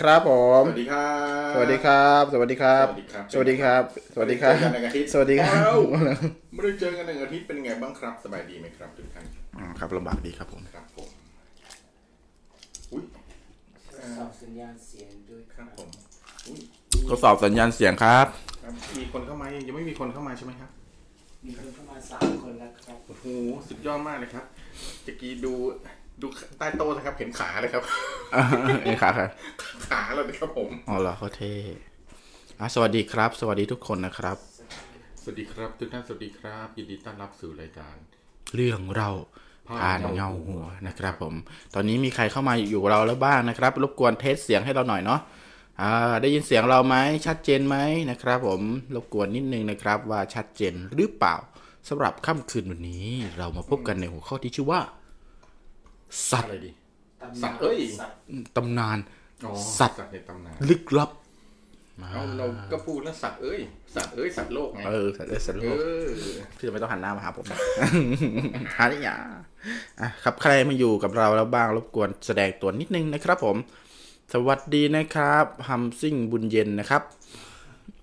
ครับผมสวัสดีครับ สวัสดีครับ สวัสดีครับ สวัสดีครับ สวัสดีครับสวัสดีครับไม่ได้เจอกันหนึ่งอาทิตย์สวัสดีครับเอ้าไม่ได้เจอกันหนึ่งอาทิตย์เป็นไงบ้างครับ สบายดีไหมครับทุกท่านอืมครับลำบากดีครับผมครับผมอุ้ยสอบสัญญาณเสียงด้วยครับผมอุ้ยทดสอบสัญญาณเสียงครับครับ มีคนเข้ามายังไม่มีคนเข้ามาใช่ไหมครับ มีคนเข้ามาสามคนแล้วครับ โอ้โห สุดยอดมากเลยครับตะกี้ดู ดูใต้โต๊ะนะครับ เห็นขาเลยครับเอ้ยขาครับขาเลยนะครับผมอ๋อเหรอเขาเท่อะสวัสดีครับ สวัสดีทุกคนนะครับ สวัสดีครับทุกท่านสวัสดีครับยินดีต้อนรับสู่รายการ เรื่องเราผ่านเงาหัวนะครับ ผม ตอนนี้มีใครเข้ามาอยู่กับเราแล้วบ้างนะครับ รบกวนเทสเสียงให้เราหน่อยเนาะอ่าได้ยินเสียงเราไหมชัดเจนไหมนะครับ ผมรบกวนนิดนึงนะครับ ว่าชัดเจนหรือเปล่าสำหรับค่ำคืนวันนี้ เรามาพบกันในหัวข้อที่ชื่อว่า สัตอะว์ไรดีตำนานสัตว์เอ้ยสัตว์ตำนานอ๋อสัตว์ในตำนานลึกลับเอาเราก็พูดแล้วสัตว์เอ้ยสัตว์เอ้ยสัตว์โลกไงเออสัตว์เอ้ยสัตว์เอโลกอพี่จะไม่ต้องหันหน้ามาหาผมหาได้ยังอะครับใครมาอยู่กับเราแล้วบ้างรบกวนแสดงตัวนิดนึงนะครับผม สวัสดีนะครับฮัมซิ่งบุญเย็นนะครับ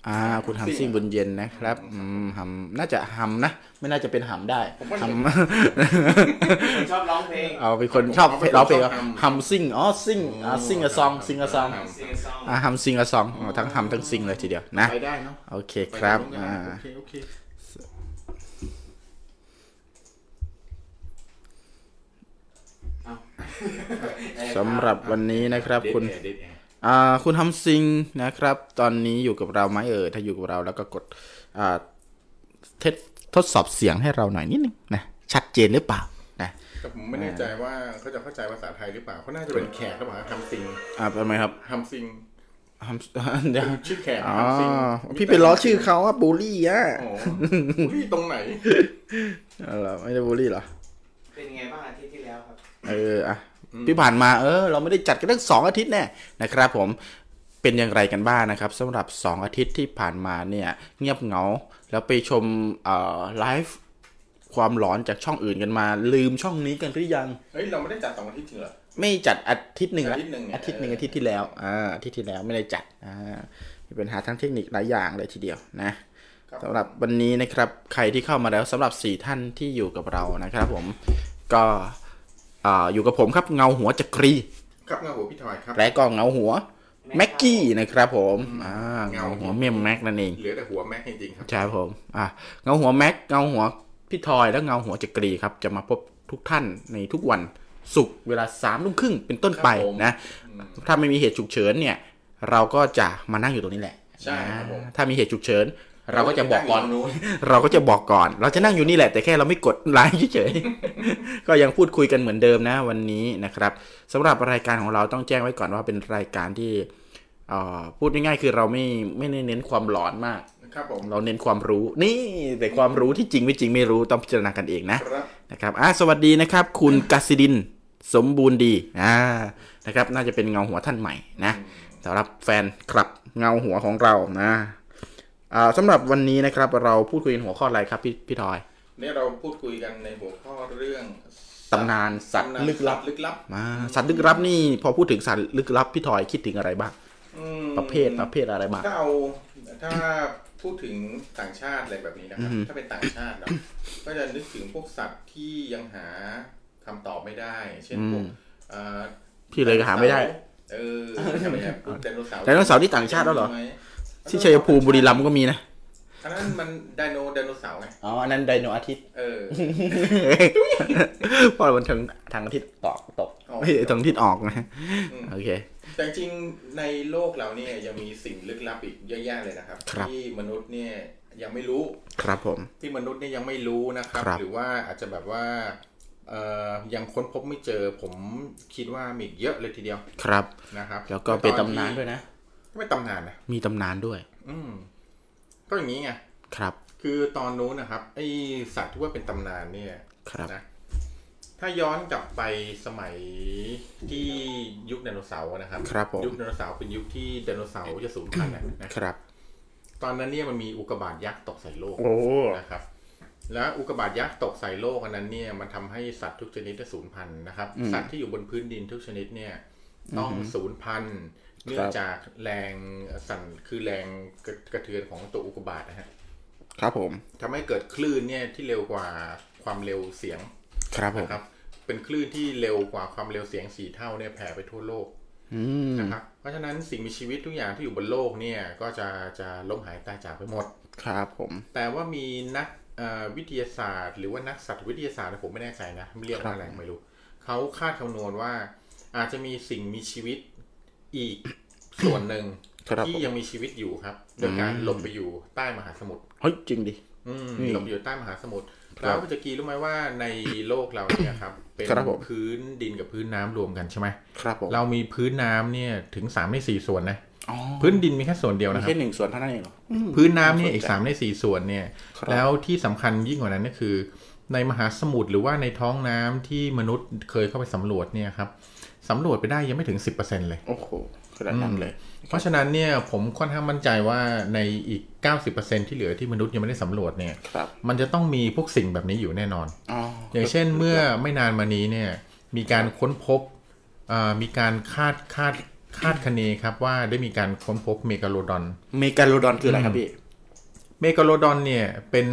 อ่า คุณฮัมซิ่งบุญเย็นนะครับ อืมฮัมน่าจะฮัมนะ ไม่น่าจะเป็นฮัมได้ฮัมคนชอบร้องเพลงเอาเป็นคนชอบร้องเพลงฮัมซิ่งอ๋อซิ่งอ่าซิ่งอะซองซิ่งอะซองเสียงซองอ่าฮัมซิ่งอะซองทั้งฮัมทั้งซิ่งเลยทีเดียวนะไปได้เนาะโอเคครับไปได้อ่าโอเคโอเคสำหรับวันนี้นะครับคุณเดทแอร์เดทแอร์อ่าคุณฮัมซิงนะครับ ตอนนี้อยู่กับเราไหมเออถ้าอยู่กับเราแล้วก็กดอ่าเทสทดสอบเสียงให้เราหน่อยนิดนึงนะชัดเจนหรือเปล่านะแต่ผมไม่แน่ใจว่าเขาจะเข้าใจภาษาไทยหรือเปล่าเขาน่าจะเป็นแขกหรือเปล่าฮัมซิงอ่าเป็นไหมครับฮัมซิงฮัมเดี๋ยวชื่อแขกอ๋อฮัมซิงพี่ไปล้อชื่อเขาว่าบูลลี่อะอ๋อพี่ตรงไหนเอาเหรอไม่ได้บูลลี่เหรอเป็นไงบ้างอาทิตย์ที่แล้วครับ เอออะ พี่ผ่านมาเออเราไม่ได้จัดกันตั้งสองอาทิตย์แน่นะครับ ผมเป็นอย่างไรกันบ้างนะครับสำหรับสองอาทิตย์ที่ผ่านมาเนี่ยเงียบเหงา แล้วไปชมเอ่อไลฟ์ความหลอนจากช่องอื่นกันมา ลืมช่องนี้กันหรือยังเฮ้ยเราไม่ได้จัดสองอาทิตย์จริงเหรอไม่จัดอาทิตย์หนึ่งละอาทิตย์หนึ่งเนี่ยอาทิตย์หนึ่งเออออาทิตย์ที่แล้วอ่าอาทิตย์ที่แล้วไม่ได้จัดอ่ามีปัญหาทั้งเทคนิคหลายอย่างเลยทีเดียวนะสำหรับวันนี้นะครับใครที่เข้ามาแล้วสำหรับสี่ท่านที่อยู่กับเรานะครับ ผมก็ อ่าอยู่กับผมครับเงาหัวจักรีครับเงาหัวพี่ทอยครับและก็เงาหัวแม็กกี้นะครับผมอ่าเงาเงาหัวเมมแม็กนั่นเองเหลือแต่หัวแม็กจริงๆครับใช่ครับผมอ่าเงาหัวแม็กเงาหัวพี่ทอยและเงาหัวจักรีครับจะมาพบทุกท่านในทุกวันศุกร์เวลาสามทุ่มครึ่งเป็นต้นไปนะ ถ้าไม่มีเหตุฉุกเฉินเนี่ย เราก็จะมานั่งอยู่ตรงนี้แหละใช่ครับผมถ้ามีเหตุฉุกเฉิน เราก็จะบอกก่อนนั่งยู่ตรงเราก็จะบอกก่อน เราจะนั่งอยู่นี่แหละแต่แค่เราไม่กดไลค์เฉยๆก็ยังพูดคุยกันเหมือนเดิมนะวันนี้นะครับสำหรับรายการของเราต้องแจ้งไว้ก่อนว่าเป็นรายการที่เอ่อพูดง่ายๆคือเราไม่ไม่ได้เน้นความหลอนมากครับผมเราเน้นความรู้นี่แต่ความรู้ที่จริงไม่จริงไม่รู้ต้องพิจารณากันเองนะครับนะครับอะสวัสดีนะครับ คุณกัสซิดินสมบูรณ์ดีอ่านะครับ น่าจะเป็นเงาหัวท่านใหม่นะสำหรับแฟนคลับเงาหัวของเรานะอ่า สำหรับวันนี้นะครับเราพูดคุยกันหัวข้ออะไรครับพี่พี่ทอยเนี่ยเราพูดคุยกันในหัวข้อเรื่องตำนานสัตว์ตำนานลึกลับลึกลับมาสัตว์ลึกลับนี่พอพูดถึงสัตว์ลึกลับพี่ทอยคิดถึงอะไรบ้างอืมประเภทประเภทอะไรบ้างถ้าเอาถ้าพูดถึงต่างชาติอะไรแบบนี้นะครับอือฮึถ้าเป็นต่างชาติเนาะก็จะนึกถึงพวกสัตว์ที่ยังหาคำตอบไม่ได้ เช่นพวกเอ่อพี่เลยก็หาไม่ได้ เออใช่ไหมครับพวกไดโนเสาร์ไดโนเสาร์ที่ต่างชาติแล้วเหรอมีไม ที่ชัยภูมิบุรีรัมย์ก็มีนะอันนั้นมันไดโนไดโนเสาร์ไงอ๋ออันนั้นไดโนอาทิตย์เออเพราะมันทางทางอาทิตย์ตกตกออกไม่ใช่ทางอาทิตย์ออกนะอืมโอเคแต่จริงๆในโลกเราเนี่ยยังมีสิ่งลึกลับอีกเยอะแยะเลยนะครับครับ ที่มนุษย์เนี่ยยังไม่รู้ครับผม ที่มนุษย์เนี่ยยังไม่รู้นะครับครับหรือว่าอาจจะแบบว่าเอ่อยังค้นพบไม่เจอผมคิดว่ามีอีกเยอะเลยทีเดียวครับนะครับ แล้วก็เป็นตำนานด้วยนะ ไม่ตำนานนะมีตำนานด้วย อืมก็อย่างนี้ไงครับ คือตอนนู้นนะครับ ไอสัตว์ที่ว่าเป็นตำนานเนี่ยครับนะถ้าย้อนกลับไปสมัยที่ยุคไดโนเสาร์นะครับครับผมยุคไดโนเสาร์เป็นยุคที่ไดโนเสาร์จะสูญพันธุ์อะนะครับ ตอนนั้นเนี่ยมันมีอุกกาบาตยักษ์ตกใส่โลกโอ้นะครับ แล้วอุกกาบาตยักษ์ตกใส่โลกอันนั้นเนี่ยมันทำให้สัตว์ทุกชนิดได้สูญพันธุ์นะครับ สัตว์ที่อยู่บนพื้นดินทุกชนิดเนี่ย ต้องสูญพันธุ์ เนื่องจากแรงสั่นคือแรงกระกระเทือนของตัวอุกกาบาตนะฮะครับผมทำให้เกิดคลื่นเนี่ยที่เร็วกว่าความเร็วเสียงครับผมนะครับ เป็นคลื่นที่เร็วกว่าความเร็วเสียงสี่เท่าเนี่ยแผ่ไปทั่วโลกอืมนะครับ เพราะฉะนั้นสิ่งมีชีวิตทุกอย่างที่อยู่บนโลกเนี่ย ก็จะจะล้มหายตายจากไปหมด ครับผม แต่ว่ามีนักเอ่อวิทยาศาสตร์ หรือว่านักสัตววิทยาศาสตร์ผมไม่แน่ใจนะเรียกว่าอะไรไม่รู้เขาคาดคำนวณว่า อาจจะมีสิ่งมีชีวิต อีกส่วนหนึ่งครับที่ผมยังมีชีวิตอยู่ครับโดยการหลบไปอยู่ใต้มหาสมุทรเฮ้ยจริงดิอืมอืมหลบอยู่ใต้มหาสมุทรครับแล้วจะกีรู้ไหมว่าในโลกเราเนี่ยครับ เป็นครับผมพื้นดินกับพื้นน้ำรวมกันใช่ไหมครับผมเรามีพื้นน้ำเนี่ยถึงสามในสี่ส่วนนะอ๋อพื้นดินมีแค่ส่วนเดียวมีนะครับแค่หนึ่งส่วนเท่านั้นเองเหรออืมพื้นน้ำเนี่ยน่าสนใจอีกสามในสี่ส่วนเนี่ยครับแล้วที่สำคัญยิ่งกว่านั้นก็คือ ในมหาสมุทรหรือว่าในท้องน้ำที่มนุษย์เคยเข้าไปสำรวจเนี่ยครับ สำรวจไปได้ยังไม่ถึง 10%เลย โอ้โหขนาดนั้นเลย เพราะฉะนั้นเนี่ยผมค่อนข้างมั่นใจว่าในอีก 90%ที่เหลือที่มนุษย์ยังไม่ได้สำรวจเนี่ยครับมันจะต้องมีพวกสิ่งแบบนี้อยู่แน่นอนอ๋ออย่างเช่นเมื่อไม่นานมานี้เนี่ยมีการค้นพบอ่ามีการคาดคาดคาดคะเนครับว่าได้มีการค้นพบเมกาโลดอน เมกาโลดอนคืออะไรครับพี่ เมกาโลดอนเนี่ยเป็น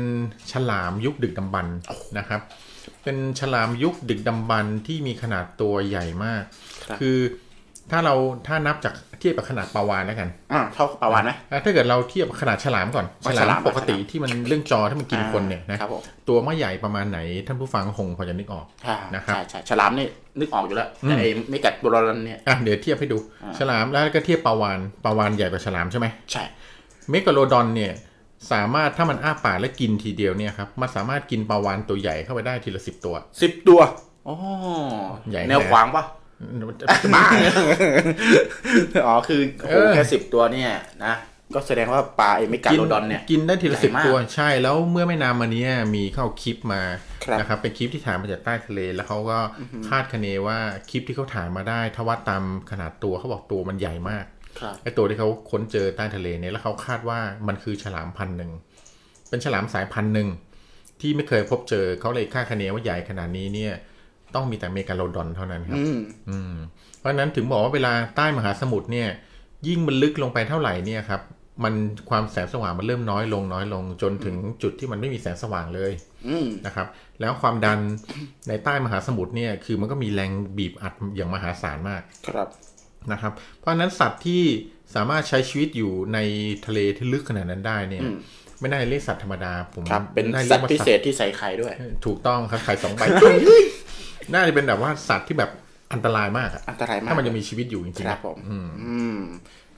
ฉลามยุคดึกดำบรรพ์นะครับ เป็นฉลามยุคดึกดำบรรพ์ที่มีขนาดตัวใหญ่มากครับคือถ้าเราถ้านับจากเทียบกับขนาดปลาวาฬแล้วกันอ่าเท่าปลาวาฬไหมอะถ้าเกิดเราเทียบขนาดฉลามก่อนอ๋อฉฉลาลามมปกติฉลามที่มันเรื่อง Jaws ที่มันกินคนเนี่ยนะครับผมตัวไม่ใหญ่ประมาณไหนท่านผู้ฟังคงพอจะนึกออกอ่านะครับใช่ใช่ฉลามนี่นึกออกอยู่แล้วอืมแต่ไอ้เมกาโลดอนเนี่ยอะเดี๋ยวเทียบให้ดูอ่าฉลามแล้วก็เทียบปลาวาฬปลาวาฬใหญ่กว่าฉลามใช่ไหมใช่เมกาโลดอนเนี่ย สามารถถ้ามันอ้าปากและกินทีเดียวเนี่ยครับมันสามารถกินปลาวาฬตัวใหญ่เข้าไปได้ทีละสิบตัวสิบตัวอ๋อใหญ่แนวนะขวางปะบ้าอ๋อคือโอ้โหเออแค่สิบตัวเนี่ยนะก็แสดงว่าปลาไอ้เมกาโลดอนเนี่ยกินได้ทีละสิบตัวใหญ่สิบมากใช่แล้วเมื่อไม่นานมานี้มีเข้าคลิปมาครับนะครับเป็นคลิปที่ถ่ายมาจากใต้ทะเลแล้วเขาก็คาดคะเนว่าคลิปที่เขาถ่ายมาได้ถ้าวัดตามขนาดตัวเขาบอกตัวมันใหญ่มากครับ ไอตัวที่เขาค้นเจอใต้ทะเลเนี่ยแล้วเขาคาดว่ามันคือฉลามพันธุ์หนึ่งเป็นฉลามสายพันธุ์หนึ่งที่ไม่เคยพบเจอเขาเลยคาดคะเนว่าใหญ่ขนาดนี้เนี่ย ต้องมีแต่เมกาโลดอนเท่านั้นครับ อืมอืมเพราะฉะนั้นถึงบอกว่าเวลาใต้มหาสมุทรเนี่ย ยิ่งมันลึกลงไปเท่าไหร่เนี่ยครับมันความแสงสว่างมันเริ่มน้อยลงน้อยลงจนถึงจุดที่มันไม่มีแสงสว่างเลยอืมนะครับ แล้วความดันในใต้มหาสมุทรเนี่ย คือมันก็มีแรงบีบอัดอย่างมหาศาลมาก ครับ นะครับ เพราะฉะนั้นสัตว์ที่สามารถใช้ชีวิตอยู่ในทะเลที่ลึกขนาดนั้นได้เนี่ยอืมไม่น่าจะเรียกสัตว์ธรรมดาผมครับเป็นาจะสัรีตยกว์พิเศษที่ใส่ไข่ด้วย ถูกต้องครับไข่สองใบน่าจะเป็นแบบว่าสัตว์ที่แบบอันตรายมากอะอันตรายมากถ้ามันยังมีชีวิตอยู่จริงๆนะครับผมอืมอืม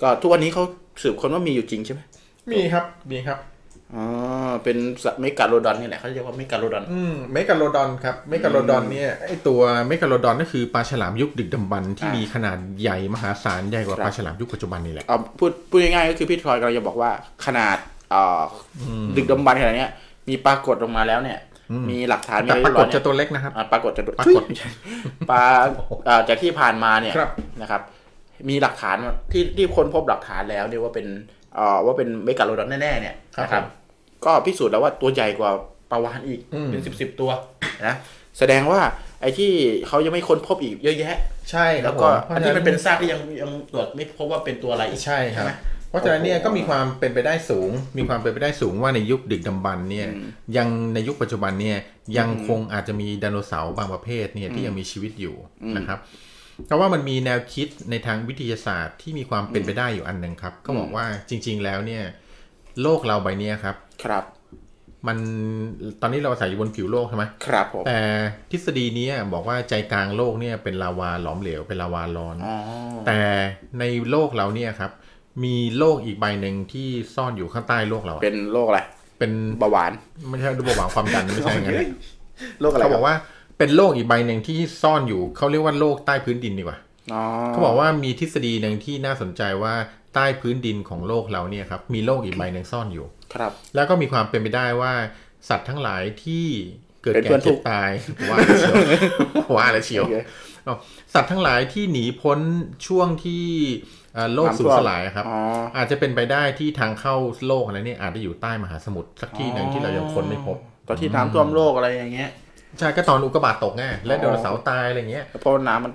ก็ทุกวันนี้เขาสืบค้นว่ามีอยู่จริงใช่ไหมมีครับมีครับ อ๋อเป็นสัตว์เมกาโลดอนนี่แหละเขาเรียกว่าเมกาโลดอนอืมเมกาโลดอนครับเมกาโลดอนเนี่ยไอตัวเมกาโลดอนก็คือปลาฉลามยุคดึกดำบรรพ์ที่อ่ามีมีขนาดใหญ่มหาศาลใหญ่กว่าครับปลาฉลามยุคปัจจุบันนี่แหละเอาพูดพูดง่ายๆก็คือพี่ทอยกำลังจะบอกว่าขนาดเอ่ออดึกดำบรรพ์ขนาดเนี้ยมีปรากฏลงมาแล้วเนี่ย มีหลักฐานมีแต่อะไรปเรีรายบกร้ฏอยจะเนี่ยตัวเล็กนะครับอะปรากฏจะปรากฏไม่ใช่ปลาเอ่อจากที่ผ่านมาเนี่ยครับนะครับ มีหลักฐานที่ที่คนพบหลักฐานแล้วเนี่ยว่าเป็นเอ่อว่าเป็นเมกาโลดอนแน่ๆเนี่ยนะครับ ก็พิสูจน์แล้วว่าตัวใหญ่กว่าปลาวานอีกอืมเป็นสิบสิบตัวนะแสดงว่าไอ้ที่เขายังไม่ค้นพบอีกเยอะแยะ ใช่ครัแล้บวก็ผมอันที่มันเป็นซากที่ยังยังตรวจไม่พบว่าเป็นตัวอะไรอีกใช่ครับใช่ไหมเพราะฉะนั้นเนี่ยโอ้โหก็มีความเป็นไปได้สูง มีความเป็นไปได้สูงว่าในยุคดึกดำบรรพ์เนี่ยอืมยังในยุคปัจจุบันเนี่ยยังคงอาจจะมีไดโนเสาร์บางประเภทเนี่ยที่ยังมีชีวิตอยู่อืมนะครับเพราะว่ามันมีแนวคิดในทางวิทยาศาสตร์ที่มีความเป็นไปได้อยู่อันหนึ่งครับ ก็บอกว่าจริง ๆ แล้วเนี่ย โลกเราใบเนี้ยครับ ครับ มันตอนนี้เราอาศัยอยู่บนผิวโลกใช่ไหมครับผมแต่ทฤษฎีเนี้ยบอกว่าใจกลางโลกเนี่ยเป็นลาวาหลอมเหลวเป็นลาวาร้อนอ๋อแต่ในโลกเราเนี่ยครับ มีโลกอีกใบหนึ่งที่ซ่อนอยู่ข้างใต้โลกเราอะเป็นโรคอะไรเป็นเบาหวานไม่ใช่ระบบหวางความดันไม่ใช่อย่างนั้นโรคอะไรเขาคบรัอกว่าเป็นโลกอีกใบหนึ่งที่ซ่อนอยู่เขาเรียกว่าโลกใต้พื้นดินดีกว่าอ๋อเขาบอกว่ามีทฤษฎีหนึ่งที่น่าสนใจว่า ใต้พื้นดินของโลกเราเนี่ยครับมีโลกอีกใบหนึ่งซ่อนอยู่ ครับ แล้วก็มีความเป็นไปได้ว่าสัตว์ทั้งหลายที่เกิดเป็นแก่เพื่อนทุเจ็กบข์ตายว่าแล้วเชียวว่าแล้วเชียวโอเคเอาสัตว์ทั้งหลายที่หนีพ้นช่วงที่เอ่อโลกน้ำท่วมสูญสลายอะครับอ๋ออาจจะเป็นไปได้ที่ทางเข้าโลกอะไรเนี่ยอาจจะอยู่ใต้มหาสมุทรสักที่หนึ่งที่เรายังค้นไม่พบตอนที่น้ำท่วมโลกอะไรอย่างเงี้ยใช่ก็ตอนอุกกาบาตตกไงและไดโนเสาร์ตายอะไรเงี้ยเพราะน้ำมัน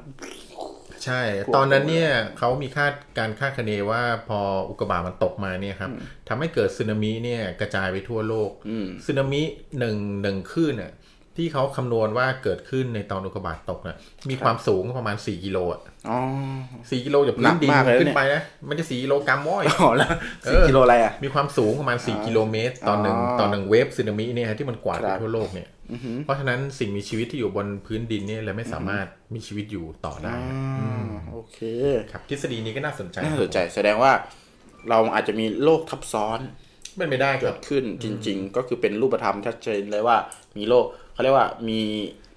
ใช่ ตอนนั้นเนี่ยเขามีคาดการคาดคะเนว่าพออุกกาบาตมันตกมาเนี่ยครับทำให้เกิดสึนามิเนี่ยกระจายไปทั่วโลกอืมสึนามิหนึ่งหนึ่งคลื่นเนี่ยที่เขาคำนวณว่าเกิดขึ้นในตอนอุกกาบาตตกนะมีความสูงประมาณ4กิโลอะอ๋อ4กิโลจากหนัพื้กนดินมากเลยนะขึ้นไปนะมันจะ4กิโลกรัมม้อยอ๋อแล้วเอสี่อกิโลอะไรอะมีความสูงประมาณ4กิโลเมตรต่อหนึ่งอ๋อต่อหนึ่งเวฟสึนามิเนี่ยที่มันกวาดคไปรับทั่วโลกเนี่ยอือหือ เพราะฉะนั้นสิ่งมีชีวิตที่อยู่บนพื้นดินเนี่ยเลยไม่สามารถมีชีวิตอยู่ต่อได้อ่าโอเคครับทฤษฎีนี้ก็น่าสนใจน่าสนใจแสดงว่าเราอาจจะมีโรคทับซ้อนเป็นไม่ได้คเกิรับดขึ้นจริง ๆ ก็คือเป็นรูปธรรมชัดเจนเลยว่า มีโลกเขาเรียกว่ามี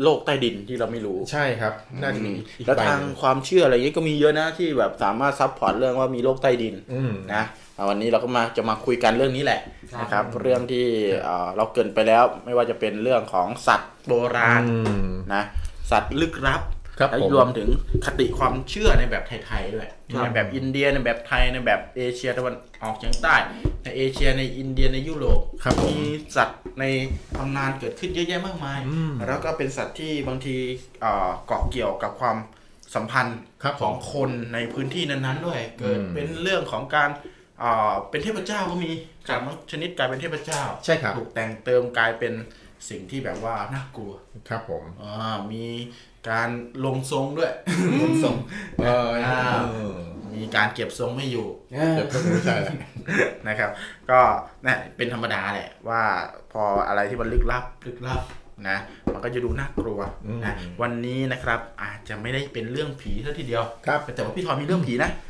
โลกใต้ดินที่เราไม่รู้ใช่ครับ น่าจะมีอีกแล้วใบทางหนึ่งความเชื่ออะไรอย่างนี้ก็มีเยอะนะที่แบบสามารถซับพอร์ตเรื่องว่ามีโลกใต้ดินอืมนะอ่า วันนี้เราก็มาจะมาคุยกันเรื่องนี้แหละนะครับ เรื่องที่เอ่อเราเกรินไปแล้วไม่ว่าจะเป็นเรื่องของสัตว์โบราณอืมนะสัตว์ลึกลับครับและผมรวมถึงคติความเชื่อในแบบไทยๆด้วยครับในแบบอินเดียในแบบไทยในแบบเอเชียตะวันออกเฉียงใต้ในเอเชียในอินเดียในยุโรปครับผมมีสัตว์ในตำนานเกิดขึ้นเยอะแยะมากมายอืมแล้วก็เป็นสัตว์ที่บางทีเอ่อเกาะเกี่ยวกับความสัมพันธ์ครับของคนในพื้นที่นั้นๆด้วย เกิดอืมเป็นเรื่องของการ เอ่อเป็นเทพเจ้าก็มีจากบางชนิดกลายเป็นเทพเจ้า ใช่ครับถูกแต่งเติมกลายเป็นสิ่งที่แบบว่าน่ากลัว ครับผมอ่ามีการลงทรงด้วยลงทรงเอออ่าเออมีการเก็บทรงไม่อยู่เดี๋ยวก็ไม่ใช่แล้วนะครับ ก็เนี่ยเป็นธรรมดาแหละว่าพออะไรที่มันลึกลับลึกลับนะ มันก็จะดูน่ากลัวอืมนะวันนี้นะครับ อาจจะไม่ได้เป็นเรื่องผีเท่าทีเดียวครับแต่ว่าพี่ทอยมีเรื่องผีนะอ่า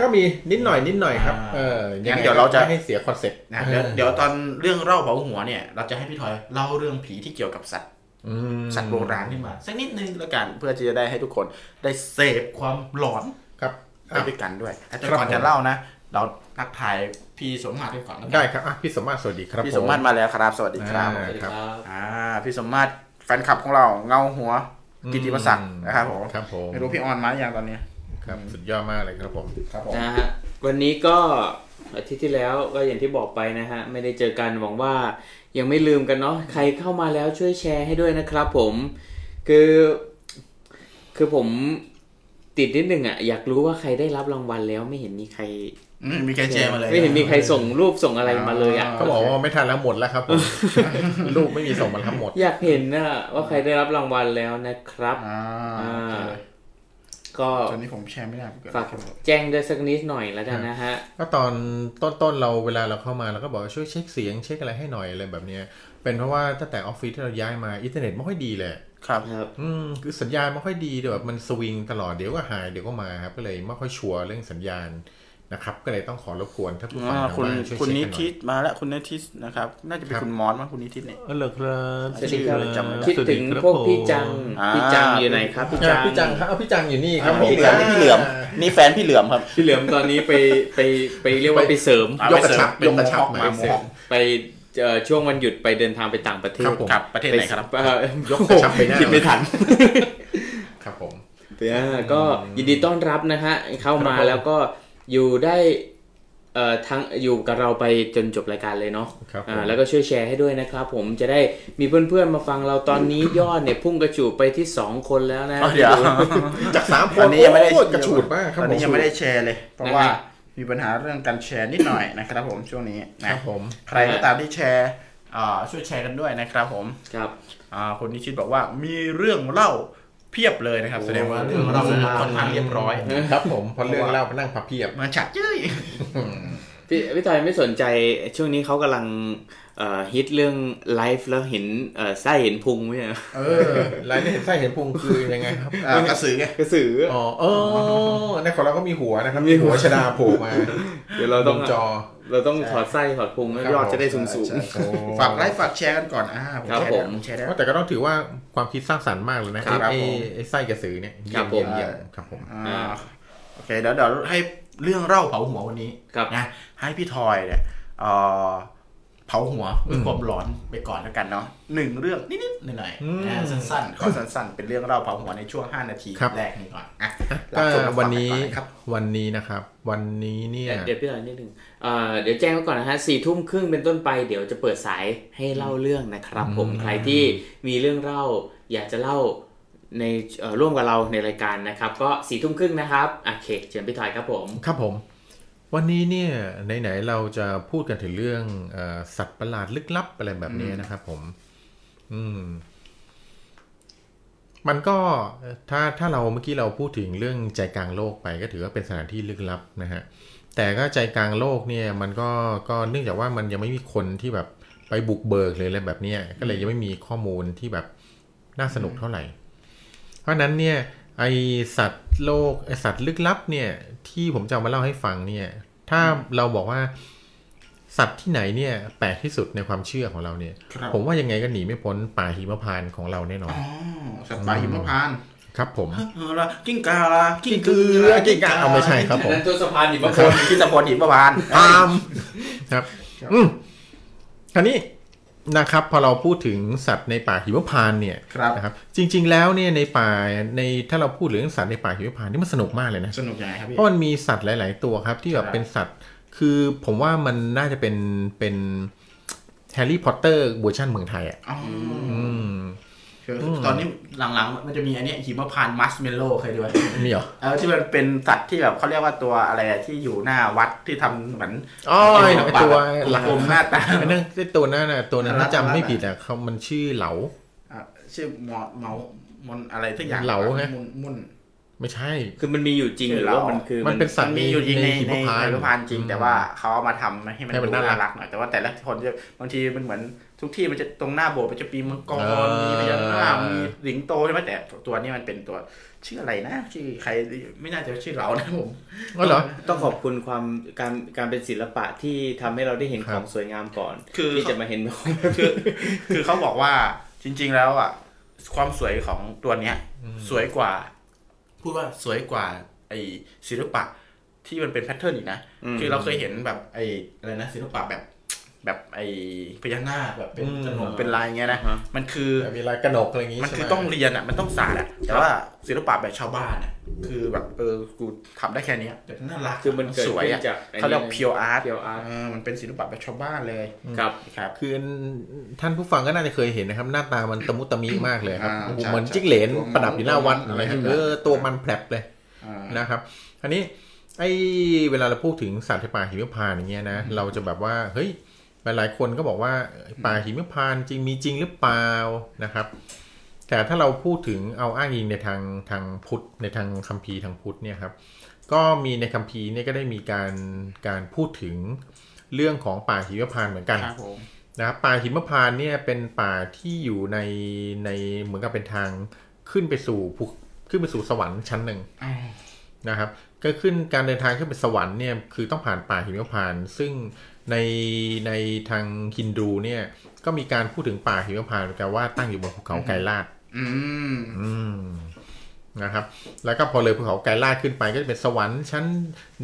ก็มีนิดหน่อยนิดหน่อยครับอ่าเอองั้ยังไงเดี๋ยวเราจะไม่ให้เสีย concept นะเดี๋ยวเดี๋ยวตอนเรื่องเล่าเผาหัวเนี่ย เราจะให้พี่ทอยเล่าเรื่องผีที่เกี่ยวกับสัตว์อืมสัตว์โบราณขึ้นมาสักนิดนึงแล้วกันเพื่อที่จะได้ให้ทุกคนได้เสพความหลอนครับไปอะด้วยกันด้วยแต่ครับก่อนจะเล่านะ เราทักทายพี่สมมาตรกันก่อนนะได้ครับอะพี่สมมาตรสวัสดีครับพี่สมมาตรมาแล้วครับสวัสดีครับอ่าสวัสดีครับอ่าพี่สมมาตรแฟนคลับของเราเงาหัวกิติมศักดิ์นะครับผมครับผมไม่รู้พี่ออนมาหรือยังตอนนี้ ครับสุดยอดมากเลยครับผมครับผมนะฮะวันนี้ก็อาทิตย์ที่แล้วก็อย่างที่บอกไปนะฮะไม่ได้เจอกันหวังว่ายังไม่ลืมกันเนาะใครเข้ามาแล้วช่วยแชร์ให้ด้วยนะครับผมคือคือผมติดนิดหนึ่งอะอยากรู้ว่าใครได้รับรางวัลแล้วไม่เห็นมีใครอืมมีใครแชร์มาเลยไม่เห็นมีใครส่งรูปส่งอะไรมาเลยอะเขาบอกว่าไม่ทันแล้วหมดแล้วครับผมลูกไม่มีส่งมาทั้งหมด อยากเห็นนะว่าใครได้รับรางวัลแล้วนะครับ ก็ตอนนี้ผมแชร์ไม่ได้เกิดฝากแจ้งด้วยสักนิดหน่อยแล้วกันนะฮะ ก็ตอนต้นๆเราเวลาเราเข้ามาเราก็บอกว่าช่วยเช็คเสียงเช็คอะไรให้หน่อยอะไรแบบเนี้ย เป็นเพราะว่าตั้งแต่ออฟฟิศที่เราย้ายมาอินเทอร์เน็ตไม่ค่อยดีเลยครับครับอืมคือสัญญาณไม่ค่อยดีเดี๋ยวแบบมันสวิงตลอดเดี๋ยวก็หายเดี๋ยวก็มาครับก็เลยไม่ค่อย sure เรื่องสัญญาณ นะครับ ก็เลยต้องขอรบกวนถ้าผู้ฟังอ่าทางคุณบ้านช่วยคุณเช็คนิกันหน่ทิอยศมาแล้วคุณนิทิศนะครับ น่าจะเป็นครับคุณมอสมั้งคุณนิทิศเนี่ยเออเหรอครับสวัสดีครับจำไม่ได้คิดถึงพวกพี่จังอ่าพี่จังอยู่ไหนครับพี่อ่าจังพี่จังครับเอาพี่จังอยู่นี่ครับพี่เหลือมนี่พี่เหลือมนี่แฟนพี่เหลือมครับพี่เหลือมตอนนี้ไปไปไปเรียกว่าไปเสริมอะยกกระชับเป็นยกกระชับเป็นมาหมอเสร็จไปเอ่อช่วงวันหยุดไปเดินทางไปต่างประเทศครับผมกลับประเทศไหนครับเอ่อยกกระชับไปหน้าคิดไม่ทันครับผมเออก็ยินดีต้อนรับนะฮะเข้ามาครับผมแล้วก็ อยู่ได้เอ่อทั้งอยู่กับเราไปจนจบรายการเลยเนาะครับผมอ่าแล้วก็ช่วยแชร์ให้ด้วยนะครับ ผมจะได้มีเพื่อนๆมาฟังเราตอนนี้ยอดเนี่ยพุ่งกระจูดไปที่ 2 คนแล้วนะอ๋อเดี๋ยวจากสามคตอนนนี้ยังไม่ได้โอ้กระฉูดมากครับตอนนี้ผยังไม่ได้แชร์เลย เพราะนะฮะว่ามีปัญหาเรื่องการแชร์นิดหน่อยนะครับ ผมช่วงนี้คนะรับผมใครก็ตามที่แชร์อ่าช่วยแชร์กันด้วยนะครับผมครับอ่าคนนิชิตบอกว่ามีเรื่องเล่า เพียบเลยนะครับ แสดงว่าเรื่องเล่าค่อนข้างเรียบร้อยครับผมพอเรื่องเล่ามานั่งพับเพียบมาฉัดยื้ยพี่พี่ตอยไม่สนใจช่วงนี้เขากำลังเอ่อฮิตเรื่องไลฟ์แล้วเห็นเอ่อไส้เห็นพุงไหมอะเออรายได้เห็นไส้เห็นพุงคือยังไงครับอ่ากระสือไงกระสืออ๋อเออในของเราก็มีหัวนะครับมีหัวชดาโผล่มา เดี๋ยวเราต้องบนจอ เราต้องถอดไส้ถอดพุงแล้วยอดจะได้สูงสูงใช่ใช่ฝากไลค์ฝากแชร์กันก่อนอ่าผมครับแชร์ผได้มผมแชร์ได้แต่ก็ต้องถือว่าความคิดสร้างสรรค์มากเลยนะครับไอ้ผมไอ้ไส้กระสือเนี่ยครัเยี่ยบมผมเยี่ยมเยี่ยมครับผมอ่าโอเคเดี๋ยวเดี๋ยวให้เรื่องเล่าเผาหัววันนี้ครับนะให้พี่ทอยเนี่ยเอ่อ เผาหัวด้วยความหลอนไปก่อนแล้วกันเนาะหนึ่งเรื่องนิดๆหน่อยอืมๆนะสั้นๆขอสั้นๆ เป็นเรื่องเล่าเผาหัวในช่วง 5 นาทีครับแรกนี้ก่อนอะก็รับชมรับฟังวันนี้กัก่อนะครับวันนี้นะครับ วันนี้เนี่ยเดี๋ยวพี่ตอยนิดนึงเอ่อเดี๋ยวแจ้งไว้ก่อนนะฮะสี่ทุ่มครึ่งเป็นต้นไปเดี๋ยวจะเปิดสายให้เล่าเรื่องนะครับ ผมใครที่มีเรื่องเล่าอยากจะเล่าในเอ่อร่วมกับเราในรายการนะครับ ก็สี่ทุ่มครึ่งนะครับโอเคเชิญพี่ถอยครับผมครับผม วันนี้เนี่ยไหนๆเราจะพูดกันถึงเรื่องเออสัตว์ประหลาดลึกลับอะไรแบบนี้นะครับผม อืม มันก็ถ้าถ้าเราเมื่อกี้เราพูดถึงเรื่องใจกลางโลกไปก็ถือว่าเป็นสถานที่ลึกลับนะฮะ แต่ก็ใจกลางโลกเนี่ย มันก็ก็เนื่องจากว่ามันยังไม่มีคนที่แบบไปบุกเบิกเลยอะไรแบบเนี้ยก็เลยยังไม่มีข้อมูลที่แบบน่าสนุกเท่าไหร่ เพราะฉะนั้นเนี่ย ไอสัตว์ โลกไอสัตว์ลึกลับเนี่ย ที่ผมจะเอามาเล่าให้ฟังเนี่ย ถ้าเราบอกว่าสัตว์ที่ไหนเนี่ยแปลกที่สุดในความเชื่อของเราเนี่ยครับผมว่ายังไงก็หนีไม่พ้นป่าหิมพานต์ของเราแน่นอนอ๋อสัตว์ป่าหิมพานต์ครับผมเออละกิ้งกาละกิ้งกือละกิ้งก่าเอาไม่ใช่ครับผมนั้นตัวสะพานหิมบางพคนานต์ที่ตะพลหิมพานต์ตามครับ อืมคราวนี้ นะครับพอเราพูดถึงสัตว์ในป่าหิมพานต์เนี่ยครับนะครับจริง ๆ แล้วเนี่ยในป่าในถ้าเราพูดถึงสัตว์ในป่าหิมพานต์นี่มันสนุกมากเลยนะสนุกยังไงครับพี่เพราะมันมีสัตว์หลาย ๆ ตัวครับ ที่แบบครับเป็นสัตว์คือผมว่ามันน่าจะเป็นเป็นแฮร์รี่พอตเตอร์เวอร์ชันเมืองไทยอะอ๋ออืมคือ ตอนนี้หลังๆ มันจะมีอันเนี้ยหิมพานต์มัสเมลโล่เคยดูไหมมีเหรอเออที่มันเป็นสัตว์ที่แบบเขาเรียกว่าตัวอะไรอะที่อยู่หน้าวัดที่ทำเหมือนอ๋อไอ้ศิลไอ้ปะตัวแบบกลมๆหน้าตาไอ้นั่นไอ้ตัวนั้นน่ะตัวนั้นถ้ารัดจำไม่รัดผิดอะเขามันชื่อเหลาอะชื่อหมอเมามนอะไรทุกอย่างเหลาไงมุนมุนไม่ใช่ คือมันมีอยู่จริงหรือว่ามันคือมันเป็นสัตมันว์มีอยู่จริงในหิในมพานต์หิมพานต์จริง แต่ว่าเขาเอามาทำให้มันให้มันดูน่ารักน่ารักหน่อยแต่ว่าแต่ละคนจะบางทีมันเหมือน ทุกที่มันจะตรงหน้าโบสถ์มันจะปีมังกรเออมีพญานาคมีสิงโตใช่ไหมแต่ตัวนี้มันเป็นตัวชื่ออะไรนะชื่อใครไม่น่าจะชื่อเรานะผมอ๋อเหรอต้องขอบคุณความการการเป็นศิลปะที่ทำให้เราได้เห็นครัขบองสวยงามก่อน คือที่จะมาเห็นของคือคือเขาบอกว่าจริง ๆ แล้วอะความสวยของตัวเนี้ย สวยกว่า พูดว่าสวยกว่า ไอศิลปะที่มันเป็นแพทเทิร์นอีกนะอืมคือเราเคยเห็นแบบไออะไรนะศิลปะแบบ แบบไอพญานาคแบบเป็นอืมขนมเป็นลายเงี้ยนะอ่าฮะมันคือมีลายกระหนกอะไรอย่างงี้มันคือใช่ไหต้องเรียนอะมันต้องศาสตร์อะแต่ว่าศิลปะแบบชาวบ้านอะคือแบบเออกูทำได้แค่เนี้ยแต่น่ารักคือมันเกิดสวยขึ้นอะจากเขาเรียก pure art pure art เออมันเป็นศิลปะแบบชาวบ้านเลยครับครับคือท่านผู้ฟังก็น่าจะเคยเห็นนะครับ หน้าตามันตะมุตะมิมากเลยครับอ่าโอ้โหใช่เหมือนใช่จิ้งเหลนตัวมันประดับอยู่หน้าวัดตัวมันอะไรอะไรเออตัวมันแผลบเลยอ่านะครับอันนี้ไอ้เวลาเราพูดถึงสัตว์ในป่าหิมพานต์อย่างเงี้ยนะเราจะแบบว่าเฮ้ย หลายๆ คนก็บอกว่าป่าหิมพานต์จริงมีจริงหรือเปล่านะครับ แต่ถ้าเราพูดถึงเอาอ้างอิงในทางทางพุทธในทางคัมภีร์ทางพุทธเนี่ยครับก็มีในคัมภีร์เนี่ยก็ได้มีการการพูดถึงเรื่องของป่าหิมพานต์เหมือนกันครับผมนะครับป่าหิมพานต์เนี่ยเป็นป่าที่อยู่ในในเหมือนกับเป็นทางขึ้นไปสู่ภูขึ้นไปสู่สวรรค์ชั้นหนึ่งอ้าวนะครับ ก็ขึ้นการเดินทางขึ้นไปสวรรค์เนี่ยคือต้องผ่านป่าหิมพานต์ซึ่ง ในในทางฮินดูเนี่ย ก็มีการพูดถึงป่าหิมพานต์เหมือนกันว่าตั้งอยู่บนภูเขาไกรลาดอืมอืมนะครับ แล้วก็พอเลยภูเขาไกรลาดขึ้นไปก็จะเป็นสวรรค์ชั้น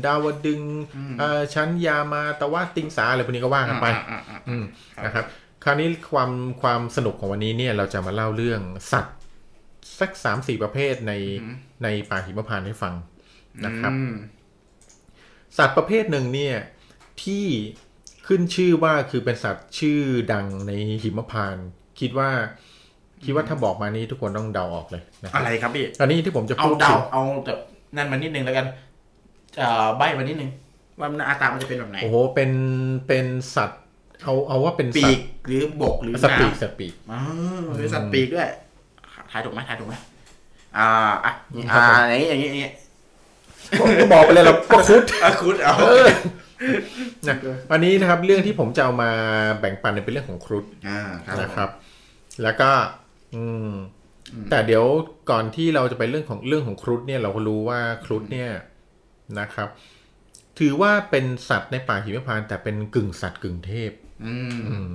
ดาวดึงส์เอ่อชั้นยามาตะวะติงสาอะไรพวกนี้ก็ว่ากันไปอ่าอ่าอ่าอืมนะครับ คราวนี้ความความสนุกของวันนี้เนี่ย เราจะมาเล่าเรื่องสัตว์สักสามสี่ประเภทในในป่าหิมพานต์ให้ฟังนะครับอืมสัตว์ประเภทหนึ่งเนี่ยที่ ขึ้นชื่อว่าคือเป็นสัตว์ชื่อดังในหิมพานต์คิดว่าคิดว่าถ้าบอกมานี้ทุกคนต้องเดาออกเลยนะคอะรับไรครับพี่อันนี้ที่ผมจะเอาพูดเดาถึงเอาแบบนั่นมานิดนึงแล้วกันเอ่อใบมานิดนึงว่าหน้าตามันจะเป็นแบบไหนโอ้โหเป็นเป็นสัตว์ เอาเอาว่าเป็นปีสัตกว์หรือบกหรือสัตว์ปีกน้ำสัตว์ปีก อ๋อเป็นสัตว์ปีกด้วยทายถูกไหมทายถูกไหมอ่าอะครับอ่าผมอย่างนี้อย่างนี้อย่างนี้ผมก็บอกไปเลยเราประคุดอะคุณเอา นะอันนี้นะครับเรื่องที่ผมจะเอามาแบ่งปันเนี่ยเป็นเรื่องของครุฑอ่าครับนะครับ แล้วก็ อืม แต่เดี๋ยวก่อนที่เราจะไปเรื่องของเรื่องของครุฑเนี่ยเราก็รู้ว่าครุฑเนี่ยนะครับ ถือว่าเป็นสัตว์ในป่าหิมพานต์แต่เป็นกึ่งสัตว์กึ่งเทพ อืมอืม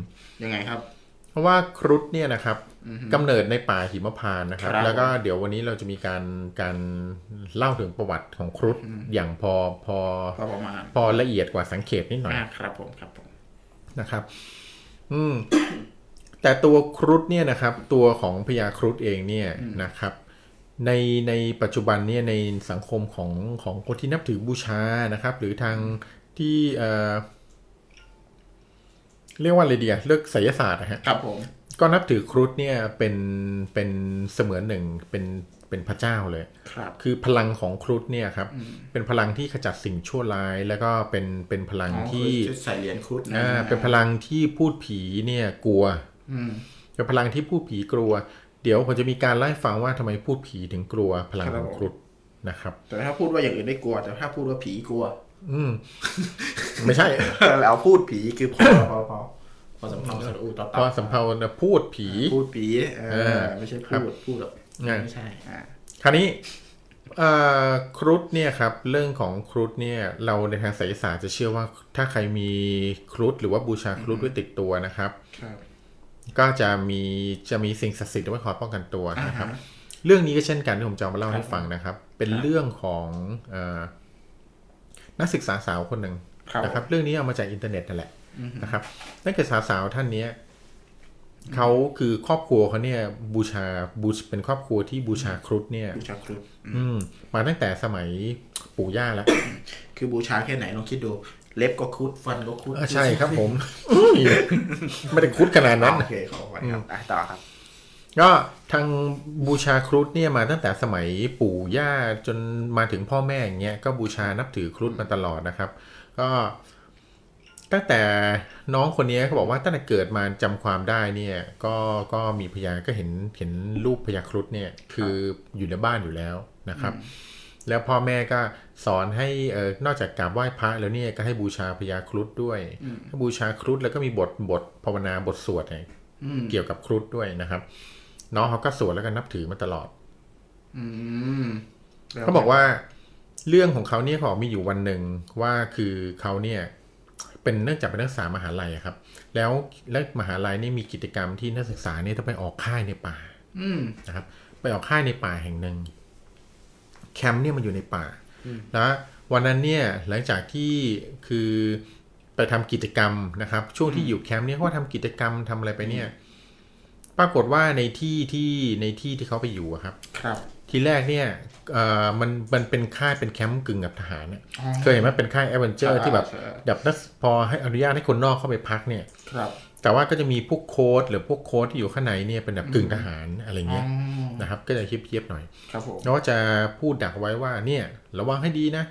ยังไงครับเพ ราะว่าครุฑเนี่ยนะครับอือฮึกำเนิดในป่าหิมพานต์นะครับครับ แล้วก็เดี๋ยววันนี้เราจะมีการการเล่าถึงประวัติของครุฑอย่างพอพอพอประมาณพอละเอียดกว่าสังเขตนิดหน่อยอ่าครับผมครับผมนะครับ อืม แต่ตัวครุฑเนี่ยนะครับ ตัวของพญาครุฑเองเนี่ยนะครับ ในในปัจจุบันเนี่ยในสังคมของของคนที่นับถือบูชานะครับ หรือทางที่เอ่อ เรียกว่าอะไรดีอะเลือกไสยศาสตร์นะฮะครับผมก็นับถือครุฑเนี่ยเป็นเป็นเสมือนหนึ่งเป็นเป็นพระเจ้าเลยครับคือพลังของครุฑเนี่ยครับ เป็นพลังที่ขจัดสิ่งชั่วร้าย แล้วก็เป็นเป็นพลังอ๋อที่คือใส่เหรียญครุฑนะอ่าเป็นพลังที่พูดผีเนี่ยกลัวอืมเป็นพลังที่พูดผีกลัว เดี๋ยวผมจะมีการไล่าให้ฟังว่าทำไมพูดผีถึงกลัวพลังของครุฑนะครับ แต่ถ้าพูดว่าอย่างอื่นไม่กลัว แต่ถ้าพูดว่าผีกลัว อืม ไม่ใช่แล้วพูดผีคือพอพอพอพอสำเภาสระอูต่อพเต่าอสำเภานะพูดผีพูดผีเอเอออไม่ใช่ครับพูดพูดแบบอ่าไม่ใช่อ่าคราวนี้เอ่อครุฑเนี่ยครับ เรื่องของครุฑเนี่ย เราในทางไสยศาสตร์จะเชื่อว่าถ้าใครมีครุฑหรือว่าบูชาครุฑไว้ติดตัวนะครับครับก็จะมีจะมีสิ่งศักดิ์สิทธิ์ไว้คอยป้องกันตัวนะครับอ่าฮะเรื่องนี้ก็เช่นกันที่ผมจะเอามาเล่าครับให้ฟังนะครับ เป็นครับเรื่องของเอ่อ นักศึกษาสาวคนหนึ่งครับนะครับ เรื่องนี้เอามาจากอินเทอร์เน็ตนั่นแหละนะครับนักศึกษาสาวท่านเนี้ยเขาคือครอบครัวเขาเนี่ยบูชาบูชเป็นครอบครัวที่บูชาครุฑเนี่ยบูชาครุฑอืมมาตั้งแต่สมัยปู่ย่าแล้ว คือบูชาแค่ไหนลองคิดดู เล็บก็ครุฑฟันก็ครุฑเออใช่ครับผม ไม่ได้ครุฑขนาดนั้นโอเคขอไว้ครับอะต่อครับ ก็ทางบูชาครุฑเนี่ยมาตั้งแต่สมัยปู่ย่าจนมาถึงพ่อแม่อย่างเงี้ยก็บูชานับถือครุฑมาตลอดนะครับ ก็ตั้งแต่น้องคนนี้เขาบอกว่าตั้งแต่เกิดมาจำความได้เนี่ย ก็ก็มีพยานก็เห็นเห็นรูปพญาครุฑเนี่ย คืออยู่ในบ้านอยู่แล้วนะครับ แล้วพ่อแม่ก็สอนให้เออนอกจากกราบไหว้พระแล้วเนี่ยก็ให้บูชาพญาครุฑด้วยให้บูชาครุฑแล้วก็มีบทบทภาวนาบทสวดเนี่ยอืมเกี่ยวกับครุฑด้วยนะครับ น้องเขาก็สวดแล้วก็นับถือมาตลอดอืมแล้วเขาบอกว่าเรื่องของเขาเนี่ยเขาบอกมีอยู่วันหนึ่งว่าคือเขาเนี่ย เป็นเนื่องจากเป็นนักศึกษามหาลัยอะครับ แล้วแล้วมหาลัยนี่มีกิจกรรมที่นักศึกษาเนี่ยต้องไปออกค่ายในป่า อืมนะครับ ไปออกค่ายในป่าแห่งหนึ่งแคมป์เนี่ยมันอยู่ในป่าแล้ววันนั้นเนี่ยหลังจากที่คือไปทำกิจกรรมนะครับ ช่วงที่อยู่แคมป์เนี่ยเขาก็ทำกิจกรรมทำอะไรไปเนี่ย ปรากฏว่าในที่ที่ในที่ที่เขาไปอยู่อะครับ ครับ ทีแรกเนี่ยเอ่อมันมันเป็นค่ายเป็นแคมป์กึ่งกับทหารเนี่ยอ๋อเคยเห็นไหมเป็นค่าย adventure อ่าที่แบบใช่แบบนักพอให้อนุญาตให้คนนอกเข้าไปพักเนี่ยครับแต่ว่าก็จะมีพวกโค้ชหรือพวกโค้ชที่อยู่ข้างในเนี่ยเป็นแบบกึ่งทหารอะไรอ๋อเงี้ยนะครับ ก็จะเยียบๆหน่อยครับผมแล้วก็จะพูดดักไว้ว่าเนี่ย ระวังให้ดีนะ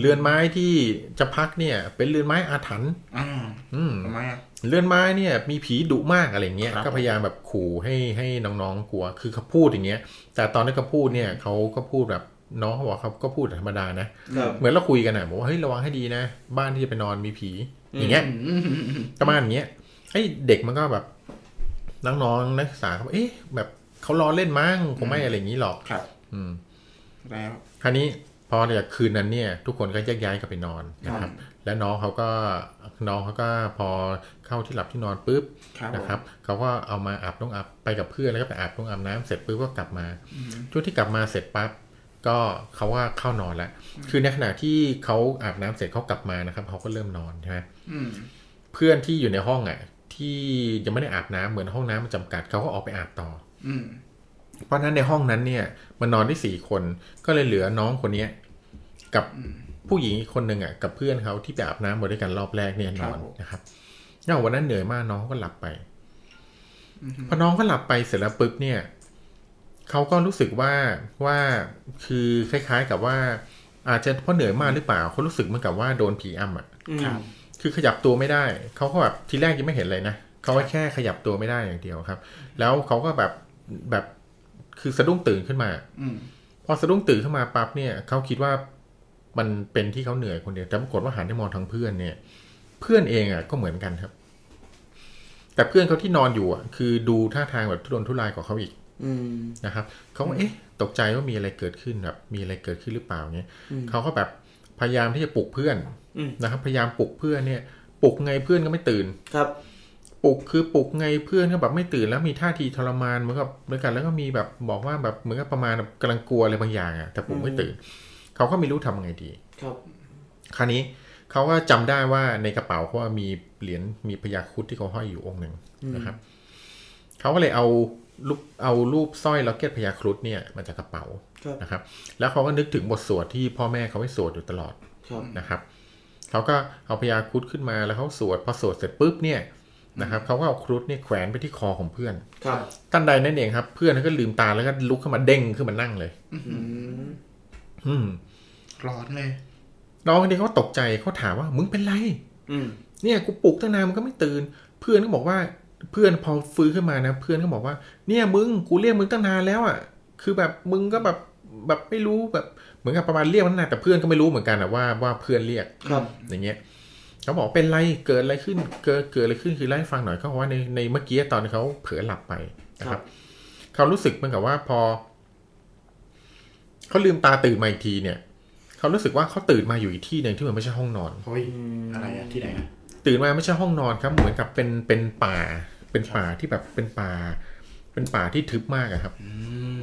เรือนไม้ที่จะพักเนี่ย เป็นเรือนไม้อาถรรพ์อ่าอืมทำไมอะ เรือนไม้เนี่ยมีผีดุมากอะไรเงี้ยครับก็พยายามแบบขู่ให้ให้น้องๆกลัว คือเขาพูดอย่างเงี้ย แต่ตอนที่เขาพูดเนี่ยเขาก็พูดแบบน้องเขาบอกเขาก็พูดธรรมดานะครับเหมือนเราคุยกันนะบอกว่าเฮ้ยระวังให้ดีนะ บ้านที่จะไปนอนมีผี อย่างเงี้ยประมาณอย่างเงี้ยไอ้เด็กมันก็แบบน้องๆนักศึกษาเขาบอกเอ๊ะแบบเขาล้อเล่นมั้งคงไม่อะไรอย่างนี้หรอกครับ อืม แล้ว คราวนี้พอจากคืนนั้นเนี่ย ทุกคนก็แยกย้ายกันไปนอนนะครับ แล้วน้องเขาก็น้องเขาก็พอเข้าที่หลับที่นอนปุ๊บครับนะครับเขาก็เอามาอาบน้องอาบไปกับเพื่อนแล้วก็ไปอาบน้องอาบน้ำเสร็จปุ๊บก็กลับมาช่วงที่กลับมาเสร็จปั๊บก็เขาว่าเข้านอนแล้ว คือในขณะที่เขาอาบน้ำเสร็จเขากลับมานะครับเขาก็เริ่มนอนใช่ไหมอืมเพื่อนที่อยู่ในห้องอะ ที่ยังไม่ได้อาบน้ำเหมือนห้องน้ำมันจำกัดเขาก็ออกไปอาบต่อ อืมเพราะฉะนั้นในห้องนั้นเนี่ย มันนอนได้สี่คนก็เลยเหลือน้องคนเนี้ย กับ ผู้หญิงอีกคนหนึ่งอะกับเพื่อนเขาที่ไปอาบน้ำมาด้วยกันรอบแรกเนี่ยนอนนะครับแล้ววันนั้นเหนื่อยมากน้องก็หลับไปพอน้องก็หลับไปเสร็จแล้วปุ๊บเนี่ยเขาก็รู้สึกว่าว่าคือคล้าย ๆ กับว่า อาจจะเพราะเหนื่อยมากหรือเปล่าเขารู้สึกเหมือนกับว่าโดนผีอำอะครับคือขยับตัวไม่ได้เขาก็แบบทีแรกยังไม่เห็นเลยนะเขาแค่ขยับตัวไม่ได้อย่างเดียวครับ แล้วเขาก็แบบแบบคือสะดุ้งตื่นขึ้นมาอืมพอสะดุ้งตื่นขึ้นมาปั๊บเนี่ยเขาคิดว่า มันเป็นที่เขาเหนื่อยคนเดียวแต่ปรากฏว่าหันไปมองทางเพื่อนเนี่ย เพื่อนเองอะก็เหมือนกันครับ แต่เพื่อนเขาที่นอนอยู่อะคือดูท่าทางแบบทุรนทุรายกว่าเขาอีกอืมนะครับเขาก็เอ๊ะ ตกใจว่ามีอะไรเกิดขึ้นแบบมีอะไรเกิดขึ้นหรือเปล่าเงี้ยเขาก็แบบพยายามที่จะปลุกเพื่อนอืมนะครับ พยายามปลุกเพื่อนเนี่ย ปลุกไงเพื่อนก็ไม่ตื่นครับปลุกคือปลุกไงเพื่อนก็แบบไม่ตื่นแล้วมีท่าทีทรมานเหมือนกับเหมือนกันแล้วก็มีแบบบอกว่าแบบเหมือนกับประมาณแบบกำลังกลัวอะไรบางอย่างอะแต่ปลุกไม่ตื่น เขาก็ไม่รู้ทำไงดี ครับ คราวนี้เขาก็จำได้ว่าในกระเป๋าเขาว่ามีเหรียญมีพญาครุฑที่เขาห้อยอยู่องค์หนึ่งนะครับเขาก็เลยเอารูปเอารูปสร้อยล็อกเก็ตพญาครุฑเนี่ยมาจากกระเป๋าครับนะครับ แล้วเขาก็นึกถึงบทสวดที่พ่อแม่เขาให้สวดอยู่ตลอดครับนะครับเขาก็เอาพญาครุฑขึ้นมาแล้วเขาสวดพอสวดเสร็จปุ๊บเนี่ยนะครับเขาก็เอาครุฑเนี่ยแขวนไปที่คอของเพื่อนครับทันใดนั่นเองครับ เพื่อนก็ลืมตาแล้วก็ลุกขึ้นมาเด้งขึ้นมานั่งเลย อืมร้อนเลยน้องคนนี้เขาตกใจเขาถามว่ามึงเป็นไร อืมเนี่ยกูปลุกตั้งนานมันก็ไม่ตื่น เพื่อนก็บอกว่าเพื่อนพอฟื้นขึ้นมานะ เพื่อนก็บอกว่า เนี่ยมึงกูเรียกมึงตั้งนานแล้วอะ คือแบบมึงก็แบบแบบไม่รู้แบบเหมือนกับประมาณเรียกมันนานแต่เพื่อนก็ไม่รู้เหมือนกันอะว่าว่าเพื่อนเรียกครับ อย่างเงี้ยเขาบอกเป็นไรเกิดอะไรขึ้น เกิดเกิดอะไรขึ้นคือเล่าให้ฟังหน่อยเขาบอกว่าในในเมื่อกี้ตอนเขาเผลอหลับไปนะครับ เขารู้สึกเหมือนกับว่าพอ เขาลืมตาตื่นมาอีกทีเนี่ยเขารู้สึกว่าเขาตื่นมาอยู่อีกที่หนึ่งที่มันไม่ใช่ห้องนอนเฮ้ยอะไรอะที่ไหนอะตื่นมาไม่ใช่ห้องนอนครับ เหมือนกับเป็นเป็นป่า เป็นป่าที่แบบเป็นป่า เป็นป่าที่ทึบมากอะครับอื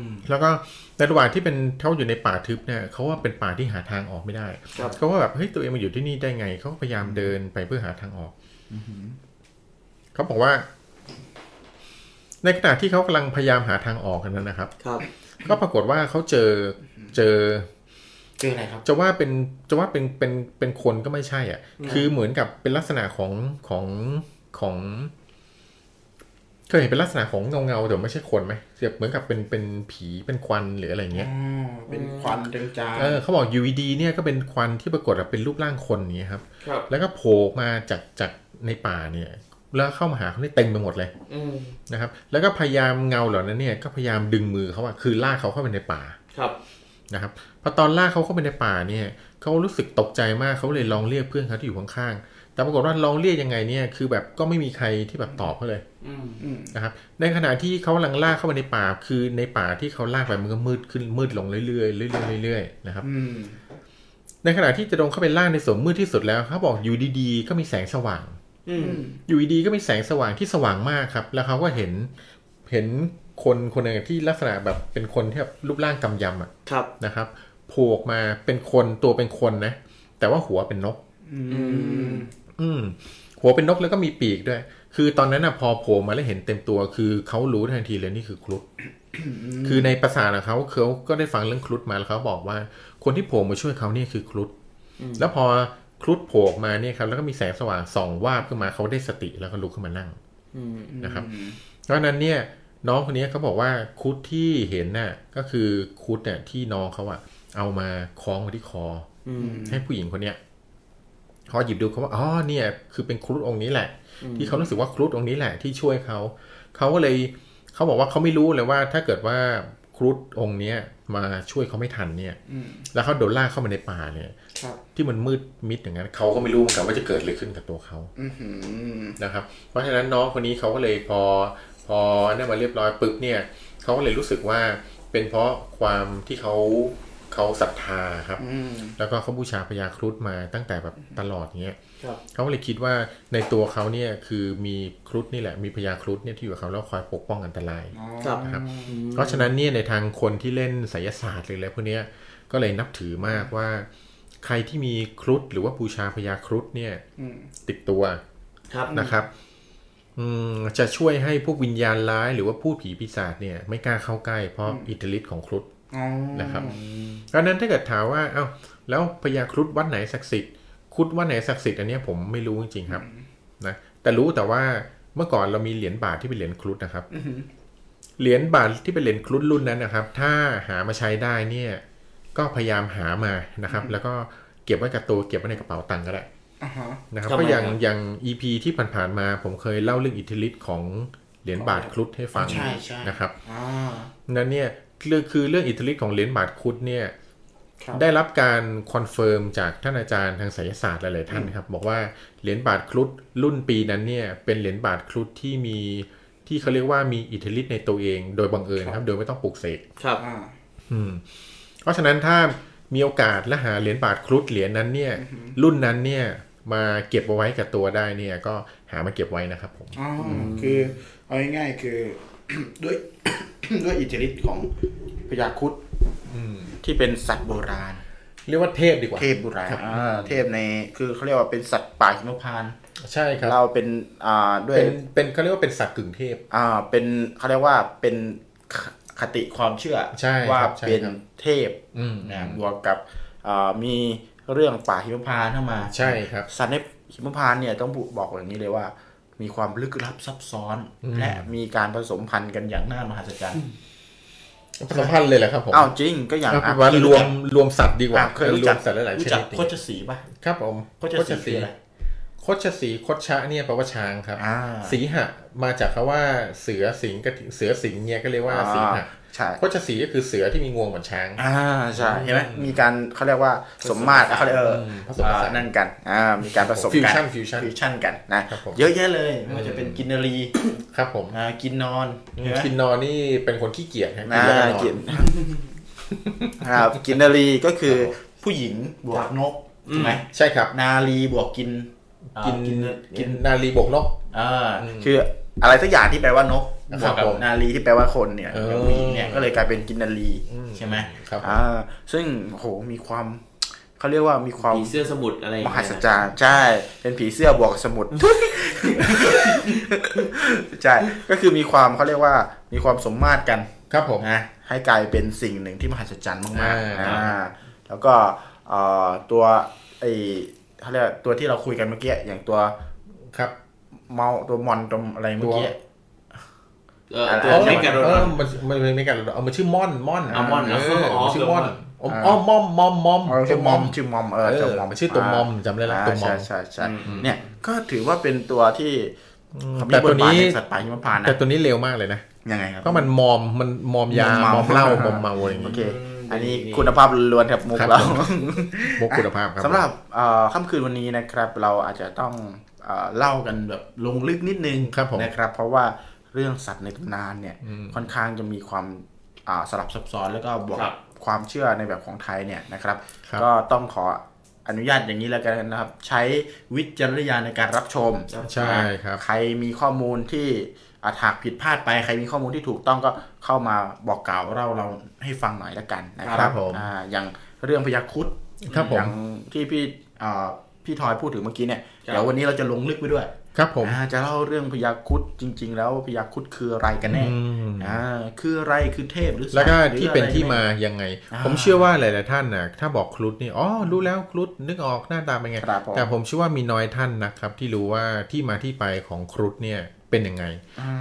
มแล้วก็ในระหว่างที่เป็นเขาอยู่ในป่าทึบเนี่ยเขาว่าเป็นป่าที่หาทางออกไม่ได้ครับเขาว่าแบบเฮ้ยตัวเองมาอยู่ที่นี่ได้ไงเขาก็พยายามเดินไปเพื่อหาทางออกเขาบอกว่า ในขณะที่เขากำลังพยายามหาทางออกกันนั้นนะครับครับก็ปรากฏว่าเขาเจอ เจอเจออะไรครับ จะว่าเป็นจะว่าเป็นเป็นเป็นคนก็ไม่ใช่อะ คือเหมือนกับเป็นลักษณะของของของเคยเห็นเป็นลักษณะของเงาเงาๆแต่ไม่ใช่คนไหมแบบเหมือนกับเป็นเป็นผีเป็นควันหรืออะไรเงี้ยอ๋อเป็นควันจางเออเขาบอก UVD เนี่ยก็เป็นควันที่ปรากฏอะเป็นรูปร่างคนอย่างเงี้ยครับครับ แล้วก็โผล่มาจากจากในป่าเนี่ย แล้วเข้ามาหาเขาได้เต็มไปหมดเลยอืมนะครับ แล้วก็พยายามเงาเหล่านั้นเนี่ยก็พยายามดึงมือเขาอะคือลากเขาเข้าไปในป่าครับ นะครับพอตอนลากเขาเข้าไปในป่าเนี่ยเขารู้สึกตกใจมากเขาเลยลองเรียกเพื่อนเขาที่อยู่ข้างๆ แต่ปรากฏว่าลองเรียกยังไงเนี่ยคือแบบก็ไม่มีใครที่แบบตอบเขาเลยอืมๆอืมนะครับในขณะที่เขากำลังลากเข้าไปในป่าคือในป่าที่เขาลากไปมันก็มืดขึ้นมืดลงเรื่อยๆเรื่อยๆเรื่อยๆนะครับอืมในขณะที่จะลงเข้าไปล่างในส่วนมืดที่สุดแล้วเขาบอกอยู่ดีๆก็มีแสงสว่างอืมอยู่ดีๆก็มีแสงสว่างที่สว่างมากครับ แล้วเขาก็เห็นเห็น คนคนหนึ่งที่ลักษณะแบบเป็นคนที่แบบรูปร่างกำยำอะครับนะครับโผล่ออกมาเป็นคนตัวเป็นคนนะ แต่ว่าหัวเป็นนก อืม อืม หัวเป็นนกแล้วก็มีปีกด้วย คือตอนนั้นนะพอโผล่มาแล้วเห็นเต็มตัว คือเขารู้ทันทีเลยนี่คือครุฑคือในภาษาของเขาเขาก็ได้ฟังเรื่องครุฑมาแล้วเขาบอกว่า คนที่โผล่มาช่วยเขาเนี่ยคือครุฑแล้วพอครุฑโผล่ออกมาเนี่ยครับ แล้วก็มีแสงสว่างส่องวาบขึ้นมาเขาได้สติแล้วก็ลุกขึ้นมานั่งอืมนะครับเพราะฉะนั้นเนี่ย น้องคนนี้เขาบอกว่าครุฑที่เห็นน่ะ ก็คือครุฑเนี่ยที่น้องเขาอะเอามาคล้องไว้ที่คออืมให้ผู้หญิงคนเนี้ยพอหยิบดูเขาว่าอ๋อเนี่ย คือเป็นครุฑองค์นี้แหละ ที่เขารู้สึกว่าครุฑองค์นี้แหละที่ช่วยเขาเขาก็เลยเขาบอกว่าเขาไม่รู้เลยว่า ถ้าเกิดว่าครุฑองค์เนี้ยมาช่วยเขาไม่ทันเนี่ยอืมแล้วเขาโดนลากเข้ามาในป่าเนี่ยครับที่มันมืดมิดอย่างนั้นเขาก็ไม่รู้เหมือนกันว่าจะเกิดอะไรขึ้นกับตัวเขาอือหือนะครับ เพราะฉะนั้นน้องคนนี้เขาก็เลยพอพ อเนี่ยมาเรียบร้อยปึ๊บเนี่ยเขาก็เลยรู้สึกว่าเป็นเพราะความที่เขาเขาศรัทธาครับอืมแล้วก็เขาบูชาพญาครุฑมาตั้งแต่แบบตลอดเงี้ยครับเขาก็เลยคิดว่าในตัวเขาเนี่ยคือมีครุฑนี่แหละมีพญาครุฑเนี่ยที่อยู่กับเขาแล้วคอยปกป้องอันตรายครับนะครับ เพราะฉะนั้นเนี่ยในทางคนที่เล่นไสยศาสตร์หรืออะไรพวกเนี้ยก็เลยนับถือมากว่า ใครที่มีครุฑหรือว่าบูชาพญาครุฑเนี่ยอืมติดตัวครับนะครับอืม จะช่วยให้พวกวิญญาณร้าย หรือว่าพูดผีปีศาจเนี่ย ไม่กล้าเข้าใกล้เพราะอิทธิฤทธิ์ของครุฑอ๋อนะครับดังนั้นถ้าเกิดถามว่าเอ้าแล้วพญาครุฑวัดไหนศักดิ์สิทธิ์ครุฑวัดไหนศักดิ์สิทธิ์อันเนี้ยผมไม่รู้จริงๆครับนะแต่รู้แต่ว่าเมื่อก่อนเรามีเหรียญบาทที่เป็นเหรียญครุฑนะครับอือหือเหรียญบาทที่เป็นเหรียญครุฑรุ่นนั้นนะครับ ถ้าหามาใช้ได้เนี่ย ก็พยายามหามานะครับ แล้วก็เก็บไว้กับตัวเก็บไว้ในกระเป๋าตังค์ก็ได้อ่าฮะ นะครับทำไมก็อย่างครับอย่าง EP ที่ผ่านๆมาผมเคยเล่าเรื่องอิทธิฤทธิ์ของเหรียญบาทครุฑให้ฟังใช่ใช่นะครับอ่านั้นเนี่ยคือคือเรื่องอิทธิฤทธิ์ของเหรียญบาทครุฑเนี่ยครับได้รับการ confirm จากท่านอาจารย์ทางไสยศาสตร์หลายๆท่านครับ บอกว่าเหรียญบาทครุฑรุ่นปีนั้นเนี่ยเป็นเหรียญบาทครุฑที่มีที่เขาเรียกว่ามีอิทธิฤทธิ์ในตัวเอง โดยบังเอิญนะครับ โดยไม่ต้องปลุกเสกครับอ่าอืม เพราะฉะนั้นถ้ามีโอกาสและหาเหรียญบาทครุฑเหรียญนั้นเนี่ย รุ่นนั้นเนี่ย มาเก็บเอาไว้กับตัวได้เนี่ยก็หามาเก็บไว้นะครับผมอ๋ออคือเอาง่ายๆคือด้วยด้วยอิทธิฤทธิ์ของพญาครุฑที่เป็นสัตว์โบราณ เรียกว่าเทพดีกว่าเทพโบราณอ่าเทพในคือเขาเรียกว่าเป็นสัตว์ป่าหิมพานต์ใช่ครับเราเป็นอ่าด้วยเป็นเป็นเขาเรียกว่าเป็นสัตว์กึ่งเทพอ่าเป็นเขาเรียกว่าเป็นคคติความเชื่อใช่ครับว่าใช่เป็นครับเทพอืมนะบวกกับอ่ามี เรื่องป่าหิมพานต์เข้ามาใช่ครับสัตว์ในหิมพานต์เนี่ยต้องบอกอย่างนี้เลยว่า มีความลึกลับซับซ้อน และมีการผสมพันธุ์กันอย่างน่ามหัศจรรย์ผสมพันธุ์เลยเหรอครับผมอ้าวจริงก็อย่างเอาเป็นอะว่าเคยรวมรวมสัตว์ดีกว่าอะเคยรู้รจัวกมสัตว์หลายๆชรู้จักนิดโคชสีป่ะครับผมโคชสีคืออะไรโคชสีโคชะเนี่ยแปลว่าช้างครับอ่าสีหะมาจากคาว่าเสือสิงกับเสือสิงเนี่ยก็เรียกว่าสีหะ ใช่โคชสีก็คือเสือที่มีงวงเหมือนช้าง อ่าใช่เห็นไหมมีการเขาเรียกว่าสมมาตรเขาเรียกเออผสมผสานอ่านั่นกันอ่ามีการผสมฟิวกันชั่นฟิวชั่นฟิวชั่นกันนะครับผมเยอะแยะเลยไม่ว่าจะเป็นกินนารีครับผมอ่ากินนอนเห็นไหมคินนอนนี่เป็นคนขี้เกียจครับอ่าแล้วนอนกินครับกินนารีก็คือผู้หญิงบวกนกใช่ไหมใช่ครับ นารีบวกกินกินกินกินนาลีบกนกอ่าคืออะไรสักอย่างที่แปลว่านก บครัวบกกับผมนารีที่แปลว่าคนเนี่ยเอออย่างผู้หญิงเนี่ยก็เลยกลายเป็นกินนารีใช่ไหมครับอ่าซึ่งโหมีความเขาเรียกว่ามีความผีเสื้อสมุทรอะไรอย่ามงหัเงี้ยศจรรย์ใช่ เป็นผีเสื้อบวกกับสมุดใช่ก็คือมีความเขาเรียกว่ามีความสมมาตรกันครับผมนะให้กลายเป็นสิ่งหนึ่งที่มหัศจรรย์มากๆอ่าอ่าแล้วก็เอ่อตัวไอเขาเรียกตัวที่เราคุยกันเมื่อกี้อย่างตัวครับเมาตัวมอนตัวอะไรเมื่อกี้ เอออะไรตัวเมกาโดเอดอมันมันมันไม่กันเอามันชื่อม่อนม่อนอะม่อนเหรอเอออ๋อมันชื่อม่อนตัวม่อนอ๋ออ๋อมอมมอมมอมเออชื่อมอมชื่อมอมเออเอตัวอมอมมันชื่อตัวมอมจำได้ละอ่าตัวมอมใช่ใช่ใช่เนี่ยก็ถือว่าเป็นตัวที่เขามีแต่บตัวทบาทนี้ในสัตว์ป่าหิมพานต์แต่นะตัวนี้เร็วมากเลยนะยังไงครับเพราะมันมอมมันมอมยามอมเมามอมเหล้ามอมเมาอะไรอย่างโอเงี้ยเคอันนี้คุณภาพล้วนๆครับมุกครับเรามุกคุณภาพครับสำหรับเอ่อค่ำคืนวันนี้นะครับ เราอาจจะต้องเอ่อเล่ากันแบบลงลึกนิดนึงครับผมนะครับ เพราะว่า เรื่องสัตว์ในตำนานเนี่ยค่อนข้างจะมีความอ่าสลับซับซ้อนแล้วก็บวกครับความเชื่อในแบบของไทยเนี่ยนะครับครับก็ต้องขออนุญาตอย่างนี้แล้วกันนะครับ ใช้วิจารณญาณในการรับชมใช่ครับใครมีข้อมูลที่อาจหากผิดพลาดไปใครมีข้อมูลที่ถูกต้องก็เข้ามาบอกกล่าวเราเราให้ฟังหน่อยละกันนะคครัรับบผมอ่าอย่างเรื่องพยาครุดครับผมอย่างที่พี่อ่าพี่ทอยพูดถึงเมื่อกี้เนี่ยครับเดี๋ยววันนี้เราจะลงลึกไปด้วย ครับผมอ่าจะเล่าเรื่องพยาครุดจริง ๆ แล้วพยาครุดคืออะไรกันแน่อืมอ่าคืออะไรคือเทพหรือสัตแล้วก็หรือที่เป็นอะไรที่ไหมายังไงอ่าผมเชื่อว่าหลายๆท่านน่ะถ้าบอกครุฑนี่อ๋อรู้แล้วครุฑนึกออกหน้าตาเป็นไงครับผมแต่ผมเชื่อว่ามีน้อยท่านนะครับ ที่รู้ว่าที่มาที่ไปของครุฑเนี่ยเป็นยังไง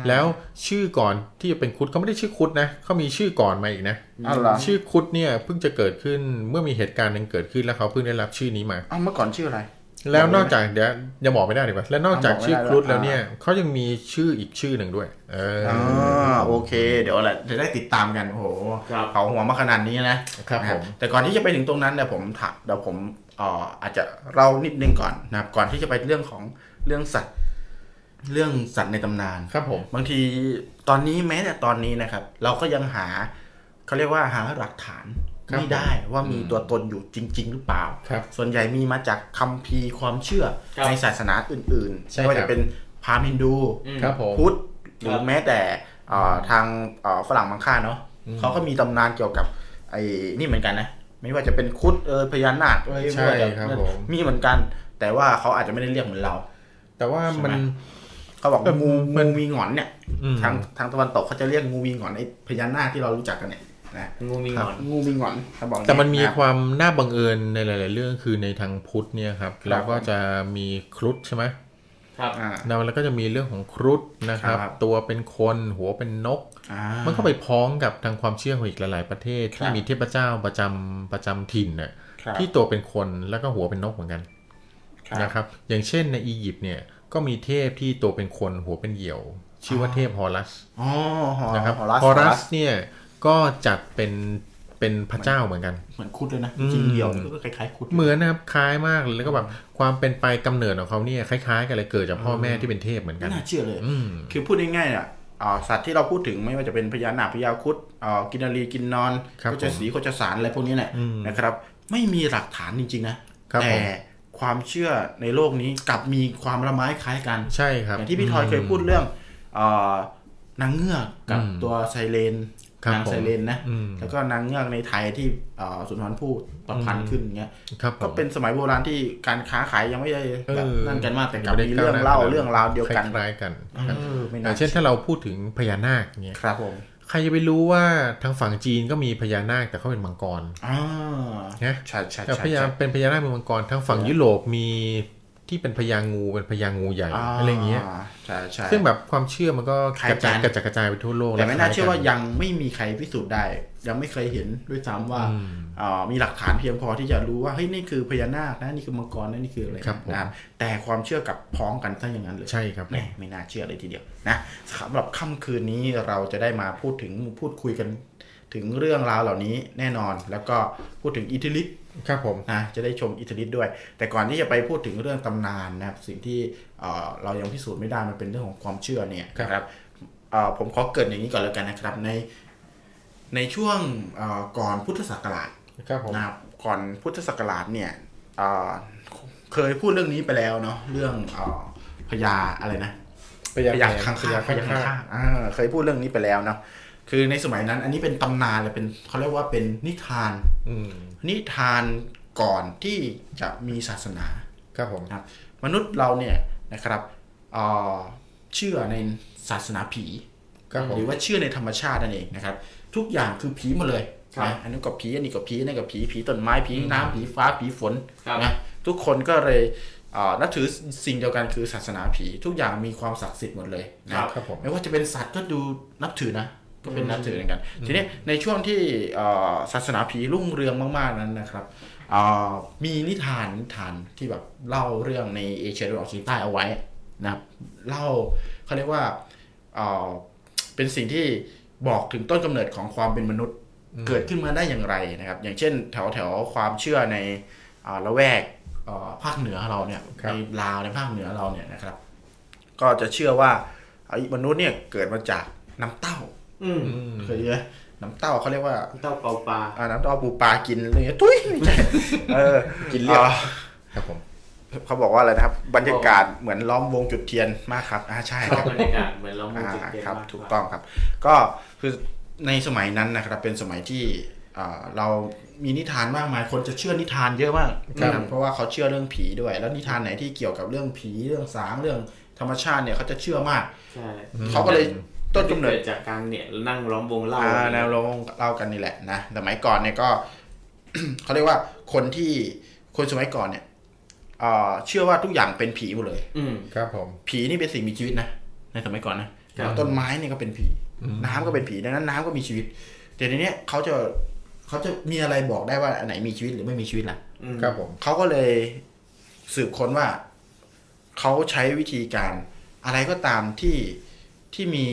แล้วชื่อก่อนที่จะเป็นครุฑเขาไม่ได้ชื่อครุฑนะเขามีชื่อก่อนมาอีกนะอ้าวเหรอชื่อครุฑเนี่ยเพิ่งจะเกิดขึ้นเมื่อมีเหตุการณ์หนึ่งเกิดขึ้นแล้วเขาเพิ่งได้รับชื่อนี้มาอ้าวเมื่อก่อนชื่ออะไร แล้วนอกจากเดี๋ยวยังบอกไม่ได้ดีกว่าแล้วนอกจากอะบอกไม่ชื่อได้ครุฑแล้วแล้วเนี่ยเขายังมีชื่ออีกชื่อหนึ่งด้วย เออออ่าโอเค เดี๋ยวแหละจะได้ติดตามกันโอ้โหครับเขาหัวมาขนาดนี้นะครับผมแต่ก่อนที่จะไปถึงตรงนั้นเนี่ยผมถามเดี๋ยวผมเอ่ออาจจะเล่านิดนึงก่อนนะครับ ก่อนที่จะไปเรื่องของเรื่องสัตว์ เรื่องสัตว์ในตำนานครับผม บางทีตอนนี้แม้แต่ตอนนี้นะครับ เราก็ยังหาเขาเรียกว่าหาหลักฐานครับ ไม่ได้ว่ามีตัวตนอยู่จริง ๆ หรือเปล่าครับส่วนใหญ่มีมาจากคัมภีร์ความเชื่อครับในศาสนาอื่นๆใช่ไม่ว่าครัจะบเป็นพราหมณ์ฮินดูครับผมพุทธหรืครัอบแม้แต่เอ่อทางเอ่อฝรั่งมังค่าเนาะเขาก็มีตำนานเกี่ยวกับไอ้นี่เหมือนกันนะ ไม่ว่าจะเป็นครุดเออพญานาคเอยใช่ไม่ว่าจะครับผมมีเหมือนกัน แต่ว่าเขาอาจจะไม่ได้เรียกเหมือนเรา แต่ว่ามันใช่ไหมเขาบอกเอองูมันงูมีหงอนเนี่ยอืมทางทางตะวันตกเขาจะเรียกงูมีหงอนไอ้พญานาคที่เรารู้จักกันเนี่ย นะงูมีหงอนงูมีหงอนเขาบอกแต่มันมีะความน่าบังเอิญในหลาย ๆ เรื่องคือในทางพุทธเนี่ยครับเราก็จะมีครุฑใช่ไหมครับอ่าแล้วก็จะมีเรื่องของครุฑนะครับครับตัวเป็นคนหัวเป็นนกอ่ามันก็ไปพ้องกับทางความเชื่อของอีกหลาย ๆ ประเทศครัที่บมีเทพเจ้าประจำประจำถิ่นน่ะครับที่ตัวเป็นคนแล้วก็หัวเป็นนกเหมือนกันครับนะครับ อย่างเช่นในอียิปต์เนี่ยก็มีเทพที่ตัวเป็นคนหัวเป็นเหยี่ยว ชื่อว่าเทพฮอรัสอ๋อฮอนะครับฮอรัสฮอรัสเนี่ย ก็จัดเป็นเป็นพระเจ้าเหมือนกัน เหมือนคุดเลยนะอืมจริงเดียวก็คล้ายๆคุดเหมือนนะครับคล้ายมากเลยแล้วก็แบบความเป็นไปกำเนิดของเขาเนี่ยคล้ายๆ กันเลยเกิดจากพ่อแม่ที่เป็นเทพเหมือนกัไม่นน่าเชื่อเลยอืมคือพูดง่ายๆอะอ่าสัตว์ที่เราพูดถึงไม่ว่าจะเป็นพญานาคพญาครุดอ่ากินนารีกินนอนครับโคจรสีโคจรสารอะไรพวกนี้เนี่ยอืมนะครับ ไม่มีหลักฐานจริงๆนะครับแต่ผมความเชื่อในโลกนี้กลับมีความละไม้คล้ายกันใช่ครับอย่างที่พี่ทอยเคยพูดเรื่องเอ่อนางเงือกกับอืมตัวไซเรนครับ นางไซเรนนะอืมแล้วก็นางเงือกในไทยที่เอ่อสุนทรภู่ประพันธ์ขึ้นอย่างเงี้ยครับผก็มเป็นสมัยโบราณที่การค้าขายยังไม่ได้แบบเออนั่นกันมากแต่กลับไม่มีได้เรื่องก้วหน้เล่าขนเรื่องราวเดียวกันคล้ายๆกันครับเออไม่อน่าย่างเช่นถ้าเราพูดถึงพญานาคเนี่ยครับผมใครจะไปรู้ว่าทางฝั่งจีนก็มีพญานาคแต่เขาเป็นมังกรอ่านะใช่ใช่แต่ใช่พญาใช่เป็นพญานาคเป็นมังกรทางฝั่งยุโรปมี ที่เป็นพญางูเป็นพญางูใหญ่อะไรเงี้ยใช่ใช่ซึ่งแบบความเชื่อมันก็คล้ายกระจายกันกระจายกระจายไปทั่วโลกแต่ไม่น่าและคล้เชื่อว่ากันยังไม่มีใครพิสูจน์ได้ ยังไม่เคยเห็นด้วยซ้ำว่าอืมเอ่อมีหลักฐานเพียงพอที่จะรู้ว่าเฮ้ยนี่คือพญานาคนะนี่คือมังกรนะนี่คืออะไรครับผมนะครับแต่ความเชื่อกับพ้องกันซะอย่างนั้นเลยใช่ครับแหม่ไม่น่าเชื่อเลยทีเดียวนะสำหรับค่ำคืนนี้เราจะได้มาพูดถึงพูดคุยกัน ถึงเรื่องราวเหล่านี้แน่นอน แล้วก็พูดถึงอิทธิฤทธิ์ ครับผมนะจะได้ชมอิทธิฤทธิ์ด้วย แต่ก่อนที่จะไปพูดถึงเรื่องตำนานนะครับสิ่งที่เอ่อเรายังพิสูจน์ไม่ได้มันเป็นเรื่องของความเชื่อเนี่ยนะครับเอ่อผมขอเกริดอย่างนี้ก่อนแล้วกันนะครับ ในในช่วงเอ่อก่อนพุทธศักราชครับผมนะครับก่อนพุทธศักราชเนี่ยเอ่อเคยพูดเรื่องนี้ไปแล้วเนาะเรื่องเอ่อพญาอะไรนะพญาพญาคังพคาญาพคังญาคังคาคาอ่าเคยพูดเรื่องนี้ไปแล้วเนาะคือในสมัยนั้น อันนี้เป็นตำนานเลยเป็นเขาเรียกว่าเป็นนิทานอืม นิทานก่อนที่จะมีศาสนาครับผมนะครับมนุษย์เราเนี่ยนะครับเอ่อเชื่อในศาสนาผีครับผมหรือว่าเชื่อในธรรมชาตินั่นเองนะครับ ทุกอย่างคือผีหมดเลยครับนะอันนี้ก็ผีอันนี้ก็ผีอันนี้ก็ผีผีต้นไม้ผีน้ำผีฟ้าผีฝนครับนะทุกคนก็เลยเอ่อนับถือสิ่งเดียวกันคือศาสนาผี ทุกอย่างมีความศักดิ์สิทธิ์หมดเลยนะครับผมไม่ว่าจะเป็นสัตว์ก็ดูนับถือนะ ก็เป็นนับถือเหมือนกัน ทีนี้ในช่วงที่เอ่อศาสนาผีรุ่งเรืองมากๆนั้นนะครับเอ่อมีนิทานนิทานที่แบบเล่าเรื่องในเอเชียตะวันออกเฉียงใต้เอาไว้นะครับเล่าเขาเรียกว่าเอ่อเป็นสิ่งที่บอกถึงต้นกำเนิดของความเป็นมนุษย์เกิดขึ้นมาได้อย่างไรนะครับ อย่างเช่น แถวแถวๆความเชื่อในอ่าละแวกเอ่อภาคเหนือเราเนี่ยครับในลาวในภาคเหนือเราเนี่ยนะครับ ก็จะเชื่อว่าไอ้มนุษย์เนี่ยเกิดมาจากน้ำเต้า อืมอืมเคยไหมน้ำเต้าเขาเรียกว่าเต้าเปาปลาอ่าน้ำเต้าปูปลากินอะไรเงี้ยตุ้ยไม่ใช่เออ กินเรียบอ่าครับผมเขาบอกว่าอะไรนะครับ บรรยากาศเหมือนล้อมวงจุดเทียนมากครับอ่าใช่ชคอรับบบรรยากาศเหมือนเรามูอ่าจิตเย็นครับมากถูกต้องครับ ก็คือในสมัยนั้นนะครับ เป็นสมัยที่อ่าเรามีนิทานมากมาย คนจะเชื่อนิทานเยอะมากครับนะครับเพราะว่าเขาเชื่อเรื่องผีด้วย แล้วนิทานไหนที่เกี่ยวกับเรื่องผีเรื่องสางเรื่องธรรมชาติเนี่ยเขาจะเชื่อมากใช่เขาก็เลย ต้นกำเนิดกิดจากการเนี่ยนั่งล้อมวงเล่าอ่าแนวลงเล่ากันนี่แหละนะสมัยก่อนเนี่ยก็เขาเรียกว่าคนที่คนสมัยก่อนเนี่ยเอ่อเชื่อว่าทุกอย่างเป็นผีหมดเลย อืมครับ ผม ผีนี่เป็นสิ่งมีชีวิตนะในสมัยก่อนนะครับต้นไม้เนี่ยก็เป็นผี น้ำก็เป็นผีดังนั้นน้ำก็มีชีวิต แต่ทีเนี้ยเขาจะเขาจะมีอะไรบอกได้ว่าอันไหนมีชีวิตหรือไม่มีชีวิตล่ะอืมครับผมเขาก็เลยสืบค้นว่าเขาใช้วิธีการอะไรก็ตามที่ที่มี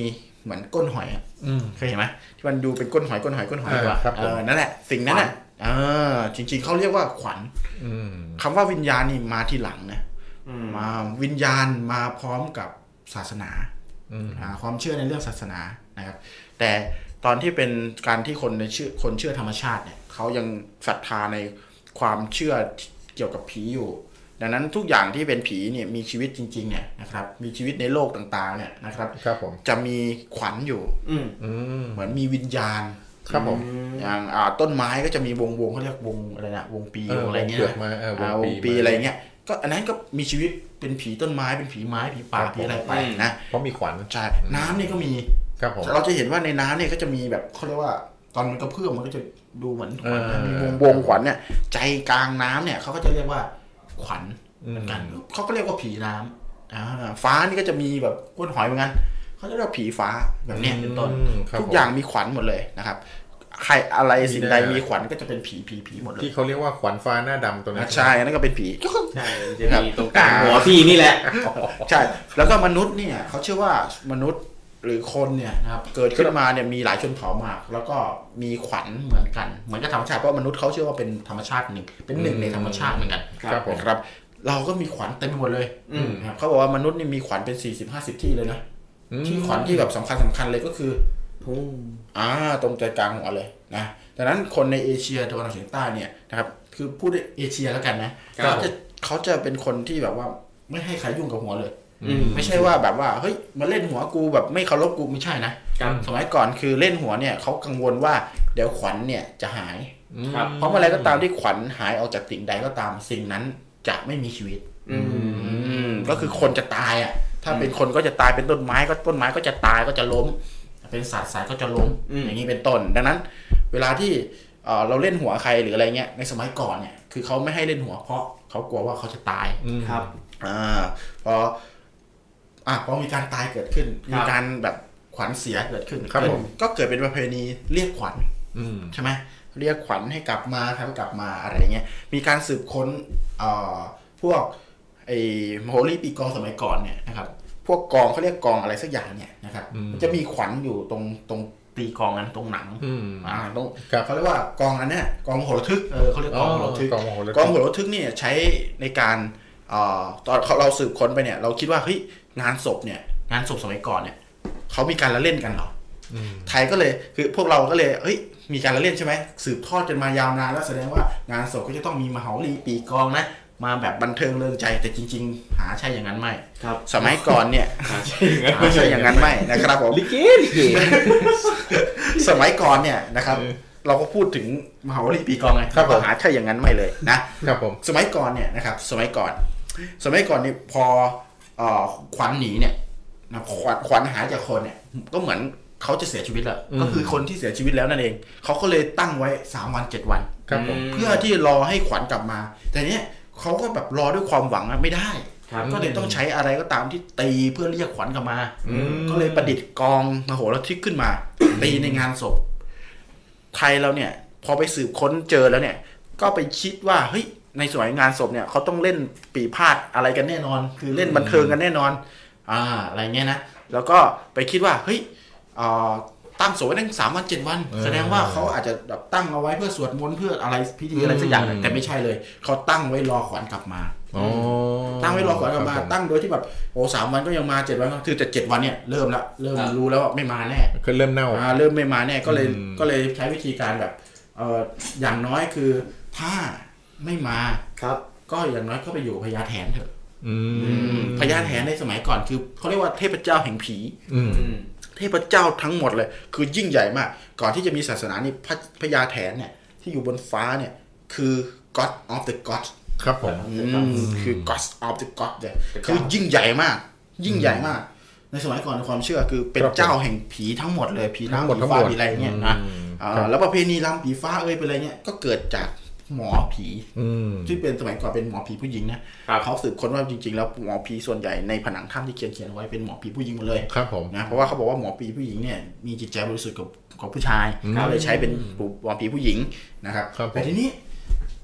เหมือนก้นหอยอะอืมเคยเห็นไหมที่มันดูเป็นก้นหอยก้นหอยก้นหอยอ่าว่ะครับผมเออนั่นแหละสิ่งนั้นแหละเออจริง ๆเขาเรียกว่าขวัญอืมคำว่าวิญญาณนี่มาทีหลังนะอืมมาวิญญาณมาพร้อมกับศาสนาอืมอ่าความเชื่อในเรื่องศาสนานะครับ แต่ตอนที่เป็นการที่คนในเชื่อคนเชื่อธรรมชาติเนี่ยเขายังศรัทธาในความเชื่อเกี่ยวกับผีอยู่ ดังนั้นทุกอย่างที่เป็นผีเนี่ยมีชีวิตจริงๆเนี่ยนะครับมีชีวิตในโลกต่างๆเนี่ยนะครับครับผมจะมีขวัญอยู่อืมอืมเหมือนมีวิญญาณครับผมอย่างอ่าต้นไม้ก็จะมีวงวงเขาเรียกวงอะไรนะวงปีเออวงอะไรเงี้ยเปลือกไม้เออวงอ่าวงปีปีไม้อะไรเงี้ยก็อันนั้นก็มีชีวิตเป็นผีต้นไม้เป็นผีไม้ผีป่าครับผีอะไรผมไปนะเพราะมีขวัญใช่น้ำนี่ก็มีครับผมเราจะเห็นว่าในน้ำเนี่ยก็จะมีแบบเขาเรียกว่าตอนมันกระเพื่อมมันก็จะดูเหมือนขวัญเออมีวงวงขวัญเนี่ยใจกลางน้ำเนี่ยเขาก็จะเรียกว่า ขวัญอืมเหมือนกันเขาก็เรียกว่าผีน้ำอ่าฟ้านี่ก็จะมีแบบก้นหอยเหมือนกันเขาจะเรียกว่าผีฟ้าแบบเนี้ยเป็นต้นอืมครับทุกผมอย่างมีขวัญหมดเลยนะครับใครอะไรสิ่งใดมีได้มีขวัญก็จะเป็นผีผีผีหมดเลยที่เขาเรียกว่าขวัญฟ้าหน้าดำตัวนั้นใช่อันนั่นก็เป็นผีใช่มันจะมีตรงกลางหัวพี่นี่แหละใช่แล้วก็มนุษย์เนี่ยเขาเชื่อว่ามนุษย์ หรือคนเนี่ยนะครับเกิดขึ้นมาเนี่ยมีหลายชนเผ่ามาก แล้วก็มีขวัญเหมือนกัน เหมือนกับธรรมชาติเพราะมนุษย์เขาเชื่อว่าเป็นธรรมชาติหนึ่งเป็นหนึ่งในธรรมชาติเหมือนกันครับผมนะครับ เราก็มีขวัญเต็มไปหมดเลยอืมนะครับเขาบอกว่ามนุษย์นี่มีขวัญเป็นสี่สิบห้าสิบที่เลยนะอืมที่ขวัญที่แบบสำคัญสำคัญเลยก็คือพุ่งอ่าตรงใจกลางหัวเลยนะดังนั้นคนในเอเชียตะวันออกเฉียงใต้เนี่ยนะครับคือพูดเอเชียแล้วกันนะเขาจะเขาจะเป็นคนที่แบบว่าไม่ให้ใครยุ่งกับหัวเลยอืม ไม่ใช่ว่าแบบว่าเฮ้ยมาเล่นหัวกูแบบไม่เคารพกูไม่ใช่นะครับสมัยก่อนคือเล่นหัวเนี่ยเขากังวลว่าเดี๋ยวขวัญเนี่ยจะหายครับเพราะเมื่อไรก็ตามที่ขวัญหายออกจากสิ่งใดก็ตามสิ่งนั้นจะไม่มีชีวิต อืมอืมก็คือคนจะตายอะ ถ้าเป็นคนก็จะตายเป็นต้นไม้ก็ต้นไม้ก็จะตายก็จะล้ม เป็นสัตว์สายก็จะล้มอืมอย่างนี้เป็นต้น ดังนั้น เวลาที่เอ่อเราเล่นหัวใครหรืออะไรเงี้ยในสมัยก่อนเนี่ยคือเขาไม่ให้เล่นหัวเพราะเขากลัวว่าเขาจะตายอืมครับอ่าพอ อะพอมีการตายเกิดขึ้นครับมีการแบบขวัญเสียเกิดขึ้นครับผมก็เกิดเป็นประเพณีเรียกขวัญอืมใช่ไหมเรียกขวัญให้กลับมาทำกลับมาอะไรเงี้ยมีการสืบค้นเอ่อพวกไอ้โฮลี่ปีกองสมัยก่อนเนี่ยนะครับพวกกองเขาเรียกกองอะไรสักอย่างเนี่ยนะครับอืมมันจะมีขวัญอยู่ตรงตรงตีกองนั้นตรงหนังอืมอ่าตรงครับเขาเรียกว่ากองอันเนี้ยกองโหระทึกเออเขาเรียกกองโหระทึกกองโหระทึกกองโหระทึกเนี่ยใช้ในการเอ่อตอนเราสืบค้นไปเนี่ย เราคิดว่าเฮ้ย งานศพเนี่ย งานศพสมัยก่อนเนี่ยเขามีการละเล่นกันเหรออืมไทยก็เลยคือพวกเราก็เลยเฮ้ย มีการละเล่นใช่ไหมสืบทอดกันมายาวนานแล้วแสดงว่างานศพก็จะต้องมีมหาลีปีกองนะมาแบบบันเทิงเริงใจแต่จริง ๆ หาใช่อย่างนั้นไม่ครับสมัยก่อนเนี่ยใช่อย่างนั้นหาใช่อย่างนั้นไม่นะครับผมลิเกลิเกสมัยก่อนเนี่ยนะครับ เราก็พูดถึงมหาลีปีกองไงครับผมหาใช่อย่างนั้นไม่เลยนะครับผมสมัยก่อนเนี่ยนะครับ สมัยก่อน สมัยก่อนนี่พอเอ่อ ขวัญหนีเนี่ยนะขวัญขวัญหายจากคนเนี่ย ก็เหมือนเขาจะเสียชีวิตแล้วก็คือคนที่เสียชีวิตแล้วนั่นเองเขาก็เลยตั้งไว้สามวันเจ็ดวันครับผมเพื่อที่รอให้ขวัญกลับมา แต่เนี้ยเขาก็แบบรอด้วยความหวังอะไม่ได้ครับก็เลยต้องใช้อะไรก็ตามที่ตีเพื่อเรียกขวัญกลับมาอืมก็เลยประดิษฐ์กองมโหระทึกขึ้นมา ตีในงานศพ ไทยเราเนี่ย พอไปสืบค้นเจอแล้วเนี่ย ก็ไปคิดว่าเฮ้ย ในสมัยงานศพเนี่ยเขาต้องเล่นปีพาดอะไรกันแน่นอน คือเล่นบันเทิงกันแน่นอน อ่าอะไรเงี้ยนะแล้วก็ไปคิดว่าเฮ้ยเอ่อตั้งศพไว้ตั้งสามวันเจ็ดวันเออแสดงว่าเขาอาจจะแบบตั้งเอาไว้เพื่อสวดมนต์เพื่ออะไรพิธีอะไรสักอย่างหนึ่งอืมแต่ไม่ใช่เลยเขาตั้งไว้รอขวัญกลับมาอ๋อตั้งไว้รอขวัญกลับมาครับผตั้งโดยที่แบบโอ้สามวันก็ยังมาเจ็ดวันก็คือแต่เจ็ดวันเนี่ยเริ่มละเริ่มครับรู้แล้วว่าไม่มาแน่คือเริ่มเน่าอ่าเริ่มไม่มาแน่ก็เลยอืมก็เลยใช้วิธีการแบบเอออย่างน้อยคือถ้า ไม่มาครับ ก็อย่างน้อยก็ไปอยู่กับพญาแถนเถอะอืมพญาแถนในสมัยก่อนคือเขาเรียกว่าเทพเจ้าแห่งผี อืมอืมเทพเจ้าทั้งหมดเลย คือยิ่งใหญ่มาก ก่อนที่จะมีศาสนานี่พระพญาแถนเนี่ย ที่อยู่บนฟ้าเนี่ย คือ god of the god ครับผมอืมคือ god of the god เนี่ยเป็นคือเจ้ายิ่งใหญ่มาก ยิ่งใหญ่มาก ในสมัยก่อนในความเชื่อคือเป็นครับผมเจ้าแห่งผีทั้งหมดเลยผีทั้งหมดผีทั้งฟ้าหมดผีอะไรเงี้ยนะอืมอ่าครับแล้วประเพณีรำผีฟ้าเอ้ยเป็นอะไรเงี้ยก็เกิดจาก หมอผีอืมที่เป็นสมัยก่อนเป็นหมอผีผู้หญิงนะครับเขาสืบค้นว่าจริง ๆ แล้วหมอผีส่วนใหญ่ในผนังถ้ำที่เขียนเขียนเอาไว้เป็นหมอผีผู้หญิงหมดเลยครับผมนะเพราะว่าเขาบอกว่าหมอผีผู้หญิงเนี่ยมีจิตใจบริสุทธิ์กับกับผู้ชายอืมเขาเลยใช้เป็นหมอผีผู้หญิงนะครับครับผมแต่ทีนี้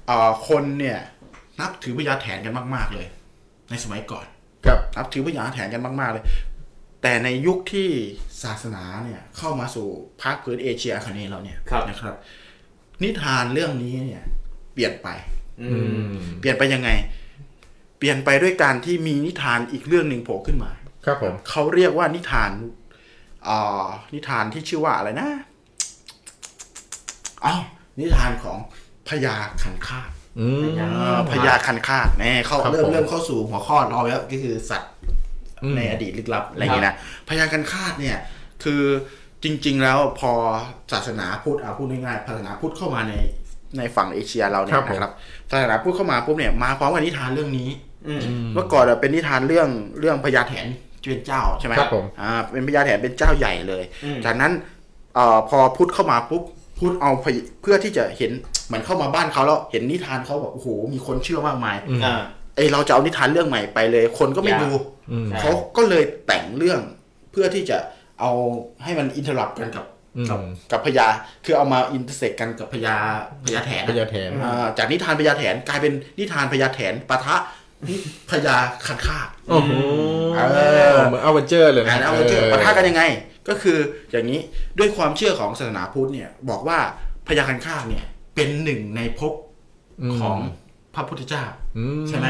เอ่อคนเนี่ยนับถือพญาแถนกันมาก ๆเลย ในสมัยก่อนครับนับถือพญาแถนกันมาก ๆเลย แต่ในยุคที่ศาสนาเนี่ยเข้ามาสู่ภาคพื้นเอเชียอาคเนย์เราเนี่ยครับนะครับ นิทานเรื่องนี้เนี่ย เปลี่ยนไป อือืมมเปลี่ยนไปยังไง เปลี่ยนไปด้วยการที่มีนิทานอีกเรื่องหนึ่งโผล่ขึ้นมา ครับผมเขาเรียกว่านิทานอ่านิทานที่ชื่อว่าอะไรนะอ๋อนิทานของพญาคันคากอืมอ่าพญาคันคากแน่เขาครับเริ่มผมเริ่มเข้าสู่หัวข้อเราแล้วก็คือสัตว์อืมในอดีตลึกลับอะไรอย่างเงี้ยนะพญาคันคากเนี่ย คือจริง ๆ แล้วพอศาสนาพุทธอะพูดง่ายๆศาสนาพุทธเข้ามาใน ในฝั่งเอเชียเราเนี่ครัยบผมนะครับศาสนาพุทธเข้ามาปุ๊บเนี่ยมาพร้อมกับนิทานเรื่องนี้อืมเมื่อก่อนอะเป็นนิทานเรื่องเรื่องพญาแถนที่เป็นเจ้าใช่ไหมครับผมอ่าเป็นพญาแถนเป็นเจ้าใหญ่เลยอืมจากนั้นเอ่อพอพุทธเข้ามาปุ๊บพุทธเอาพญเพื่อที่จะเห็นเหมือนเข้ามาบ้านเขาแล้วเห็นนิทานเขาแบบโอ้โหมีคนเชื่อมากมายอืมอ่าไอเราจะเอานิทานเรื่องใหม่ไปเลย คนก็ไม่อยากดูอืมใช่เขาก็เลยแต่งเรื่องเพื่อที่จะเอาให้มันอินเทอร์รับกันกับอืม กับกับพญาคือเอามา intersect กันกับพญาพญาแถนพญาแถนอ่าจากนิทานพญาแถนกลายเป็นนิทานพญาแถนปะทะนิพญาคันคากโอ้โหเออเหมือนอเวนเจอร์เลยอ่านะแล้วมันจะปะทะกันยังไง ก็คืออย่างนี้ด้วยความเชื่อของศาสนาพุทธเนี่ย บอกว่าพญาคันคากเนี่ย เป็นหนึ่งในภพของพระพุทธเจ้าใช่ไหม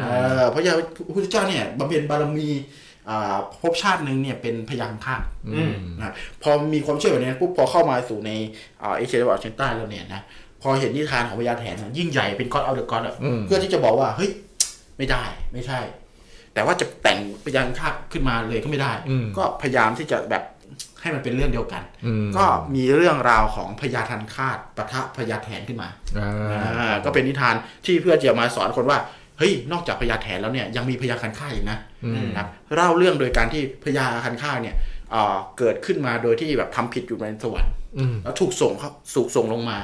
เออพระยาพระพุทธเจ้าเนี่ยบำเพ็ญบารมีอ่า ภพชาติหนึ่งเนี่ยเป็นพยาคันคากอืมนะพอมีความเชื่อแบบนี้ปุ๊บพอเข้ามาสู่ในอ่าเอเชียตะวันออกเฉียงใต้แล้วเนี่ยนะพอเห็นนิทานของพญาแถนนะยิ่งใหญ่เป็นก้อนเอาเดอะก้อนอืมเพื่อที่จะบอกว่าเฮ้ยไม่ได้ไม่ใช่ แต่ว่าจะแต่งพยาคันคากขึ้นมาเลยก็ไม่ได้อืมก็พยายามที่จะแบบให้มันเป็นเรื่องเดียวกันอืมก็มีเรื่องราวของพญาทันคาตปะทะพญาแถนขึ้นมาอ่าอ่าก็เป็นนิทานที่เพื่อจะมาสอนคนว่าเฮ้ยนอกจากพญาแถนแล้วเนี่ยยังมีพญาคันค่าอีกนะอืม นะครับเล่าเรื่องโดยการที่พญาคันค่าเนี่ยเอ่อเกิดขึ้นมาโดยที่แบบทำผิดอยู่ในสวรรค์อืมแล้วถูกส่งเขาสูกส่งลงมา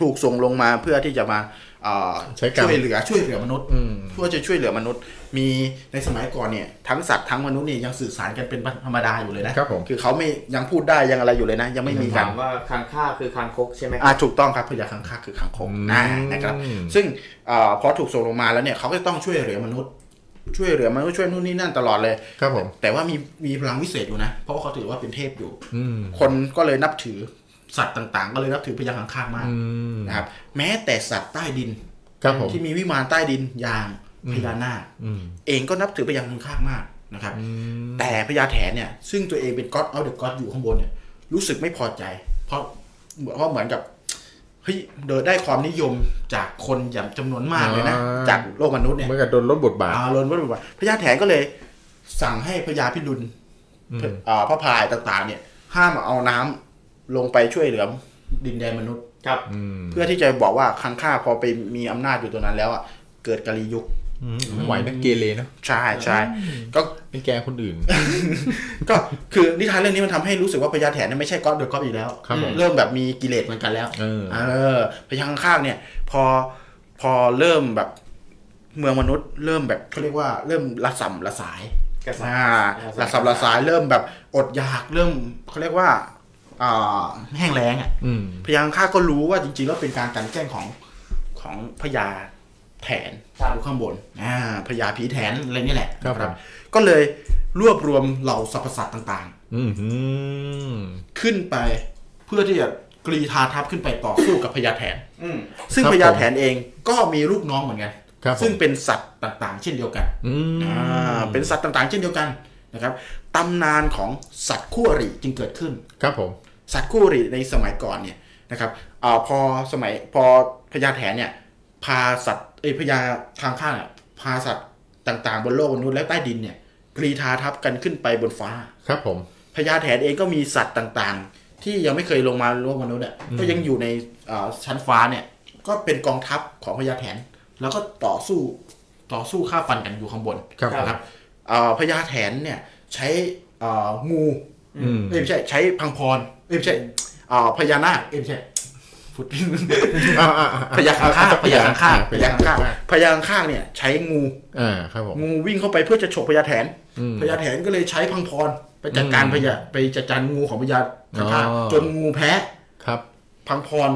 ถูกส่งลงมาเพื่อที่จะมาเอ่อใช้กรรมช่วยเหลือช่วยเหลือมนุษย์อืมเพื่อจะช่วยเหลือมนุษย์ มีในสมัยก่อนเนี่ยทั้งสัตว์ทั้งมนุษย์เนี่ยยังสื่อสารกันเป็นธรรมดาอยู่เลยนะครับผมคือเขาไม่ยังพูดได้ยังอะไรอยู่เลยนะ ยังไม่มีกาถารมว่าคางค่าคือคางคกใช่ไหมครับอ่าถูกต้องครับพญาคังคกคือคังคกอืมอ่านะครับ ซึ่งเอ่อพอถูกส่งลงมาแล้วเนี่ยเขาก็จะต้องช่วยเหลือมนุษย์ ช่วยเหลือมนุษย์ช่วยนู่นนี่นั่นตลอดเลย ครับผม แต่ว่ามีมีพลังวิเศษอยู่นะ เพราะว่าเขาถือว่าเป็นเทพอยู่อืมคนก็เลยนับถือสัตว์ต่าง ๆ ก็เลยนับถือพญาคังคกมากอืมนะครับ แม้แต่สัตว์ใต้ดินครับผมที่มีวิมานใต้ดินอย่างพญานาคอืมเองก็นับถือพญาคังคกมากนะครับ แต่พญาแถนเนี่ย ซึ่งตัวเองเป็นก็อดเอาเดอะก็อดอยู่ข้างบนเนี่ย รู้สึกไม่พอใจ เพราะเพราะเหมือนกับเฮ้ยเดินได้ความนิยมจากคนอย่างจำนวนมากเลยนะอ่าจากโลกมนุษย์เนี่ยเมื่อกับโดนลดบทบาทอาลนวัดว่าพญาแถนก็เลย สั่งให้พญาพิรุณอืมอ่าพระพายต่างๆ เนี่ย ห้ามเอาน้ำลงไปช่วยเหลือดินแดนมนุษย์ครับอืมเพื่อที่จะบอกว่าคังค่าพอไปมีอำนาจอยู่ตรงนั้นแล้วอะเกิดกาลียุค อืมไหวนะเกเรเนอะใช่ใช่ก็เป็นแกล้งคนอื่น ก็คือนิทานเรื่องนี้มันทำให้รู้สึกว่าพญาแถนเนี่ยไม่ใช่ก็อดเดอะก็อดอีกแล้วครับผมเริ่มแบบมีกิเลสเหมือนกันแล้วเออเออพญาข้างๆเนี่ย พอพอเริ่มแบบเมืองมนุษย์เริ่มแบบเขาเรียกว่าเริ่มละสัมละสายกระสับอ่าละสัมละสายเริ่มแบบอดอยากเริ่มเขาเรียกว่าอ่าแห้งแล้งอะอืมพญาข้างๆก็รู้ว่าจริงๆแล้วเป็นการกลันแกล้งของของพญา แถนครับอยู่ข้างบนอ่าพญาผีแถนอะไรนี่แหละครับผมก็เลยรวบรวมเหล่าสรรพสัตว์ต่างอืมอืมๆขึ้นไปเพื่อที่จะกรีธาทัพขึ้นไปต่อสู้กับพญาแถนอืมซึ่งครับพญาผมแถนเองก็มีลูกน้องเหมือนกันครับผมซึ่งเป็นสัตว์ต่างๆ เช่นเดียวกันอืมอ่าเป็นสัตว์ต่างๆ เช่นเดียวกันนะครับตำนานของสัตว์คู่อริจึงเกิดขึ้น ครับผม สัตว์คู่อริในสมัยก่อนเนี่ยนะครับอาพอสมัยพอพญาแถนเนี่ยพาสัตว์ เอยพญาทางข้างเนี่ยพาสัตว์ต่างๆ บนโลกมนุษย์และใต้ดินเนี่ยกรีธาทัพกันขึ้นไปบนฟ้า ครับผมพญาแถนเองก็มีสัตว์ต่างๆ ที่ยังไม่เคยลงมาโลกมนุษย์อะก็ยังอยู่ในอ่าชั้นฟ้าเนี่ย ก็เป็นกองทัพของพญาแถน แล้วก็ต่อสู้ต่อสู้ฆ่าฟันกันอยู่ข้างบนครับนะครับอ่าพญาแถนเนี่ยใช้อ่างูอืมเอ้ยไม่ใช่ใช้พังพรเอ้ยไม่ใช่อ่าพญานาคเอ้ยไม่ใช่ ฟุดอ่าอ่าอ่าพญาคังคากพญาคังคากพพญาญาคัคังงคาคากกพญาคังคากเนี่ย ใช้งูอ่าครับผมงูวิ่งเข้าไปเพื่อจะฉกพญาแถนอืมพญาแถนก็เลยใช้พังพรไปจัดการอืมพญาไปจัดการงูของพญาคังคากอ๋อจนงูแพ้ครับ พังพร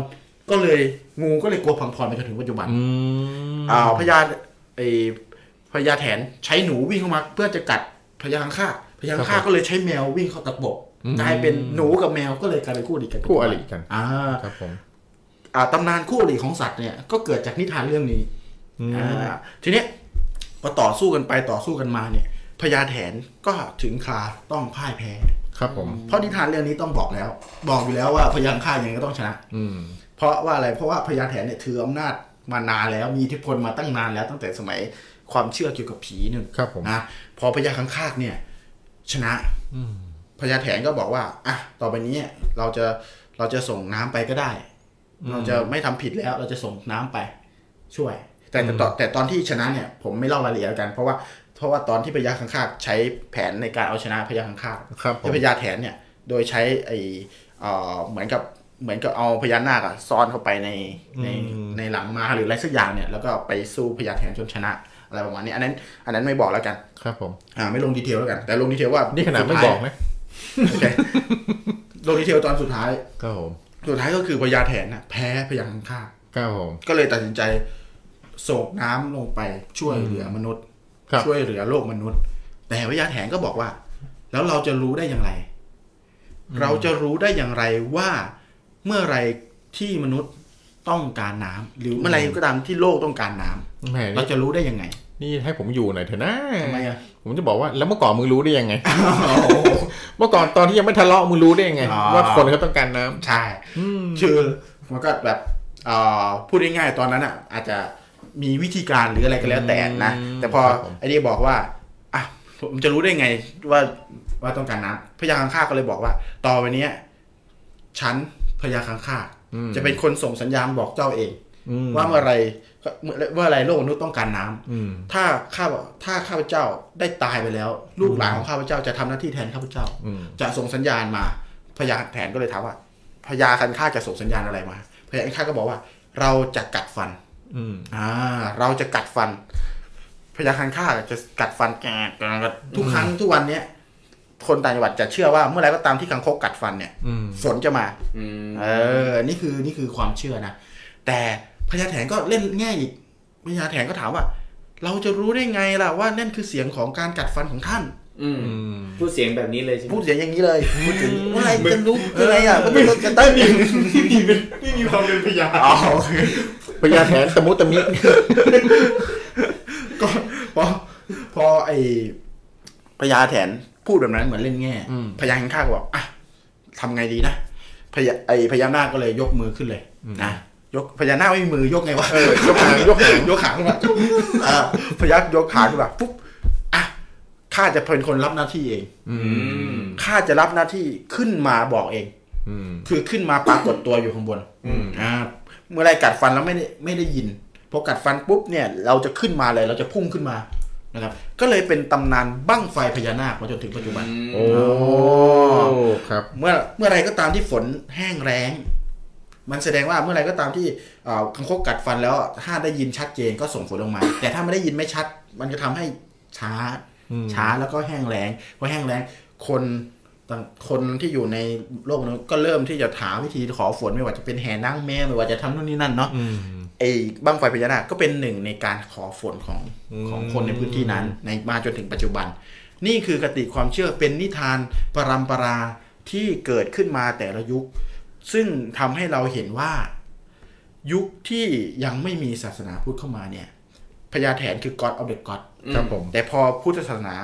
ก็เลยงูก็เลยกลัวพังพรไปจนถึงปัจจุบันอืมอ่าพญาไอพญาแถนใช้หนูวิ่งเข้ามา เพื่อจะกัดพญาคังคากพญาคังคากก็เลยใช้แมววิ่งเข้าตะปบกลายเป็นหนูกับแมวก็เลยกลายเป็นคู่อริกันคู่อริกันอ่าครับผมอ่า ตำนานคู่อริของสัตว์เนี่ยก็เกิดจากนิทานเรื่องนี้อืมอ่าทีเนี้ยพอต่อสู้กันไปต่อสู้กันมาเนี่ยพญาแถนก็ถึงคราต้องพ่ายแพ้ครับผมเพราะนิทานเรื่องนี้ต้องบอกแล้ว บอกอยู่แล้วว่าพญาคังคากยังไงก็ต้องชนะ อืมเพราะว่าอะไรเพราะว่าพญาแถนเนี่ยถืออำนาจมานานแล้วมีอิทธิพลมาตั้งนานแล้วตั้งแต่สมัยความเชื่อเกี่ยวกับผีหนึ่งครับผมนะพอพญาคังคากเนี่ย ชนะ อืมพญาแถนก็บอกว่าอะต่อไปนี้เราจะเราจะส่งน้ำไปก็ได้ เราจะไม่ทำผิดแล้ว เราจะส่งน้ำไปช่วย แต่แต่ตอนแต่ตอนที่ชนะเนี่ย ผมไม่เล่ารายละเอียดแล้วกัน เพราะว่าเพราะว่าตอนที่พญาคันคากใช้แผนในการเอาชนะพญาคันคากครับผมให้พญาแถนเนี่ย โดยใช้ไอเอ่อเหมือนกับเหมือนกับเอาพญานาคอะซ่อนเข้าไปในในอืมในหลังม้าหรืออะไรสักอย่างเนี่ย แล้วก็ไปสู้พญาแถนจนชนะอะไรประมาณนี้ อันนั้น อันนั้นไม่บอกแล้วกัน ครับผม อ่า ไม่ลง detail แล้วกัน แต่ลง detail ว่า นี่ขนาดไม่สุท้ายบอกนะโอเคลง detail ตอนสุดท้าย ครับผม สุดท้ายก็คือพญาแถนน่ะแพ้พญาคังคากครับผมก็เลยตัดสินใจโศกน้ำลงไปช่วยเหลือมนุษย์ครับช่วยเหลือโลกมนุษย์ แต่พญาแถนก็บอกว่า แล้วเราจะรู้ได้อย่างไร เราจะรู้ได้อย่างไรว่าเมื่อไรที่มนุษย์ต้องการน้ำหรือเมื่อไรก็ตามที่โลกต้องการน้ำแหมเรานี่จะรู้ได้ยังไง นี่ให้ผมอยู่หน่อยเถอะนะทำไมอะผมจะบอกว่าแล้วเมื่อก่อนมึงรู้ได้ยังไงเมื่อก่อนตอนที่ยังไม่ทะเลาะมึงรู้ได้ยังไงอ๋อว่าคนเขาต้องการน้ำใช่อืมคือมันก็แบบเอ่อพูดง่ายๆตอนนั้นอะ อาจจะมีวิธีการหรืออะไรก็แล้วแต่นะอืมแต่พอครับผมไอ้นี่บอกว่าอะผมจะรู้ได้ไงว่าว่าต้องการน้ำพญาคังคากก็เลยบอกว่า ต่อไปเนี้ยฉันพญาคังคากอืมจะเป็นคนส่งสัญญาณบอกเจ้าเองอืม ว่าเมื่อไรเมื่อเมื่อไรโลกมนุษย์ต้องการน้ำอืมถ้าข้าถ้าข้าพเจ้าได้ตายไปแล้ว ลูกหลานของข้าพเจ้าจะทำหน้าที่แทนข้าพเจ้าอืมจะส่งสัญญาณมาพญาแถนก็เลยถามว่าพญาคันคากจะส่งสัญญาณอะไรมาพญาคันคากก็บอกว่า เราจะกัดฟันอืมอ่า เราจะกัดฟันพญาคันฆ่าจะกัดฟันแกะแกะทุกครั้งทุกวันเนี้ยคนต่างจังหวัดจะเชื่อว่าเมื่อไหรก็ตามที่คังคกกัดฟันเนี่ยอืมฝนจะมาอืมเออ นี่คือนี่คือความเชื่อนะแต่ พญาแถนก็เล่นแง่อีกพญาแถนก็ถามว่า เราจะรู้ได้ไงล่ะว่านั่นคือเสียงของการกัดฟันของท่าน อืมอืมพูดเสียงแบบนี้เลยใช่ไหมพูดเสียงอย่างนี้เลยพูดถึงว่าอะไรจะรู้คืออะไรอะมันเป็นกระต้นไม่มีความเป็นพยาอ๋อโอเคพยาแถนตะมุตะมิก็พอพอไอพญาแถนพูดแบบนั้นเหมือนเล่นแง่อืมพญาข้างๆก็บอกอะทำไงดีนะพญาไอพญานาคก็เลยยกมือขึ้นเลยนะ ยกพญานาคไม่มีมือยกไงวะเออยกหางยกหางยกขาขึ้นมาอ่าพยักยกขาขึ้นมาปุ๊บอะข้าจะเป็นคนรับหน้าที่เองอืมข้าจะรับหน้าที่ขึ้นมาบอกเองอืมคือขึ้นมาปรากฏตัวอยู่ข้างบนอืมอ่าเมื่อไรกัดฟันแล้วไม่ได้ไม่ได้ยินพอกัดฟันปุ๊บเนี่ย เราจะขึ้นมาเลยเราจะพุ่งขึ้นมานะครับ ก็เลยเป็นตำนานบั้งไฟพญานาคมาจนถึงปัจจุบันโอ้ครับ เมื่อเมื่อไรก็ตามที่ฝนแห้งแล้ง มันแสดงว่าเมื่อไรก็ตามที่เอ่อคังคกกัดฟันแล้วถ้าได้ยินชัดเจนก็ส่งฝนลงมา แต่ถ้าไม่ได้ยินไม่ชัด มันจะทำให้ช้าอืมช้าแล้วก็แห้งแล้งพอแห้งแล้งคนต่างคนที่อยู่ในโลกนั้นก็เริ่มที่จะหาวิธีขอฝนไม่ว่าจะเป็นแห่นั่งแม่ไม่ว่าจะทำนู่นนี่นั่นเนาะอืมไอ้บ้างไฟพญานาคก็เป็นหนึ่งในการขอฝนของอืมของคนในพื้นที่นั้น ในมาจนถึงปัจจุบัน นี่คือกติความเชื่อเป็นนิทานปรำปราที่เกิดขึ้นมาแต่ละยุค ซึ่งทำให้เราเห็นว่า ยุคที่ยังไม่มีศาสนาพุทธเข้ามาเนี่ยพญาแถนคือ God of the God ครับผม แต่พอพุทธศาสนา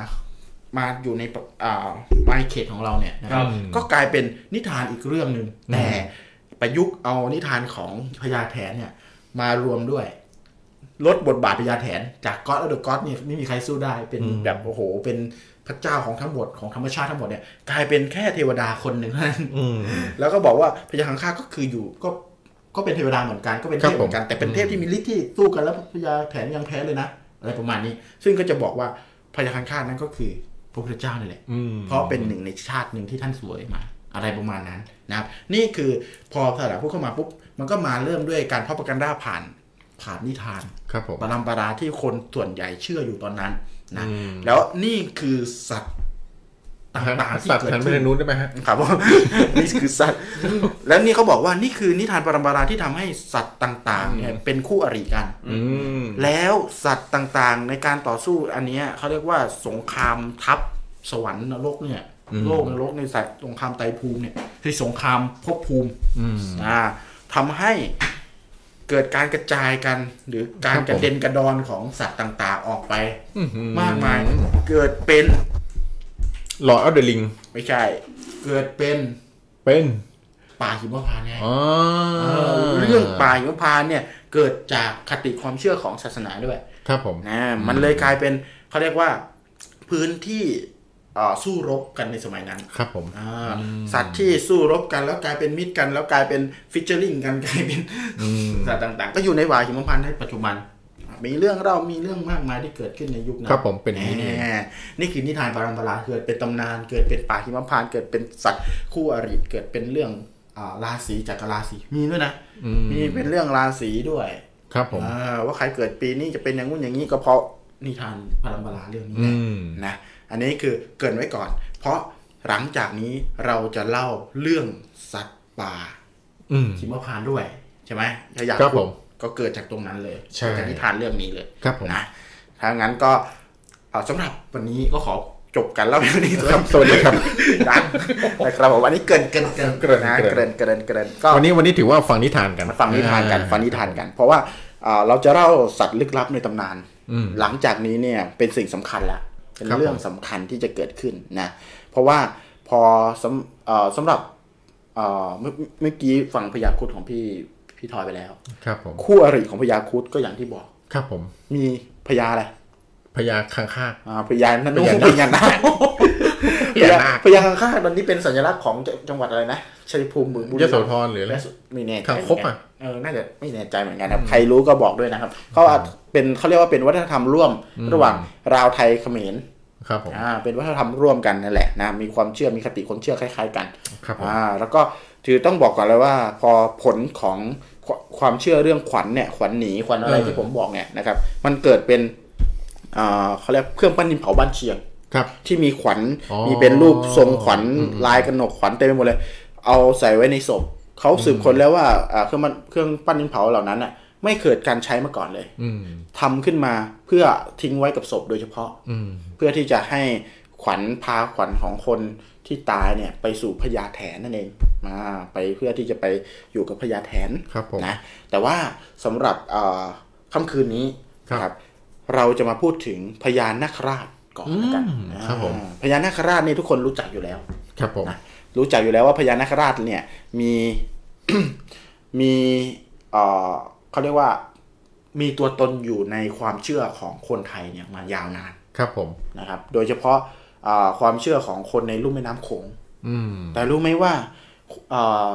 มาอยู่ในปอ่ามาในเขตของเราเนี่ยนะคครัรับบก็กลายเป็นนิทานอีกเรื่องหนึ่งแต่ประยุกต์เอานิทานของพญาแถนเนี่ย มารวมด้วย ลดบทบาทพญาแถน จากก็อดอเดอะก็อดเนี่ยไม่มีใครสู้ได้เป็นอืมแบบโอ้โห เป็น พระเจ้าของทั้งหมดของธรรมชาติทั้งหมดเนี่ยกลายเป็นแค่เทวดาคนหนึ่งเท่านั้นอืมแล้วก็บอกว่าพญาคังคาก็คืออยู่ก็ก็เป็นเทวดาเหมือนกันก็เป็นเทพเหมือนกันแต่เป็นเทพที่มีฤทธิ์ที่สู้กันแล้วพญาแถนยังแพ้เลยนะอะไรประมาณนี้ ซึ่งก็จะบอกว่าพญาคังคานั้นก็คือพระพุทธเจ้านี่แหละอืมเพราะเป็นหนึ่งในชาติหนึ่งที่ท่านสวยมาอะไรประมาณนั้นนะครับ นี่คือพอศาสนาพูดเข้ามาปุ๊บมันก็มาเริ่มด้วยการพ่อประกันด้าผ่านผ่านนิทานครับผมปรำปราที่คนส่วนใหญ่เชื่ออยู่ตอนนั้น นะอืมแล้วนี่คือสัตว์ต่างๆที่สัตว์เกิดหันไปขึ้นทางนู้นได้ไหมฮะครับผมนี่คือสัตว์ แล้วนี่เขาบอกว่านี่คือนิทานปรำปราที่ทำให้สัตว์ต่างๆเนี่ยเป็นคู่อริกัน อืมแล้วสัตว์ต่างๆในการต่อสู้อันเนี้ยเขาเรียกว่าสงครามทัพสวรรค์นรกเนี่ยอืมโลกนรกในสายสงครามไตรภูมิเนี่ยคือสงครามภพภูมิอืมอ่าทำให้ เกิดการกระจายกันหรือการครับผมกระเด็นกระดอนของสัตว์ต่าง ๆ ออกไปอืมากมาย เกิดเป็นหลอดเอาเดลิงไม่ใช่ เกิดเป็นเป็นป่าหิมพานต์ไงอ๋อเออเรื่องป่าหิมพานต์เนี่ย เกิดจากคติความเชื่อของศาสนาด้วย ครับผมนะมันเลยกลายเป็นเขาเรียกว่าพื้นที่เอ่อ สู้รบกันในสมัยนั้นครับผมอ่าสัตว์ที่สู้รบกันแล้วกลายเป็นมิตรกันแล้วกลายเป็นฟิชเจอริงกันกลายเป็นอืมสัตว์ต่าง ๆ ก็อยู่ในวาหิมพานต์ในปัจจุบัน มีเรื่องเล่ามีเรื่องมากมายที่เกิดขึ้นในยุคนั้นครับผมเป็นอย่างนี้นี่เองแหมนี่คือนิทานปรำปราเกิดเป็นตำนานเกิดเป็นป่าหิมพานต์เกิดเป็นสัตว์คู่อริเกิดเป็นเรื่องอ่าราศีจักรราศีมีด้วยนะอืมมีเป็นเรื่องราศีด้วย ครับผมอ่าว่าใครเกิดปีนี้จะเป็นอย่างงู้นอย่างนี้ก็เพราะนิทานปรำปราเรื่องนี้แหอืละมนะ อันนี้คือเกรินไว้ก่อน เพราะหลังจากนี้เราจะเล่าเรื่องสัตว์ป่าอืมหิมพานต์ด้วย ใช่ไหมถ้าอยากครับผมก็เกิดจากตรงนั้นเลยใช่เกิดจากนิทานเรื่องนี้เลยครับผมนะถ้างั้นก็เอ่อสำหรับวันนี้ก็ขอจบกันแล้ววันนี้ครับสวัสดีครับดังนะครับผมวันนี้เกินเกินเกินเกริ่นนะเกริ่นเกินเกินเกินก็วันนี้วันนี้ถือว่าฟังนิทานกันมาฟังนิทานกันฟังนิทานกัน เพราะว่าเอ่อเราจะเล่าสัตว์ลึกลับในตำนานอืมหลังจากนี้เนี่ยเป็นสิ่งสำคัญละ เป็นครับเรื่องสำคัญที่จะเกิดขึ้นนะเพราะว่าพอสำเอ่อสำหรับเอ่อเมื่อเมื่อกี้ฟังพยาครุดของพี่พี่ทอยไปแล้ว ครับผมคู่อริของพยาครุดก็อย่างที่บอก ครับผม มีพญาอะไรพญาคังคากอ่าพญานั่นพญานาค พญานาคพญานาคพญาข้างๆตอนนี้เป็นสัญลักษณ์ของจังจังหวัดอะไรนะชัยภูมิเมืองบุรียรัมย์โสธรหรืออะไรและสุไม่แน่ใจคางคกอะเออน่าจะไม่แน่ใจเหมือนกันครับ ใครรู้ก็บอกด้วยนะครับเขาอาจเป็นเขาเรียกว่าเป็นวัฒนธรรมร่วม ระหว่างราวไทยเขมรครับผมอ่าเป็นวัฒนธรรมร่วมกันนั่นแหละนะมีความเชื่อมีคติความเชื่อคล้าย ๆ กันครับผมอ่าแล้วก็ถือต้องบอกก่อนเลยว่า พอผลของควความเชื่อเรื่องขวัญเนี่ยขวัญหนีขวัญอะไรเออที่ผมบอกเนี่ยนะครับ มันเกิดเป็นอ่าเขาเรียกเครื่องปั้นดินเผาบ้านเชียง ครับที่มีขวัญอ๋อมีเป็นรูปทรงขวัญลายกระหนกขวัญเต็มไปหมดเลย เอาใส่ไว้ในศพเขาสืบค้นแล้วว่าอ่าเครื่องมันเครื่องปั้นดินเผาเหล่านั้นอะไม่เกิดการใช้มาก่อนเลยอืมทำขึ้นมาเพื่อทิ้งไว้กับศพโดยเฉพาะ อืมเพื่อที่จะให้ขวัญพาขวัญของคนที่ตายเนี่ยไปสู่พญาแถนนั่นเองมาไปเพื่อที่จะไปอยู่กับพญาแถนครับผมนะแต่ว่าสำหรับเอ่อค่ำคืนนี้ครับนะครับ เราจะมาพูดถึงพญานาคราช ก่อนแล้วกันอืมครับผมอ่าพญานาคราชนี่ทุกคนรู้จักอยู่แล้ว ครับผมนะรู้จักอยู่แล้วว่าพญานาคราชเนี่ยมีมีเอ่อเขาเรียกว่ามีตัวตนอยู่ในความเชื่อของคนไทยเนี่ยมายาวนานครับผมนะครับ โดยเฉพาะอ่าความเชื่อของคนในลุ่มแม่น้ำโขงอืมแต่รู้ไหมว่าเอ่อ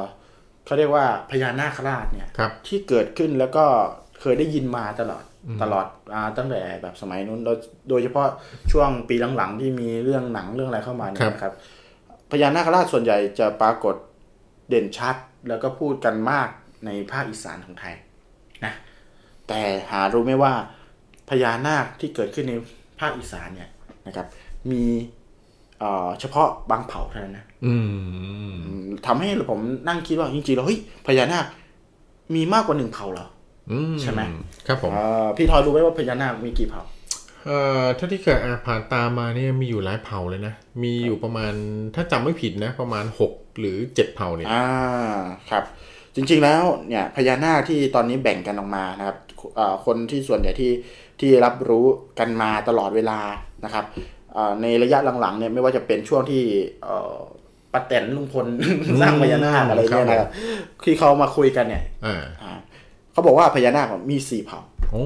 เขาเรียกว่าพญานาคราชเนี่ยครับที่เกิดขึ้นแล้วก็เคยได้ยินมาตลอด ตลอดอาตั้งแต่แบบสมัยนู้นโดยโดยเฉพาะช่วงปีหลังๆที่มีเรื่องหนังเรื่องอะไรเข้ามาเนี่ยนะครับพญานาคราชส่วนใหญ่จะปรากฏเด่นชัดแล้วก็พูดกันมากในภาคอีสานของไทยนะแต่หารู้ไหมว่าพญานาคที่เกิดขึ้นในภาคอีสานเนี่ยนะครับ มีเอ่อเฉพาะบางเผ่าเท่านั้นนะอืมอืมทำให้ผมนั่งคิดว่าจริงๆแล้วเฮ้ยพญานาคมีมากกว่าหนึ่งเผ่าเหรออืม ใช่ไหมครับผมเอ่อพี่ทอยรู้ไหมว่าพญานาคมีกี่เผ่าเอ่อถ้าที่เคยอ่านผ่านตามมาเนี่ยมีอยู่หลายเผ่าเลยนะ มีอยู่ประมาณถ้าจำไม่ผิดนะ ประมาณหกหรือเจ็ดเผ่าเนี่ยอ่าครับ จริงๆแล้วเนี่ยพญานาคที่ตอนนี้แบ่งกันออกมานะครับเอ่อคนที่ส่วนใหญ่ที่ที่รับรู้กันมาตลอดเวลานะครับเอ่อในระยะหลังๆเนี่ยไม่ว่าจะเป็นช่วงที่เอ่อป้าแตนลุงพลสร้างพญานาคอะไรเนี่ยนะครับที่เขามาคุยกันเนี่ยอ่าอ่า เขาบอกว่าพญานาคมีสี่เผ่าโอ้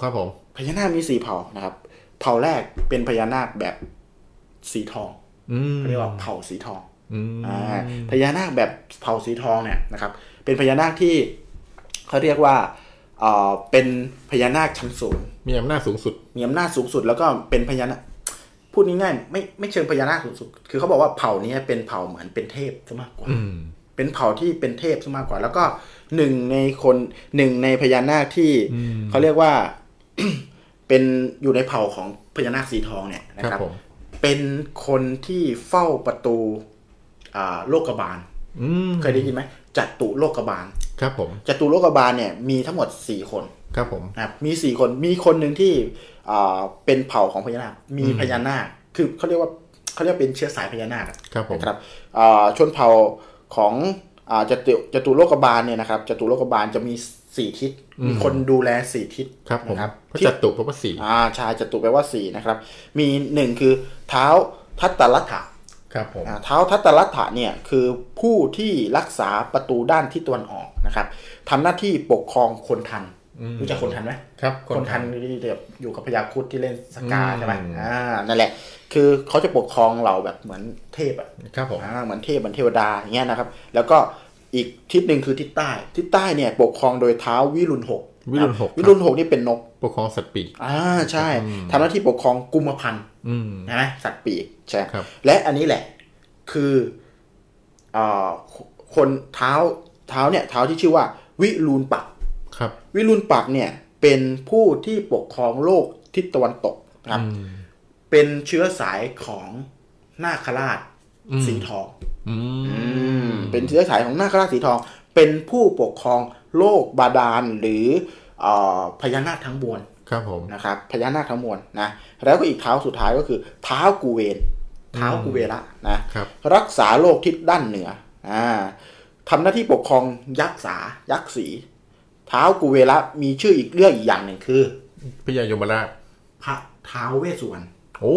ครับผมพญานาคมีสี่เผ่านะครับ เผ่าแรกเป็นพญานาคแบบสีทองอืมเรียกว่าเผ่าสีทองอืมอ่าพญานาคแบบเผ่าสีทองเนี่ยนะครับ เป็นพญานาคที่เขาเรียกว่าเอ่อเป็นพญานาคชั้นสูงมีอำนาจสูงสุด มีอำนาจสูงสุด แล้วก็เป็นพญานาคพูดง่ายๆไม่ไม่เชิงพญานาคสูงสุด คือเขาบอกว่าเผ่านี้เป็นเผ่าเหมือนเป็นเทพซะมากกว่าอืมเป็นเผ่าที่เป็นเทพซะมากกว่า แล้วก็ หนึ่งในคนหนึ่งในพญานาคที่เขาเรียกว่าเป็นอยู่ในเผ่าของพญานาคสีทองเนี่ยนะคครัรับบผมเป็นคนที่เฝ้าประตูอ่าโลกบาลอืมเคยได้ยินไหมจัตุโลกบาลครับผมจัตุโลกบาลเนี่ยมีทั้งหมดสี่คนครับผมนะครับมีสี่คนมีคนหนึ่งที่อ่าเป็นเผ่าของพญานาคมีพญานาคคือเขาเรียกว่าเขาเรียกเป็นเชื้อสายพญานาคอะครับผมนะครับอ่าชนเผ่าของอ่า จตุจตุโลกบาลเนี่ยนะครับจตุโลกบาลจะมีสี่ทิศมีคนดูแลสี่ทิศครับผมนะครับพระทิศจัตุพระประสีอ่าชายจตุแปลว่าสี่นะครับ มีหนึ่งคือเท้าทัตตลัตถะครับผมอ่าเท้าทัตตลัตถะเนี่ยคือผู้ที่รักษาประตูด้านทิศตะวันออกนะครับทำหน้าที่ปกครองคนทันรู้จักคนทันไหมครับ คนทันที่แบบอยู่กับพญาครุดที่เล่นสกาอืมใช่ไหมอ่านั่นแหละ คือเขาจะปกครองเราแบบเหมือนเทพอะครับผมอ่าเหมือนเทพเหมือนเทวดาอย่างเงี้ยนะครับ แล้วก็อีกทิศหนึ่งคือทิศใต้ ทิศใต้เนี่ยปกครองโดยเท้าวิรุณหกวิรุณหกวิรุณหกนี่เป็นนก ปกครองสัตว์ปีกอ่าใช่ทำหน้าที่ปกครองกุมพันธ์อืมนะสัตว์ปีกใช่ครับและอันนี้แหละคืออ่าคนเท้าเท้าเนี่ยเท้าที่ชื่อว่า วิรูณปักครับ วิรุณปักดิ์เนี่ยเป็นผู้ที่ปกครองโลกทิศตะวันตกนะครับ เป็นเชื้อสายของนาคราชสีทองอืมเป็นเชื้อสายของนาคราชสีทอง เป็นผู้ปกครองโลกบาดาลหรือเออพญานาคทั้งมวลครับผมนะครับพญานาคทั้งมวลนะแล้วก็อีกเท้าสุดท้ายก็คือเท้ากูเวนเท้ากูเวระนะครับรักษาโลกทิศด้านเหนืออ่าทำหน้าที่ปกครองยักษ์สายักษ์สีเท้ากูเวระมีชื่ออีกเรื่องอีกอย่างหนึ่งคือพญายมราชพระท้าวเวสสุวรรณ โอ้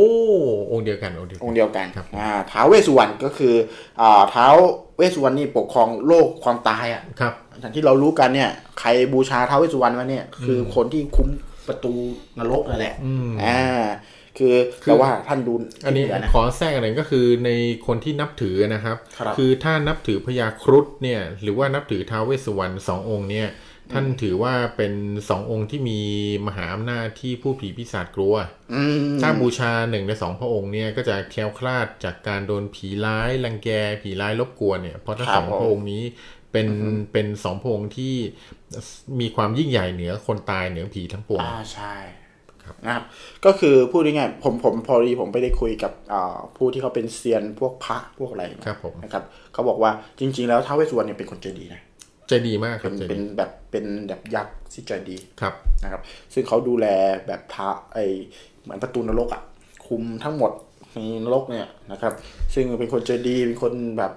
องค์เดียวกันองค์เดียวอกังนค์เดียวกันครับอ่าท้าวเวสสุวรรณก็คืออ่าท้าวเวสสุวรรณนี่ปกครองโลกความตายอะครับอย่างที่เรารู้กันเนี่ยใครบูชาท้าวเวสสุวรรณมาเนี่ยคือคนที่คุ้มประตูนรกนั่นแหละอ่าคือคือแต่ว่าท่านดูอันนี้ที่เหลืนะขอแทรกอะไรก็คือในคนที่นับถือนะครับครับอถ้านับถือพญาครุฑเนี่ยหรือว่านับถือท้าวเวสสุวรรณสององค์เนี่ย ท่านถือว่าเป็นสององค์ที่มีมหาอำนาจที่ผู้ผีปีศาจกลัวอืมถ้าบูชาหนึ่งในสองพระองค์เนี่ยก็จะแคล้วคลาดจากการโดนผีร้ายรังแกผีร้ายรบกวนเนี่ยเพราะทั้งครับสองผมพระองค์นี้เป็นเป็นสองพระองค์ที่มีความยิ่งใหญ่เหนือคนตายเหนือผีทั้งปวงอ่าใช่นะครับก็คือพูดง่ายๆผมผมพอดีผมไปได้คุยกับอ่าผู้ที่เขาเป็นเซียนพวกพระพวกอะไรครับผมนะครับเขาบอกว่าจริง ๆ แล้วท้าวเวสสุวรรณเนี่ยเป็นคนใจดีนะ ใจดีมากคเป็รับนใจเป็นดีแบบเป็นแบบยักษ์ที่ใจดีครับนะครับ ซึ่งเขาดูแลแบบพระไอเหมือนประตูนรกอะ คุมทั้งหมดในนรกเนี่ยนะครับ ซึ่งเป็นคนใจดีเป็นคนแบบ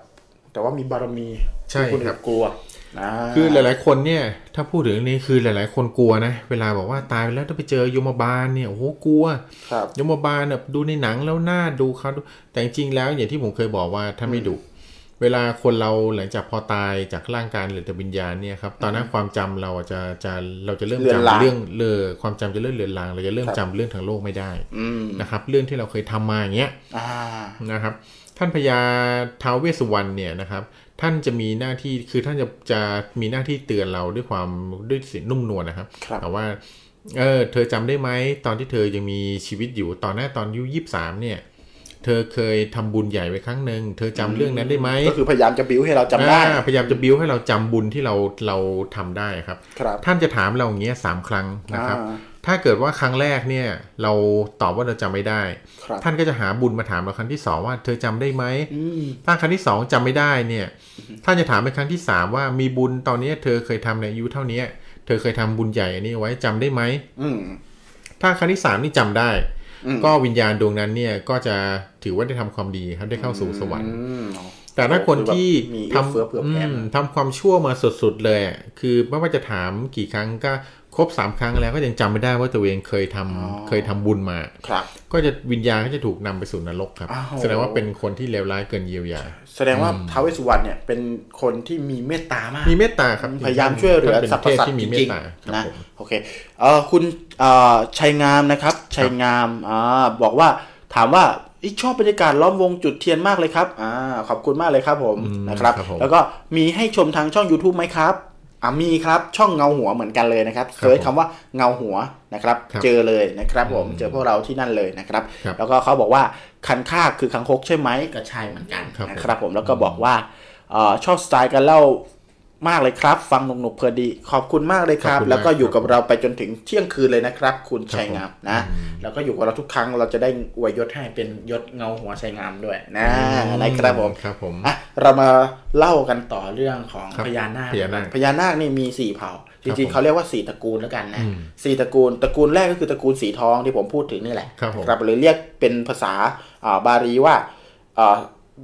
แต่ว่ามีบารมีใช่ที่คนอื่นครับกลัวนะคือหลายๆ คนเนี่ย ถ้าพูดถึงเรื่องนี้คือหลายๆ คนกลัวนะ เวลาบอกว่าตายไปแล้วต้องไปเจอยมบาลเนี่ยโอ้โหกลัวครับยมบาลแบบดูในหนังแล้วน่าดูเขาดูแต่จริงๆแล้วอย่างที่ผมเคยบอกว่าถ้าไม่ดุ เวลาคนเราหลังจากพอตายจากร่างกายหรือแต่วิญญาณเนี่ยครับตอนนั้นความจำเราจะจะเราจะเริ่มเลือนลางจำเรื่องเลอความจำจะเริ่มเลือนลาง เราจะเริ่มจำเรื่องทางโลกไม่ได้อืมนะครับ เรื่องที่เราเคยทำมาอย่างเงี้ยอ่านะครับ ท่านพญาท้าวเวสสุวรรณเนี่ยนะครับ ท่านจะมีหน้าที่คือท่านจะจะมีหน้าที่เตือนเราด้วยความด้วยเสียงนุ่มนวลนะครับครับแต่ว่า เออ เธอจำได้ไหมตอนที่เธอยังมีชีวิตอยู่ตอนหน้าตอนอายุยี่สามเนี่ย เธอเคยทำบุญใหญ่ไว้ครั้งหนึ่งเธอจำเรื่องนั้นได้ไหมก็คือพยายามจะบิ้วให้เราจำได้อ่าพยายามจะบิ้วให้เราจำบุญที่เราเราทำได้ครับครับท่านจะถามเราอย่างเงี้ยสามครั้งนะครับอ่าถ้าเกิดว่าครั้งแรกเนี่ย เราตอบว่าเราจำไม่ได้ครับท่านก็จะหาบุญมาถามเราครั้งที่สองว่า เธอจำได้ไหมอืมถ้าครั้งที่สองจำไม่ได้เนี่ย ท่านจะถามเป็นครั้งที่สามว่ามีบุญตอนเนี้ยเธอเคยทำในอายุเท่าเนี้ยเธอเคยทำบุญใหญ่อันนี้ไว้จำได้ไหมอืมถ้าครั้งที่สามนี่จำได้อืม ก็วิญญาณดวงนั้นเนี่ยก็จะถือว่าได้ทำความดีครับได้เข้าสู่สวรรค์อืมแต่ถ้าคนที่มีทเอื้อเฟื้อเผื่อแผ่ำอืมทำความชั่วมาสุดๆเลยอะคือไม่ว่าจะถามกี่ครั้งก็ ครบสามครั้งแล้วก็ยังจำไม่ได้ว่าตัวเองเคยทำเคยทำบุญมาครับ ก็จะวิญญาณก็จะถูกนำไปสู่นรกครับอ้าวแสดงว่าเป็นคนที่เลวร้ายเกินเยียวยา แสดงว่าท้าวเวสสุวรรณเนี่ยเป็นคนที่มีเมตตามากมีเมตตาครับพยายามช่วยเหลือท่านเป็นสรรพเทพสัตว์ที่จมีเมริตงตาคๆรับนะผมโอเคเอ่อคุณเอ่อชัยงามนะครับชัยงามอ่าบอกว่าถามว่าอิชอบบรรยากาศล้อมวงจุดเทียนมากเลยครับอ่าขอบคุณมากเลยครับผมอืมนะครับครับผมแล้วก็มีให้ชมทางช่อง YouTube ไหมครับอ่า มีครับช่องเงาหัวเหมือนกันเลยนะครับ search คำว่าเงาหัวนะครับครับเจอเลยนะครับผมอืมเจอพวกเราที่นั่นเลยนะครับครับแล้วก็เขาบอกว่าคันคากคือคางคกใช่ไหมก็ใช่เหมือนกันครับนะครับผมแล้วก็บอกว่าเออชอบสไตล์การเล่า มากเลยครับ ฟังหนุกๆเพลินดี ขอบคุณมากเลยครับขอบคุณมากแล้วก็อยู่กับเราไปจนถึงเที่ยงคืนเลยนะครับ คุณชัยงามผมนะ แล้วก็อยู่กับเราทุกครั้งเราจะได้อวยยศให้เป็นยศเงาหัวชัยงามด้วยนะนะครับผมครับผมอะเรามาเล่ากันต่อเรื่องของครับพญานาคพญานาคพญานาคนี่มีสี่เผ่าจครับริงผมๆเขาเรียกว่าสี่ตระกูลแล้วกันนะอืมสี่ตระกูลตระกูลแรกก็คือตระกูลสีทองที่ผมพูดถึงนี่แหละครับผมหรือเรียกเป็นภาษาอ่าบาลีว่าอ่า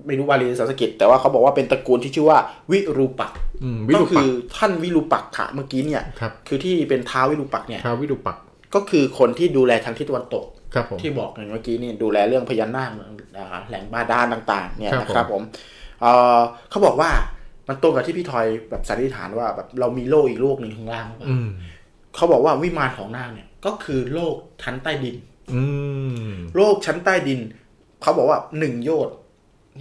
ไม่รู้บาลีหรือสันสกฤตแต่ว่าเขาบอกว่าเป็นตระกูลที่ชื่อว่าวิรูปักษ์อืมวิก็รุคืปักอษ์ท่านวิรูปักขะเมื่อกี้เนี่ยครับคือที่เป็นท้าววิรูปักษ์เนี่ยท้าววิรุปักษ์ก็คือคนที่ดูแลทางทิศตะวันตกครับผมที่บอกอย่างเมื่อกี้นี่ดูแลเรื่องพญานาคอ่าแหล่งบาดาลต่าง ๆ เนี่ยครับนะครับผมเอ่อเขาบอกว่ามันตรงกับที่พี่ทอยแบบสันนิษฐานว่าแบบเรามีโลกอีกโลกหนึ่งข้างล่างหรือเปล่าอืมเขาบอกว่าวิมานของนาคเนี่ยก็คือโลกชั้นใต้ดินอืมโลกชั้นใต้ดิน เขาบอกว่าหนึ่งโยชน์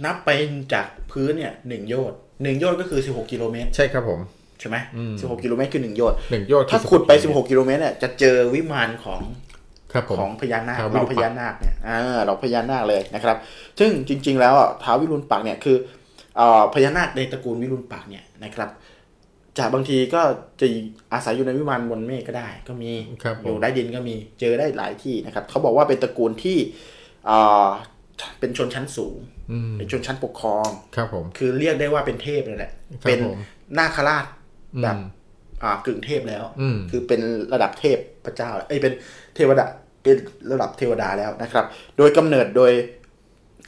นับไปจากพื้นเนี่ยหนึ่งโยชน์หนึ่งโยชน์ก็คือสิบหกกิโลเมตรใช่ครับผมใช่ไหมอืมสิบหกกิโลเมตรคือหนึ่งโยชน์หนึ่งโยชน์ถ้าคือขุดไป16สิบหกกิโลเมตรเนี่ยจะเจอวิมานของครับผมของพญานาคท้าววิรูเราปักษ์พญานาคเนี่ยอ่าเราพญานาคเลยนะครับ ซึ่งจริง ๆ แล้วอะท้าววิรุณปักษ์เนี่ยคือเอ่อพญานาคในตระกูลวิรุณปักษ์เนี่ยนะครับจากบางทีก็จะอาศัยอยู่ในวิมานบนเมฆก็ได้ ก็มีครับผมอยู่ใต้ดินก็มีเจอได้หลายที่นะครับเขาบอกว่าเป็นตระกูลที่ เอ่อเป็นชนชั้นสูงอืมเป็นชนชั้นปกครองครับผมคือเรียกได้ว่าเป็นเทพเลยแหละครับเป็นผมนาคราชแบบอืมอ่ากึ่งเทพแล้วอืมคือเป็นระดับเทพพระเจ้าแล้วเอ้ยเป็นเทวดาเป็นระดับเทวดาแล้วนะครับ โดยกำเนิดโดย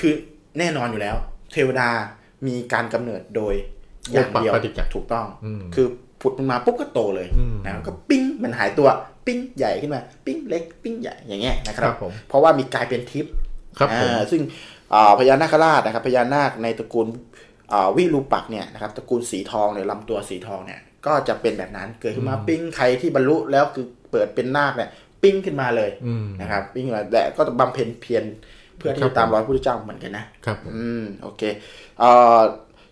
คือแน่นอนอยู่แล้ว เทวดามีการกำเนิดโดยอย่างเดียวโอปปาติกะถูกต้องอืมคือผุดมันมาปุ๊บก็โตเลยอืมนะก็ปิ้งมันหายตัวปิ้งใหญ่ขึ้นมา ปิ้งเล็กปิ้งใหญ่อย่างเงี้ยนะครับครับผมเพราะว่ามีกลายเป็นทิพย์ ครับผมอ่าซึ่งอ่าพญานาคราชนะครับพญานาคในตระกูลอ่าวิรูปักษ์เนี่ยนะครับตระกูลสีทองเนี่ยลำตัวสีทองเนี่ยก็จะเป็นแบบนั้นเกิดขึ้นมาปิ้งใครที่บรรลุแล้วคือเปิดเป็นนาคเนี่ยปิ้งขึ้นมาเลยอืมนะครับปิ้งขึ้นมาแต่ก็บำเพ็ญเพียรเพื่อที่ครัจะบตามรอยพระพุทธเจ้าเหมือนกันนะครับผมอืมโอเคเอ่อ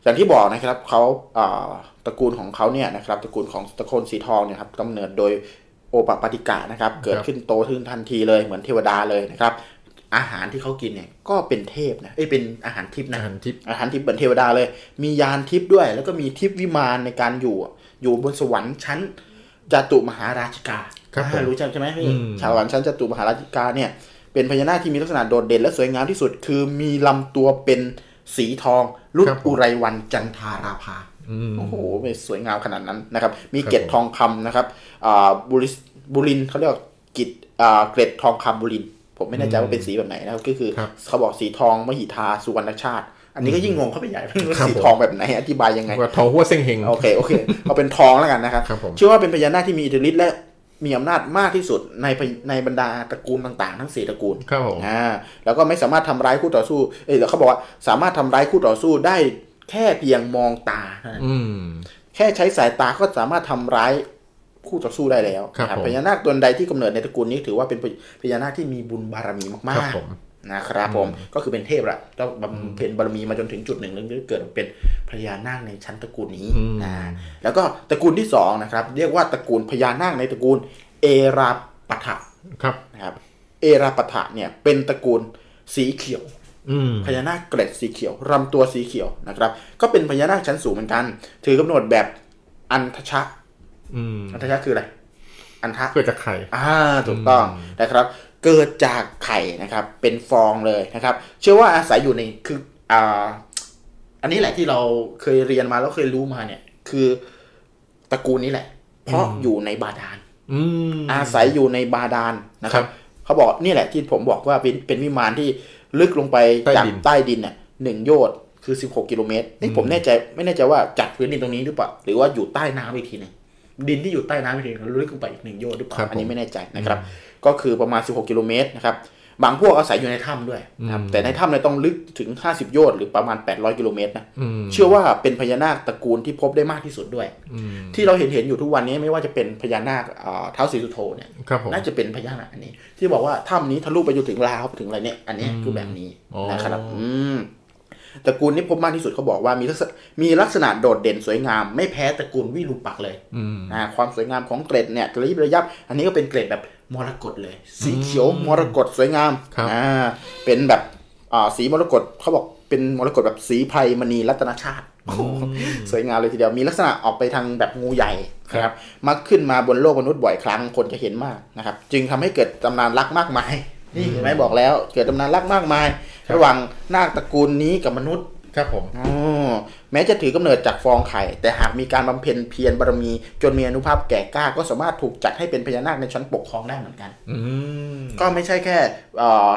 อย่างที่บอกนะครับเขาเอ่อตระกูลของเขาเนี่ยนะครับตระกูลของตระกูลสีทองเนี่ยครับกำเนิดโดยโอปปาติกะนะครับ เกิดขึ้นโตขึ้นทันทีเลยเหมือนเทวดาเลยนะครับ อาหารที่เขากินเนี่ยก็เป็นเทพนะเอ้ยเป็นอาหารทิพย์นะอาหารทิพย์อาหารทิพย์เหมือนเทวดาเลย มียานทิพย์ด้วย แล้วก็มีทิพย์วิมานในการอยู่อะอยู่บนสวรรค์ชั้นจตุมหาราชิกาครับผมอ่ารู้จักใช่ไหมพี่อืมชาวสวรรค์ชั้นจตุมหาราชิกาเนี่ยเป็นพญานาคที่มีลักษณะโดดเด่นและสวยงามที่สุด คือมีลำตัวเป็นสีทองรุ่นอุไรวันจันทาราภาอืมโอ้โหเป็นสวยงามขนาดนั้นนะครับ มีครับเกล็ดทองคำนะครับอ่าบุริสบุรินทร์เขาเรียกว่ากิจอ่าเกล็ดทองคำบุรินทร์ ผมไม่แน่ใจว่าเป็นสีแบบไหนนะครับก็คือครับเขาบอกสีทองมหิทาสุวรรณชาติ อันนี้ก็ยิ่งงงเข้าไปใหญ่ว่าครับสีผมทองแบบไหนอธิบายยังไงว่าทองหัวเส้งเฮงโอเคโอเคเอาเป็นทองแล้วกันนะครับครับผมเชื่อว่าเป็นพญานาคที่มีอิทธิฤทธิ์และมีอำนาจมากที่สุดในพญในบรรดาตระกูลต่างๆ ทั้งสี่ตระกูลครับผมอ่าแล้วก็ไม่สามารถทำร้ายคู่ต่อสู้ เอ้ยเขาบอกว่าสามารถทำร้ายคู่ต่อสู้ได้แค่เพียงมองตาเท่านั้นอืมแค่ใช้สายตาก็สามารถทำร้าย คู่ต่อสู้ได้แล้วครับนะผมพญานาคตนใดที่กำเนิดในตระกูลนี้ถือว่าเป็นพญานาคที่มีบุญบารมีมาครักบผมๆนะครับผมก็คือเป็นเทพละต้องบำเพ็ญบารมีมาจนถึงจุดหนึ่งแล้วเกิดเป็นพญานาคในชั้นตระกูลนี้อืมนะแล้วก็ตระกูลที่สองนะครับ เรียกว่าตระกูลพญานาคในตระกูลเอราปะทะครับนะครับ เอราปะทะเนี่ยเป็นตระกูลสีเขียวอืมพญานาคเกล็ดสีเขียวลำตัวสีเขียวนะครับ ก็เป็นพญานาคชั้นสูงเหมือนกัน ถือกำหนดแบบอันทชะ อืมอันทชะคืออะไรอันทะเกิดจากไข่อ่าถูกต้องนะครับ เกิดจากไข่นะครับ เป็นฟองเลยนะครับ เชื่อว่าอาศัยอยู่ในคืออ่าอันนี้แหละที่เราเคยเรียนมาแล้วเคยรู้มาเนี่ย คือตระกูลนี้แหละ เพราะอยู่ในบาดาลอืมอาศัยอยู่ในบาดาลนะครับ เขาบอกนี่แหละที่ผมบอกว่าเป็นเป็นวิมานที่ลึกลงไปใต้จากดินใต้ดินเนี่ยหนึ่งโยชน์คือ 16 กิโลเมตร นี่ผมแน่ใจไม่แน่ใจว่าจากพื้นดินตรงนี้หรือเปล่า หรือว่าอยู่ใต้น้ำอีกทีหนึง ดินที่อยู่ใต้น้ำอีกทีหนึงลึกลงไปอีกหนึ่งโยชน์หรือเปล่าครับอันนี้ผมไม่แน่ใจนะครับ ก็คือประมาณ 16 กิโลเมตรนะครับบางพวกอาศัยอยู่ในถ้ำด้วยนะครับอืมแต่ในถ้ำเนี่ยต้องลึกถึง 50 โยชน์หรือประมาณ 800 กิโลเมตรนะอืมเชื่อว่าเป็นพญานาคตระกูลที่พบได้มากที่สุดด้วยอืมที่เราเห็นเห็นอยู่ทุกวันนี้ไม่ว่าจะเป็นพญานาคเอ่อเท้าวสีสุโธเนี่ยครับผมน่าจะเป็นพญานาคอันนี้ ที่บอกว่าถ้ำนี้ทะลุไปจนถึงลาวไปถึงอะไรเนี่ยอันเนี้ยคือแบบนี้อ๋อนะครับอืม ตระกูลนี้พบมากที่สุดเขาบอกว่ามีลักษณะมีลักษณะโดดเด่นสวยงาม ไม่แพ้ตระกูลวิรูปักษ์เลยอืมนะความสวยงามของเกล็ดเนี่ยระยิบระยับ อันนี้ก็เป็นเกล็ดแบบมรกตเลย สีเขียวมรกตสวยงามครับอ่าเป็นแบบอ่าสีมรกตเขาบอกเป็นมรกตแบบสีไพรมณีรัตนชาติโอ้โหสวยงามเลยทีเดียวมีลักษณะออกไปทางแบบงูใหญ่นะครับมักขึ้นมาบนโลกมนุษย์บ่อยครั้งคนจะเห็นมากนะครับ จึงทำให้เกิดตำนานรักมากมาย นี่เห็นไหมบอกแล้ว เกิดตำนานรักมากมาย ระหว่างนาคตระกูลนี้กับมนุษย์ครับผมอ๋อแม้จะถือกำเนิดจากฟองไข่ แต่หากมีการบำเพ็ญเพียรบารมี จนมีอนุภาพแก่กล้า ก็สามารถถูกจัดให้เป็นพญานาคในชั้นปกครองได้เหมือนกัน อืมก็ไม่ใช่แค่เอ่อ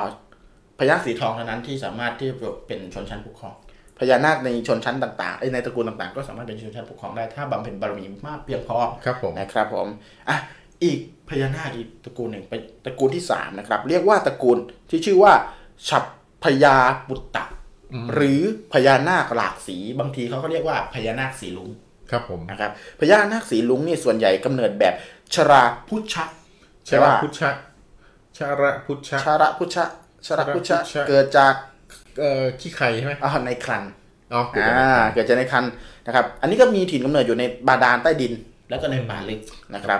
พญานาคสีทองเท่านั้นที่สามารถที่จะเป็นชนชั้นปกครอง พญานาคในชนชั้นต่างๆเอ้ยในตระกูลต่างๆ ก็สามารถเป็นชนชั้นปกครองได้ถ้าบำเพ็ญบารมีมากเพียงพอครับผมนะครับผมอะอีก พญานาคอีกตระกูลหนึ่งเป็นตระกูลที่สามนะครับ เรียกว่าตระกูลที่ชื่อว่า ฉับพญาปุตตะหรือพญานาคหลากสีบางทีเขาก็เรียกว่าพญานาคสีลุงครับผมนะครับพญานาคสีลุงนี่ส่วนใหญ่กำเนิดแบบชราพุชชะชาระพุชชะชาระพุชชะชาระพุชชะชาระพุชชะชาระพุชชะเกิดจากเอ่อขี้ไข่ใช่ไหมอ่าในครันอ๋อเกิดอ่าจากเกิดจากในครันนะครับ อันนี้ก็มีถิ่นกำเนิดอยู่ในบาดาลใต้ดิน แล้วก็ในป่าลึกนะครับ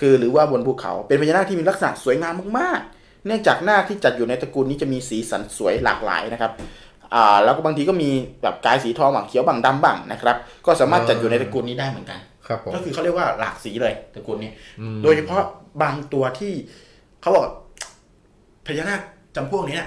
คือหรือว่าบนภูเขาเป็นพญานาคที่มีลักษณะสวยงามมากๆ เนื่องจากนาคที่จัดอยู่ในตระกูลนี้จะมีสีสันสวยหลากหลายนะครับอ่าแล้วก็บางทีก็มีแบบกายสีทองบ้างเขียวบ้างดำบ้างนะครับ ก็สามารถจัดอยู่ในตระกูลนี้ได้เหมือนกันครับผมก็คือเขาเรียกว่าหลากสีเลยตระกูลนี้ โดยเฉพาะบางตัวที่เขาบอกพญานาคจำพวกเนี้ย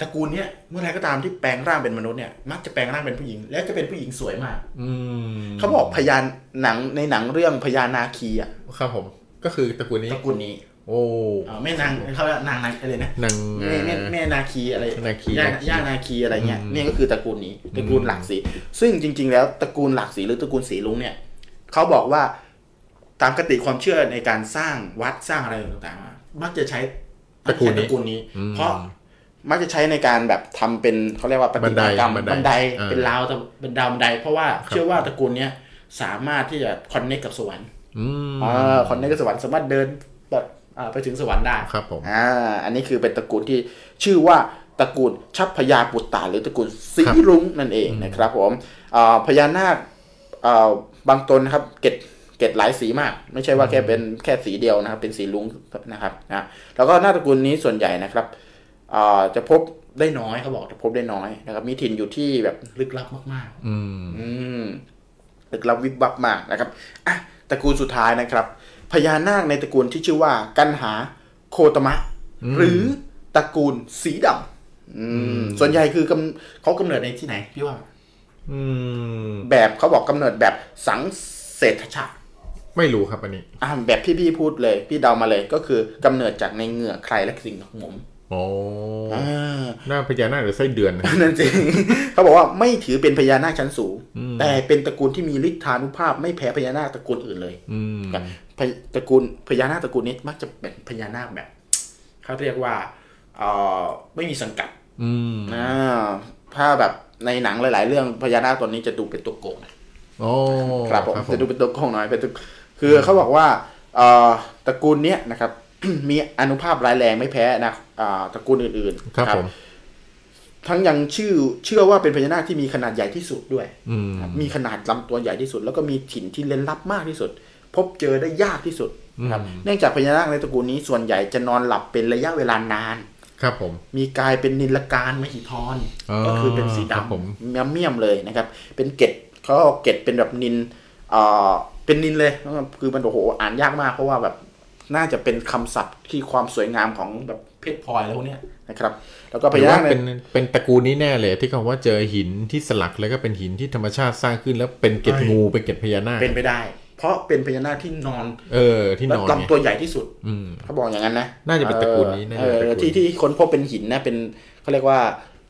ตระกูลเนี้ยเมื่อไรก็ตามที่แปลงร่างเป็นมนุษย์เนี่ยมักจะแปลงร่างเป็นผู้หญิง แล้วจะเป็นผู้หญิงสวยมาก อืมเขาบอกพญานหนังในหนังเรื่องพญานาคีอะครับผม ก็คือตระกูลนี้ตระกูลนี้ โอ้อ่าแม่นางเขาเรียกนางนางอะไรนะนางแม่แม่แม่นาคีอะไรนาคีย่านาคีย่านาคีอะไรเงี้ยอืมเนี่ยก็คือตระกูลนี้ตระกูลหลากสีซึ่งจริง ๆ แล้วตระกูลหลากสีหรือตระกูลสีลุงเนี่ยเขาบอกว่าตามกติความเชื่อในการสร้างวัดสร้างอะไรต่างๆอะมักจะใช้ตระกูลนี้ตระกูลนี้อืมเพราะมักจะใช้ในการแบบทำเป็นเขาเรียกว่าปฏิมากรรมบันไดบันไดอ่าเป็นราวแต่เป็นดาวบันได เพราะว่าเชื่อว่าตระกูลเนี้ยสามารถที่จะคอนเนคกับสวรรค์ อืมอ่าคอนเนคกับสวรรค์สามารถเดินแบบอ่าไปถึงสวรรค์ได้ครับผมอ่าอันนี้คือเป็นตระกูลที่ชื่อว่าตระกูลชัพพยาปุตตาหรือตระกูลสีครับรุ้งนั่นเองนะครับผมอ่าพญานาคอ่าบางตนนะครับเกตเกตหลายสีมาก ไม่ใช่ว่าแค่เป็นแค่สีเดียวนะครับ เป็นสีรุ้งนะครับนะแล้วก็หน้าตระกูลนี้ส่วนใหญ่นะครับเอ่อจะพบได้น้อยเขาบอกจะพบได้น้อยนะครับ มีถิ่นอยู่ที่แบบลึกลับมาก ๆ อืมอืมลึกลับวิบวับมากนะครับอะ ตระกูลสุดท้ายนะครับพญานาคในตระกูลที่ชื่อว่ากันหาโคตมะ หรือตระกูลสีดำอืมส่วนใหญ่คือกำเขากำเนิดในที่ไหนพี่ว่าอืมแบบเขาบอกกำเนิดแบบสังเศรษฐชาติไม่รู้ครับอันนี้อ่าแบบพี่พี่พูดเลย พี่เดามาเลยก็คือกำเนิดจากในเหงื่อใครและสิ่งของผม โอ้อ่าหน้าพญานาคหรือไส้เดือนนะนั่นจริงเขาบอกว่าไม่ถือเป็นพญานาคชั้นสูง แต่เป็นตระกูลที่มีฤทธานุภาพไม่แพ้พญานาคตระกูลอื่นเลยอืมครับพญตระกูลพญานาคตระกูลนี้มักจะเป็นพญานาคแบบเขาเรียกว่าเอ่อไม่มีสังกัด อืมอ่าถ้าแบบในหนังหลาย ๆ เรื่องพญานาคตัวนี้จะดูเป็นตัวโกงโอ้ครับผมจะดูเป็นตัวโกงหน่อยเป็นตัวคือเขาบอกว่าเอ่อตระกูลเนี้ยนะครับ มีอนุภาพร้ายแรงไม่แพ้นะอ่าตระกูลอื่นๆ ครับผมทั้งยังชื่อเชื่อว่าเป็นพญานาคที่มีขนาดใหญ่ที่สุดด้วยอืมครับมีขนาดลำตัวใหญ่ที่สุด แล้วก็มีถิ่นที่เล่นลับมากที่สุด พบเจอได้ยากที่สุดครับ เนื่องจากพญานาคในตระกูลนี้ส่วนใหญ่จะนอนหลับเป็นระยะเวลานาน ครับผม มีกายเป็นนิลการมหิธรอ๋อก็คือเป็นสีครับผมดำเมียมเมียมเลยนะครับ เป็นเกล็ดเขาเอาเกล็ดเป็นแบบนินเอ่อเป็นนินเลยคือมันโอ้โหอ่านยากมากเพราะว่าแบบ น่าจะเป็นคำศัพท์ที่ความสวยงามของแบบเพชรพลอยแล้วพวกเนี้ยนะครับ แล้วก็พหรือญาว่านาคในเป็นเป็นตระกูลนี้แน่เลย ที่เขาว่าเจอหินที่สลักแล้วก็เป็นหินที่ธรรมชาติสร้างขึ้นแล้วเป็นเกล็ดงูเป็นเกล็ดพญานาคเป็นไปได้ เพราะเป็นพญานาคที่นอน เออ ที่นและอนไงลำตัวใหญ่ที่สุดอืมเขาบอกอย่างนั้นนะน่าจะเป็นตระกูลนี้น่าเอจะเป็นอตระกูลที่ที่ค้นพบเป็นหินนะเป็นเขาเรียกว่า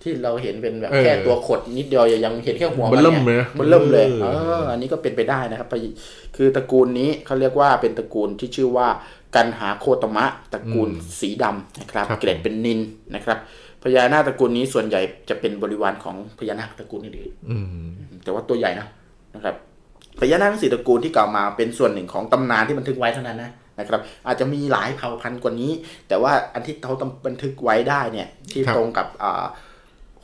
ที่เราเห็นเป็นแบบเออแค่ตัวขดนิดเดียวยังเห็นแค่หัวเบิ่มเริ่มนเลยนี่นะเบิ่มเริ่มเลยเอเออออันนี้ก็เป็นไปได้นะครับพญคือตระกูลนี้เขาเรียกว่าเป็นตระกูลที่ชื่อว่า กันหาโคตมะตระกูลสีดำนะครับครับเกล็ดเป็นนินนะครับพญานาคตระกูลนี้ส่วนใหญ่จะเป็นบริวารของพญานาคตระกูลอื่นๆอืมแต่ว่าตัวใหญ่นะนะครับพญานาคทั้งสี่ตระกูลที่กล่าวมาเป็นส่วนหนึ่งของตำนานที่บันทึกไว้เท่านั้นนะนะครับ อาจจะมีหลายเผ่าพันธุ์กว่านี้ แต่ว่าอันที่เขาบันทึกไว้ได้เนี่ย ที่ครับตรงกับอ่า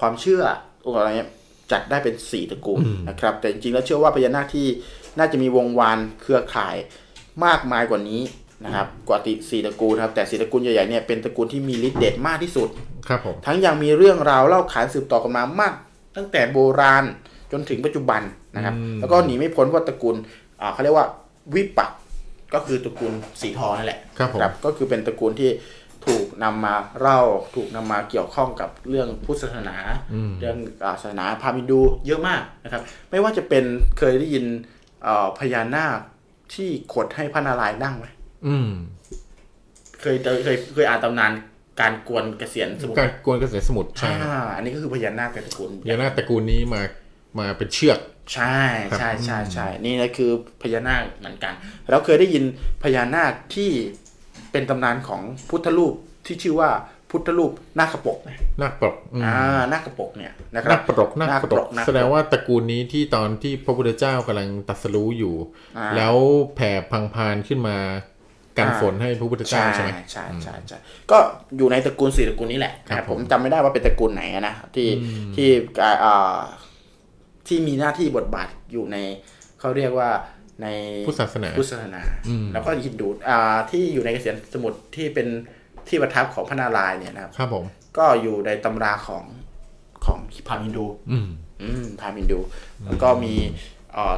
ความเชื่ออะไรเงี้ยจัดได้เป็นสี่ตระกูลนะครับ แต่จริงๆแล้วเชื่อว่าพญานาคที่น่าจะมีวงวานเครือข่ายมากมายกว่านี้ นะครับกว่าติสี่ตระกูลนะครับแต่สี่ตระกูลใหญ่ๆเนี่ยเป็นตระกูลที่มีฤทธิ์เดชมากที่สุดครับผมทั้งยังมีเรื่องราวเล่าขานสืบต่อกันมามาก ตั้งแต่โบราณจนถึงปัจจุบันนะครับ แล้วก็หนีไม่พ้นว่าตระกูลอ่าเขาเรียกว่าวิปักก็คือตระกูลสีทองนั่นแหละครับผมก็คือเป็นตระกูลที่ถูกนำมาเล่าถูกนำมาเกี่ยวข้องกับเรื่องพุทธศาสนา เรื่องอาศาสนาพราหมณ์ฮินดูเยอะมากนะครับ ไม่ว่าจะเป็นเคยได้ยินเอ่อพญานาคที่ขดให้พระนารายณ์นั่งไหม อืม เคยเจอเคยเคยอ่านตำนานการกวนเกษียณสมุทรการกวนกระแสสมุทรใช่ครับอ่าอันนี้ก็คือพญานาคในตระกูลพญานาคตระกูลนี้มามาเป็นเชือก ใช่ใช่ใช่ใช่นี่นะคือพญานาคเหมือนกัน เราเคยได้ยินพญานาคที่เป็นตำนานของพุทธรูปที่ชื่อว่าพุทธรูปนาคปกไหมนาคปรกอืมอ่านาคปกเนี่ยนะครันาบคปรกนาคปรกนาคปรกแสดงว่าตระกูลนี้ที่ตอนที่พระพุทธเจ้ากำลังตรัสรู้อยู่อ่าแล้วแผ่พังพานขึ้นมา กันฝนให้พระพุทธเจ้าใช่ใช่ไหมใช่ใช่ใช่ก็อยู่ในตระกูลสี่ตระกูลนี้แหละครับนะผมผมจำไม่ได้ว่าเป็นตระกูลไหนอะนะที่ที่อ่าที่มีหน้าที่บทบาทอยู่ในเขาเรียกว่าในพุทธศาสนาพุทธศาสนาอืมแล้วก็ฮินดูอ่าที่อยู่ในเกษียณสมุทรที่เป็นที่ประทับของพระนารายณ์เนี่ยนะครับครับผมก็อยู่ในตำราของของพราหมณ์ฮินดู อืมอืมพราหมณ์ฮินดู แล้วก็มีเอ่อ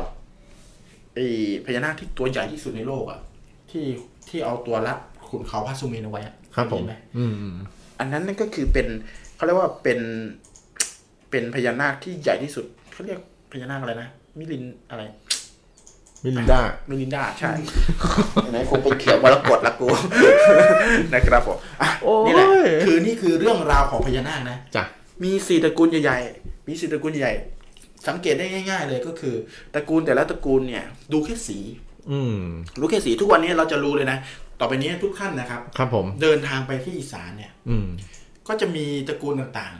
ไอพญานาคที่ตัวใหญ่ที่สุดในโลกอะที่ ที่เอาตัวรัดขุนเขาพระสุเมนเอาไว้อะครับผมเห็นไหมอืมอันนั้นนั่นก็คือเป็นเขาเรียกว่าเป็นเป็นพญานาคที่ใหญ่ที่สุดเขาเรียกพญานาคอะไรนะมิลินอะไร มิลินดามิลินดาใช่ไหนคงเป็นเขียวมรกตละกูนะครับผมอะโอ้ยนี่แหละคือนี่คือเรื่องราวของพญานาคนะจ้ะมีสี่ตระกูลใหญ่ๆมีสี่ตระกูลใหญ่ๆสังเกตได้ง่าย ๆ เลยก็คือ ตระกูลแต่ละตระกูลเนี่ย ดูแค่สี อืมรู้แค่สีทุกวันนี้เราจะรู้เลยนะ ต่อไปนี้ทุกท่านนะครับ ครับผม เดินทางไปที่อีสานเนี่ย อืมก็จะมีตระกูลต่าง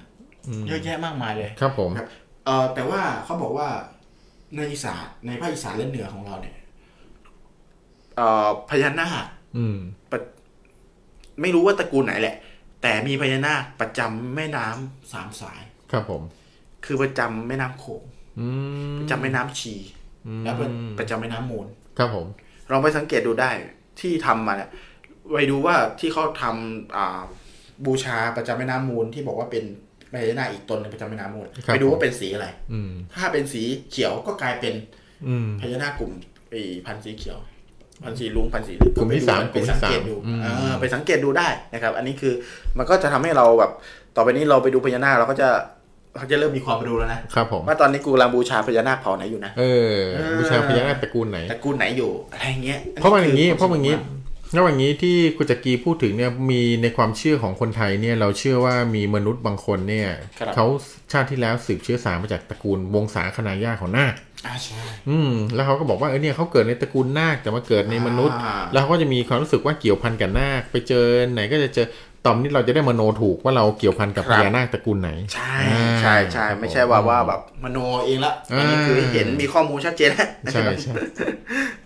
อืมๆเยอะแยะมากมายเลย ครับผมครับเออแต่ว่าเขาบอกว่าในอีสานในภาคอีสานและเหนือของเราเนี่ยเอ่อพญานาคอืมไม่รู้ว่าตระกูลไหนแหละ แต่มีพญานาคประจำแม่น้ำสามสาย ครับผม คือประจำแม่น้ำโขงอืมประจำแม่น้ำชี แล้วเป็นประจำแม่น้ำมูล ครับผมลองไปสังเกตดูได้ที่ทำมาเนี่ยไปดูว่าที่เขาทำอ่าบูชาประจำแม่น้ำมูลที่บอกว่าเป็นพญานาคอีกตนหนึงประจำแม่น้ำมูลครับไปดูว่าเป็นสีอะไรอืมถ้าเป็นสีเขียวก็กลายเป็นอืมพญานาคกลุ่มไอ้พันธุ์สีเขียว พันธุ์สีลุงพันธุ์สีกลุ่มที่สามไปสังเกตดูกลุ่มที่สามเออไปสังเกตดูได้นะครับ อันนี้คือมันก็จะทำให้เราแบบ ต่อไปนี้เราไปดูพญานาคเราก็จะ เขาจะเริ่มมีความรู้แล้วนะครับผมว่าตอนนี้กูกำลังบูชาพญานาคเผ่าไหนอยู่นะเออบูชาพญานาคตระกูลไหนตระกูลไหนอยู่อะไรเงี้ยเพราะมันอย่างนี้คืเพราะมันอย่างนี้แล้วอย่างนี้ที่คุณจักรีพูดถึงเนี่ยมีในความเชื่อของคนไทยเนี่ยเราเชื่อว่ามีมนุษย์บางคนเนี่ยครับเขาชาติที่แล้วสืบเชื้อสายมาจากตระกูลวงศาคณาญาติของนาคอ่าใช่อืมแล้วเขาก็บอกว่าเออเนี่ยเขาเกิดในตระกูลนาคแต่มาเกิดในมนุษย์อ่าแล้วเขาก็จะมีความรู้สึกว่าเกี่ยวพันกับนาคไปเจอไหนก็จะเจอ ตอมนี้เราจะได้มโนถูกว่าเราเกี่ยวพันกับคพรับญานาคตระกูลไหน ใช่อ่าใช่ใช่ไม่ใช่ว่าว่าแบบมโนเองละอันนี้คือเห็นมีข้อมูลชัดเจนแล้วใช่ใช่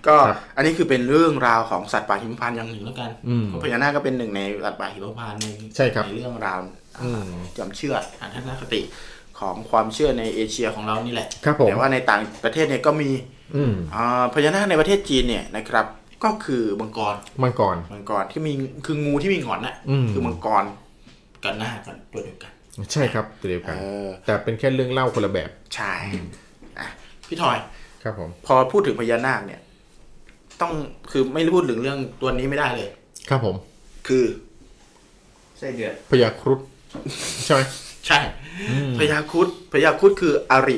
ก็ครับอันนี้คือเป็นเรื่องราวของสัตว์ป่าหิมพานต์อย่างหนึ่งแล้วกันอืมเพราะพญานาคก็เป็นหนึ่งในสัตว์ป่าหิมพานต์ในใช่ครับในเรื่องราวอืมความเชื่อทางทัศนคติของความเชื่อในเอเชียของเรานี่แหละครับผมแต่ว่าในต่างประเทศเนี่ยก็มีอืมอ่าพญานาคในประเทศจีนเนี่ยนะครับ ก็คือมังกรมังกรมังกรที่มีคืองูที่มีหงอนน่ะอืมคือมังกรกับนาคกันตัวเดียวกัน ใช่ครับตัวเดียวเอกันอแต่เป็นแค่เรื่องเล่าคนละแบบใช่อะพี่ทอยครับผม พอพูดถึงพญานาคเนี่ย ต้องคือไม่พูดถึงเรื่องตัวนี้ไม่ได้เลย ครับผม คือไส้เดือนพญาครุฑใช่ไหมใช่พญาครุดพญาครุดคืออริ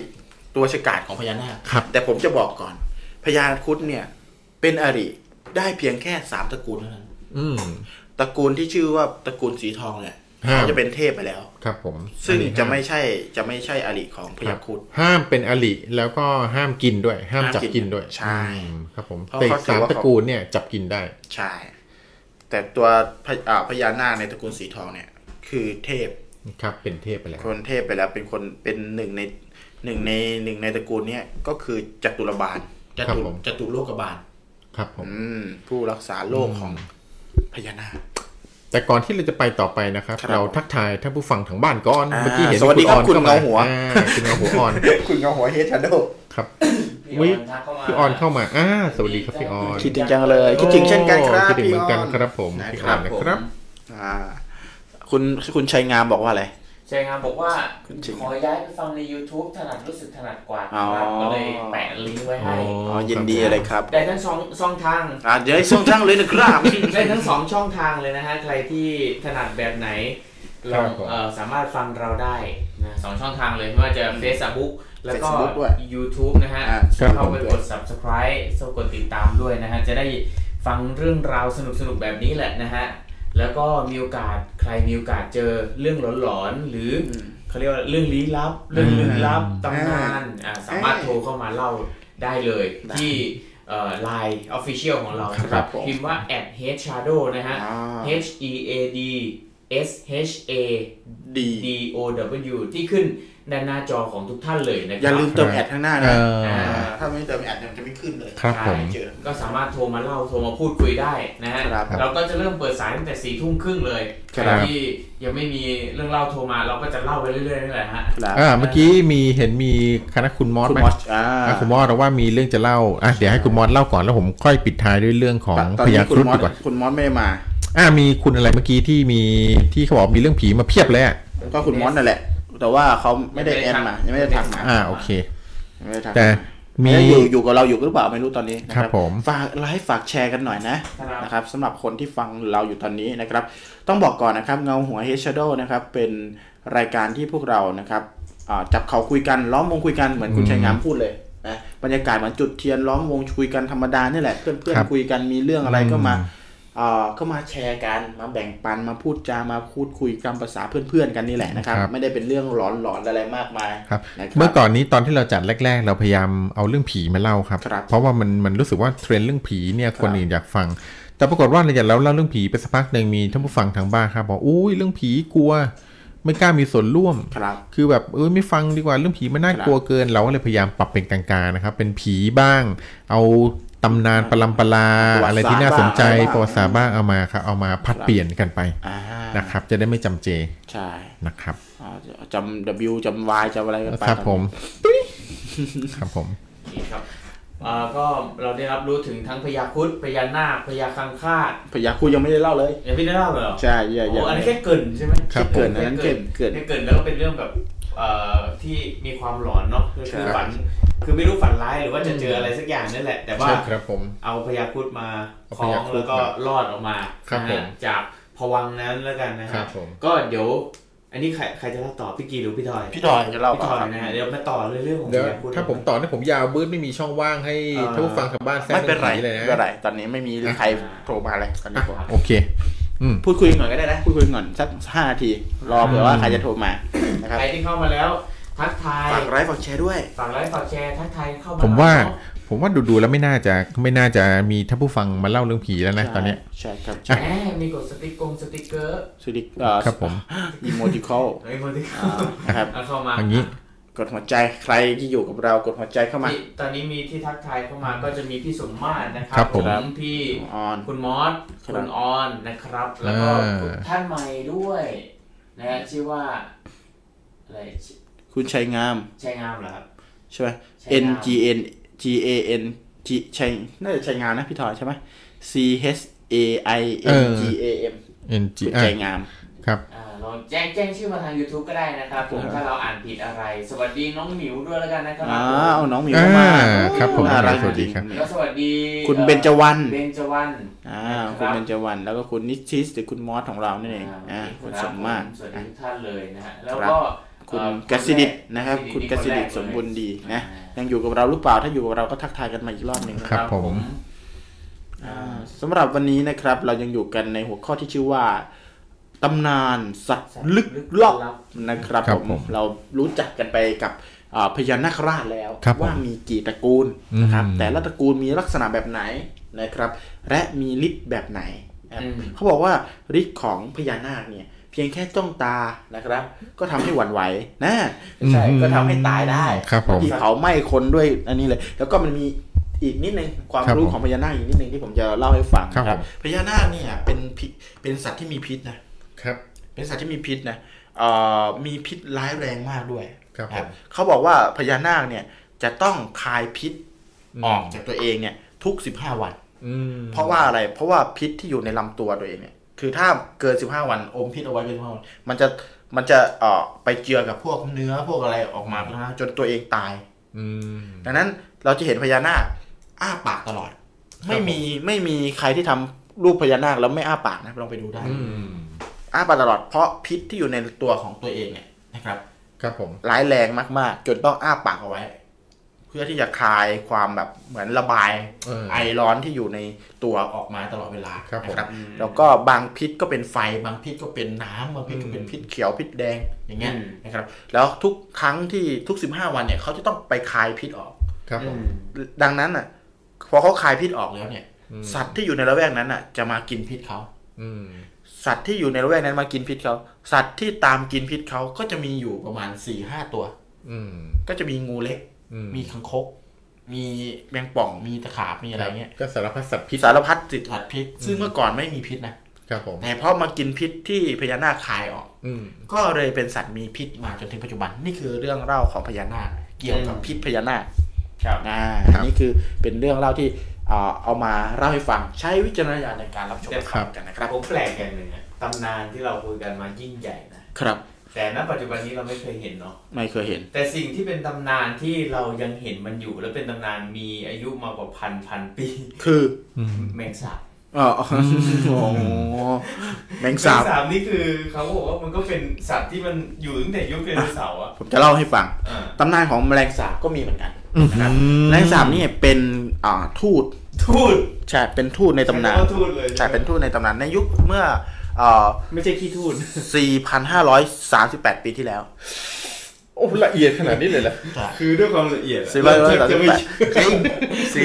ตัวฉกาจของพญานาคครับแต่ผมจะบอกก่อนพญาครุดเนี่ย เป็นอริ ได้เพียงแค่สามตระกูลเท่านั้นอืมตระกูลที่ชื่อว่าตระกูลสีทองเนี่ยห้ามเขาจะเป็นเทพไปแล้ว ครับผม ซึ่งอันนี้จะห้าไม่ใช่จะไม่ใช่อริของพคญารับครุดห้ามเป็นอลิแล้วก็ห้ามกินด้วย ห้ามห้ามจับกินกินด้วย ใช่อืมครับผมเพราะแต่อีเขากถือสามว่าตระกูลเนี่ยจับกินได้ ใช่ แต่ตัวพญอ่าพญานาคในตระกูลสีทองเนี่ย คือเทพครับเป็นเทพไปแล้ว คนเทพไปแล้วเป็นคนเป็นหนึ่งในหนึ่งในหนึ่งในตระกูลเนี่ยก็คือจตุรบาลจครับตุผมจตุโลกบาล ครับผมอืมผู้รักษาโลกของพญานาคแต่ก่อนที่เราจะไปต่อไปนะครับครับเราทักทายท่านผู้ฟังทางบ้านก่อนอ่าเมื่อกี้เห็นสวัสดีครับออนคุณเข้ามาเงาหัวอ่าคุณเงาหัวอ่อนคุณเงาหัวเฮดชันโดครับพี่อุ๊ยทักเข้ามาพี่ออนเข้ามาอ่าสวัสดีครับพี่ออนคิดถึงจังเลยคิดถึงเช่นกันครับคิดถึงเหมือนกันพี่ออนครับผมนะพี่คอรัอบนนะครับ อ่า คุณคุณชัยงามบอกว่าอะไร ใช่ครับบอกว่าคุณจริงขอย้ายไปฟังใน YouTube ถนัดรู้สึกถนัดกว่าอ๋อครับก็เลยแปะลิงก์ไว้ให้อ๋อยินดีเลยครับ ได้ทั้งสองช่องทางอ่าเดี๋ยวให้ส่งช่างเลยนะครับได้ทั้งสองช่องทางเลยนะฮะใครที่ถนัดแบบไหนลองเอ่อสามารถฟังเราได้นะสองช่องทางเลยไม่ว่าจะ Facebook แล้วก็ Facebook ด้วย YouTube นะฮะอ่าครับเข้าผมไปกด subscribe เข้ากดติดตามด้วยนะฮะจะได้ฟังเรื่องราวสนุกๆแบบนี้แหละนะฮะ แล้วก็มีโอกาสใครมีโอกาสเจอเรื่องหลอนๆหรืออเขาเรียกว่าเรื่องลี้ลับ เรื่องลึกลับตำนานอ่าสามารถโทรเข้ามาเล่าได้เลยที่ไลน์ Official ของเรานะคครัรับบผมพิมพ์ว่า at head shadow นะฮะอ่า H E A D S H A ดี D O W ที่ขึ้น ด้านหน้าจอของทุกท่านเลยนะคอย่ารับลืมเติมแอดข้างหน้าเอนะออ่าถ้าไม่เติมแอดเนี่ยมันจะไม่ขึ้นเลยครับผมเจอก็สามารถโทรมาเล่าโทรมาพูดคุยได้นะฮะครับเราก็จะเริ่มเปิดสายตั้งแต่สี่ทุ่มครึ่งเลยคใครัรบที่ยังไม่มีเรื่องเล่าโทรมาเราก็จะเล่าไปเรื่อยๆนี่แหละฮะครับอ่าเมื่อกี้มีเห็นมีคณะคุณมอสคุณไหมมอสอ่าอะคุณมอสเราว่ามีเรื่องจะเล่าอะเดี๋ยวให้คุณมอสเล่าก่อนแล้วผมค่อยปิดท้ายด้วยเรื่องของตอนพนี้ญาคุคณรุฑมอสดีกว่าคุณมอสไม่ได้มาอ่ามีคุณอะไรเมื่อกี้ที่มีที่เขาบอกมีเรื่องผีมาเพียบเลยอะก็คุณมอสนั่นแหละ แต่ว่าเขาไม่ได้แอดมายังไม่ได้ทักมาอ่าโอเคยังไม่ได้ทักแต่มีมีอยู่อยู่กับเราอยู่หรือเปล่าไม่รู้ตอนนี้นะครับผมฝากไลฟ์ฝากแชร์กันหน่อยนะครับนะครับสำหรับคนที่ฟังเราอยู่ตอนนี้นะครับ ต้องบอกก่อนนะครับเงาหัวเฮชโดนะครับเป็นรายการที่พวกเรานะครับอ่าจับเขาคุยกันล้อมวงคุยกันเหมือนคุณอืมชัยงามพูดเลยนะบรรยากาศเหมือนจุดเทียนล้อมวงคุยกันธรรมดานี่แหละเพื่อนเพื่อนครับคุยกันมีเรื่องอะไรก็มาอืม เอ่อก็มาแชร์กันมาแบ่งปันมาพูดจามาพูดคุยกันภาษาเพื่อนๆกันนี่แหละนะครับครับไม่ได้เป็นเรื่องหลอนๆอะไรมากมายครับนะครับเมื่อก่อนนี้ตอนที่เราจัดแรก ๆ เราพยายามเอาเรื่องผีมาเล่าครับครับเพราะว่ามันมันรู้สึกว่าเทรนด์เรื่องผีเนี่ยครับคนอื่นอยากฟัง แต่ปรากฏว่าเราอยากเล่าเล่าเรื่องผีไปสักพักหนึ่งมีท่านผู้ฟังทางบ้านครับบอกอุ้ยเรื่องผีกลัวไม่กล้ามีส่วนร่วมครับคือแบบเออไม่ฟังดีกว่าเรื่องผีมันน่ากลัวเกิน เราก็เลยพยายามปรับเป็นกลางๆนะครับ เป็นผีบ้าง เอาตำนานปลัมปลาประวัติศาสตร์อะไรที่น่าสนใจบ้างประวัติศาสตร์บ้างเอามาครับเอามาพัดเปลี่ยนกันไปอ่านะครับ จะได้ไม่จำเจใช่นะครับอ่าจำ W จำ Y จำอะไรกันไปครับผมครับผมนี่ครับอ่าก็เราได้รับรู้ถึงทั้งพญาครุดพญานาคพญาคังคาดพยาคูยังไม่ได้เล่าเลยยังไม่ได้เล่าเลยเหรอใช่อย่าอย่าโอ้อันนี้แค่เกรินใช่ไหมครับเกินอันนั้นเกินเกินแค่เกรินแล้วก็เป็นเรื่องแบบเอ่อ ที่มีความหลอนเนาะคือใช่ฝัน คือไม่รู้ฝันร้ายหรือว่าจะเจออะไรสักอย่างนี่แหละ แต่ว่าใช่ครับผมเอาพญาครุดมาเอาคล้อพญางครุแล้ฑวก็มารอดออกมาครับนะผฮะมจากผวังค์นั้นแล้วกันนะครัฮะบผมก็เดี๋ยวอันนี้ใครใครจะเล่าต่อพี่กีหรือพี่ทอย พี่ดอยจะเล่าพี่ก่ทออนยครับนะฮะเดี๋ยวมาต่อเรื่องของเดี๋ยวพญาครุฑถ้าผมต่อเนี่ยผมยาวบื้นไม่มีช่องว่างให้อ่าท่านผู้ฟังทางบ้านแทรกไม่เป็นไรรื่องผีเลยนะไม่เป็นไรตอนนี้ไม่มีใครโทรมาเลยตอนนี้ผมโอเคอืม พูดคุยหน่อยก็ได้นะพูดคุยก่อนสักห้านาทีรอเผื่อว่าใครจะโทรมานะครับใครที่เข้ามาแล้วทักทายฝากไลค์ฝากแชร์ด้วยฝากไลค์ฝากแชร์ทักทายเข้ามาผมว่าเนะผมว่าดูๆแล้วไม่น่าจะไม่น่าจะมีท่านผู้ฟังมาเล่าเรื่องผีแล้วนะตอนเนี้ยใช่ครับแหมมีกดสติ๊กกงสติ๊กเกอร์สวัสดีเอ่อครับผมอีโมจิคอลไอ้คนที่นะครับเอาเข้ามาอย่างนี้ กดหัวใจใครที่อยู่กับเรากดหัวใจเข้ามาที่ตอนนี้มีที่ทักทายเข้ามาก็จะมีพี่สมมาตรนะครัครับผมพี่ออนคุณมอสครับคุณออนนะครับ แล้วก็อ่าท่านใหม่ด้วยนะฮะชื่อว่าอะไรชื่อคุณชัยงามชัยงามเหรอครับใช่ไหมชัย N งาม G N G A N G ชัยน่าจะชัยงามนะพี่ถอยใช่ไหม C H A I N G A M N G คุณอะชัยงามครับอ่า ลองแจ้งแจ้งชื่อมาทาง YouTube ก็ได้นะครับผมถ้าเราอ่านผิดอะไร สวัสดีน้องหมิวด้วยแล้วกันนะครับอ้าวน้องหมิวเข้ามาอ่าครับผมน่ารักสวัสดีครับจงๆแล้วสวัสดี คุณอ่อเบญจวรรณเบญจวรรณอ่าครัคุณบเบญจวรรณแล้วก็คุณนิชิสหรือคุณมอสของเรานี่นเองอ่าคุณสมมาตรสวัสดีทุกท่านเลยนะฮะแล้วครับก็คุณเอ่อกสิดิตแกนะครับ คุณกสิดิตสมบูรณ์ดีนะอ่ายังอยู่กับเราหรือเปล่า ถ้าอยู่กับเราก็ทักทายกันมาอีกรอบหนึ่งนะครับผมอ่าสำหรับวันนี้นะครับ เรายังอยู่กันในหัวข้อที่ชื่อว่า ตำนานสัตว์ลึกลับนะครับครับผมผมเรารู้จักกันไปกับอ่าพญานาคราชแล้วครับผมว่ามีกี่ตระกูลนะครับอืมแต่ละตระกูลมีลักษณะแบบไหนนะครับ และมีฤทธิ์แบบไหนนะครับอืมเขาบอกว่าฤทธิ์ของพญานาคเนี่ยเพียงแค่จ้องตานะครับ ก็ทำให้หวั่นไหวนะใช่ก็ทำให้ตายได้ครับผมที่เผาไหม้คนด้วยอันนี้เลย แล้วก็มันมีอีกนิดนึงความครับรู้ผมของพญานาคอีกนิดนึงที่ผมจะเล่าให้ฟังครับนะครับผมพญานาคเนี่ยเป็นพิษเป็นสัตว์ที่มีพิษนะ ครับ เป็นสัตว์ที่มีพิษนะเอ่อมีพิษร้ายแรงมากด้วยครับนะผมเขาบอกว่าพญานาคเนี่ยจะต้องคายพิษอืมออกจากตัวเองเนี่ย ทุก15วันอืมเพราะว่าอะไร เพราะว่าพิษที่อยู่ในลำตัวตัวเองเนี่ย คือถ้าเกิน15วันอมพิษเอาไว้เกิน15วันมันจะมันจะเอ่อไปเจือกับพวกเนื้อพวกอะไรออกมานะจนตัวเองตายอืมดังนั้นเราจะเห็นพญานาคอ้าปากตลอด ไม่มีไม่มีใครที่ทำรูปพญานาคแล้วไม่อ้าปากนะลองไปดูได้ อืมอ้าปากตลอดเพราะพิษที่อยู่ในตัวของตัวเองเนี่ยนะครับ ครับผมร้ายแรงมาก ๆ จนต้องอ้าปากเอาไว้ เพื่อที่จะคลายความแบบเหมือนระบายเออไอร้อนที่อยู่ในตัวออกมาตลอดเวลาครับผมนะแล้วก็บางพิษก็เป็นไฟ บางพิษก็เป็นน้ำบางพิษก็เป็นพิษเขียวพิษแดงอย่างเงี้ยอืมนะครับ แล้วทุกครั้งที่ทุก 15 วันเนี่ยเขาจะต้องไปคลายพิษออก ครับผมดังนั้นอะพอเขาคลายพิษออกแล้วเนี่ยอืมสัตว์ที่อยู่ในละแวกนั้นอะ จะมากินพิษเขาอืม สัตว์ที่อยู่ในละแวกนั้นมากินพิษเขา สัตว์ที่ตามกินพิษเขาก็จะมีอยู่ประมาณ4ี่ห้าตัว อืม ก็จะมีงูเล็กอืมมีคังคก มีแมงป่อง มีตะขาบ มีอะไรเงี้ย ก็สารพัดสัตว์พิษ สารพัดติดสัตว์พิษ ซึ่งเมื่อก่อนไม่มีพิษนะ ครับผม แต่พอมากินพิษที่พญานาคคายออกอืมก็เลยเป็นสัตว์มีพิษมาจนถึงปัจจุบัน นี่คือเรื่องเล่าของพญานาค เกี่ยวกับพิษพญานาค ครับ อ่าอันนี่คือเป็นเรื่องเล่าที่ เอ่อเอามาเล่าให้ฟังใช้วิจารณญาณในการรับชมครับกันนะครับผมแปลกอย่างหนึ่งอะตำนานที่เราคุยกันมายิ่งใหญ่นะครับ แต่ณปัจจุบันนี้เราไม่เคยเห็นเนาะไม่เคยเห็น แต่สิ่งที่เป็นตำนานที่เรายังเห็นมันอยู่ และเป็นตำนานมีอายุมากกว่าพันพันปี คืออืมแมงสาบ อ๋อโอ้โหแมงแมสางบสาบนี่คือเขาบอกว่ามันก็เป็นสัตว์ที่มันอยู่ตั้งแต่ยุคไดโนเสาร์อะผมจะเล่าให้ฟังอ่าตำนานของแมลงสาบก็มีเหมือนกันอืมนะครับแมลงสาบนี่เป็นอ่าทูตทูตใช่เป็นทูตในตำนานใช้คำว่ทูตเลยใช่เป็นทูตในตำนานในยุคเมื่อเอ่อไม่ใช่ขี้ทูต4,538 ปีที่แล้ว โอ้ละเอียดขนาดนี้เลยเหรอคือด้วยความละเอียด4,538จริง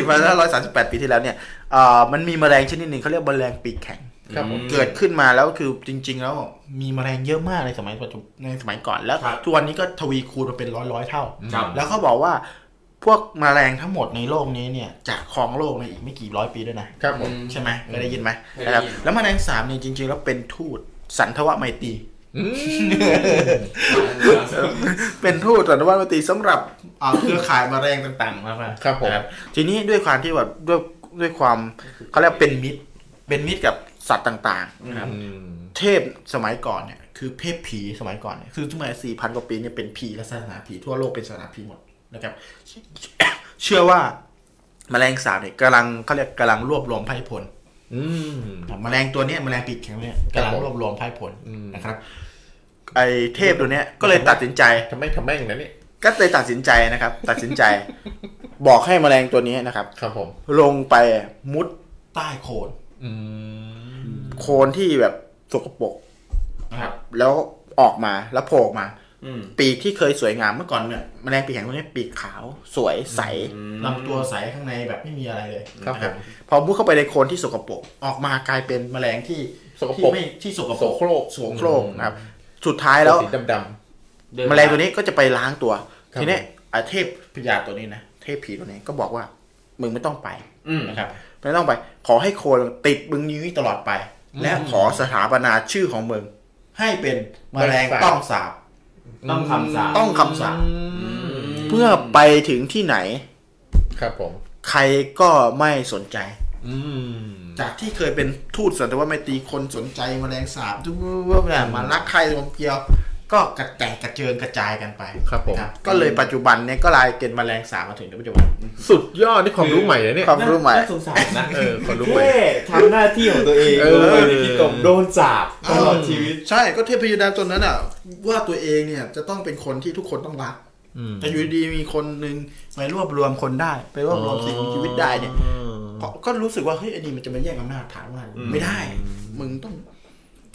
4,538ปีที่แล้วเนี่ยเอ่อมันมีแมลงชนิดหนึ่งเขาเรียกแมลงปีกแข็งครับผมเกิดขึ้นมาแล้วคือจริง ๆ แล้วมีแมลงเยอะมากในสมัยปัจจุบันในสมัยก่อนแล้วครับทุกวันนี้ก็ทวีคูณมาเป็นร้อยร้อยๆเท่าครับแล้วเขาบอกว่าพวกแมลงทั้งหมดในโลกนี้เนี่ยจะครองโลกในอีกไม่กี่ร้อยปีด้วยนะครับผมใช่ไหมเคยได้ยินไหมเคยได้ยินนะครับแล้วแมลงสาบเนี่ยจริง ๆ แล้วเป็นทูตสันทวไมตรีอืม เป็นทูตสัตวมตรีสำหรับอ่าเครือข่ายแมลงต่างๆนะครับครับผมทีนี้ด้วยความที่แบบด้วยด้วยความเขาเรียกเป็นมิตร เป็นมิตรกับสัตว์ต่างๆนะครับอืมเทพสมัยก่อนเนี่ยคือเทพผีสมัยก่อนเนี่ยคือสมัยสี่พันกว่าปีเนี่ยเป็นผีและศาสนาผีทั่วโลกเป็นศาสนาผีหมดนะครับ เชื่อว่าแมลงสาบเนี่ยกำลังเขาเรียกกำลังรวบรวมไพ่ผลอืมแมลงตัวเนี้ยแมลงปีกแข็งเนี่ยครับกำลังผมรวบรวมไพ่ผลอืมนะครับ ไอเทพตัวเนี้ยก็เลยตัดสินใจทำไมทำแม่งนะนี่ก็เลยตัดสินใจนะครับ ตัดสินใจ บอกให้แมลงตัวนี้นะครับ ครับผม ลงไปมุดใต้โคนอืมโคนที่แบบสกปรกนะครับ แล้วออกมาแล้วโผล่ออกมาอืมปีกที่เคยสวยงามเมื่อก่อนเนี่ยแมลงปีกแข็งพวกนี้ปีกขาวสวยใสลำตัวใสข้างในแบบไม่มีอะไรเลยครับนะผมพอมุดเข้าไปในโคนที่สกปรกออกมากลายเป็นแมลงที่สกปรกที่ไม่ที่สกปโสรกโครกโสโครกนะครับ สุดท้ายแล้วสีดำเดินแมลงตัวนี้ก็จะไปล้างตัวครับทีนี้ไอ้เทพพญาตัวนี้นะเทพผีตัวนี้ก็บอกว่า มึงไม่ต้องไปอืมนะครับไม่ต้องไป ขอให้โคนติดมึงนี้ตลอดไป และขอสถาปนาชื่อของมึงให้เป็นแมลงต้องสาบต้องคำสาปต้องคำสาปเมื่อไปถึงที่ไหนๆครับผม ใครก็ไม่สนใจอืม จากที่เคยเป็นทูตสันตวไมตรีคนสนใจแมลงสาบทุกเรื่องเนี่ยมารักใครรวมเกลียว ก็กระแตกกระเจิงกระจายกันไปครับผมนะก็เลยปัจจุบันเนี่ยก็ลายเกณฑ์แมลงสาบมาถึงปัจจุบันสุดยอดนี่ความรู้ใหม่เลยเนี่ยความรู้ใหม่น่าสงสารนะเออความรู้ใหม่แค่ทำหน้าที่ของตัวเองเอลองไปในที่ตมโดนสาบตลอดชีวิตใช่ก็เทพยดาตนนั้นอะว่าตัวเองเนี่ยจะต้องเป็นคนที่ทุกคนต้องรักอืมแต่อยู่ดีๆมีคนหนึ่งไปรวบรวมคนได้ ไปรวบรวมสิ่งมีชีวิตได้เนี่ย ก็ก็รู้สึกว่าเฮ้ยอันนี้มันจะมาแย่งอำนาจฐานว่าไม่ได้ มึงต้อง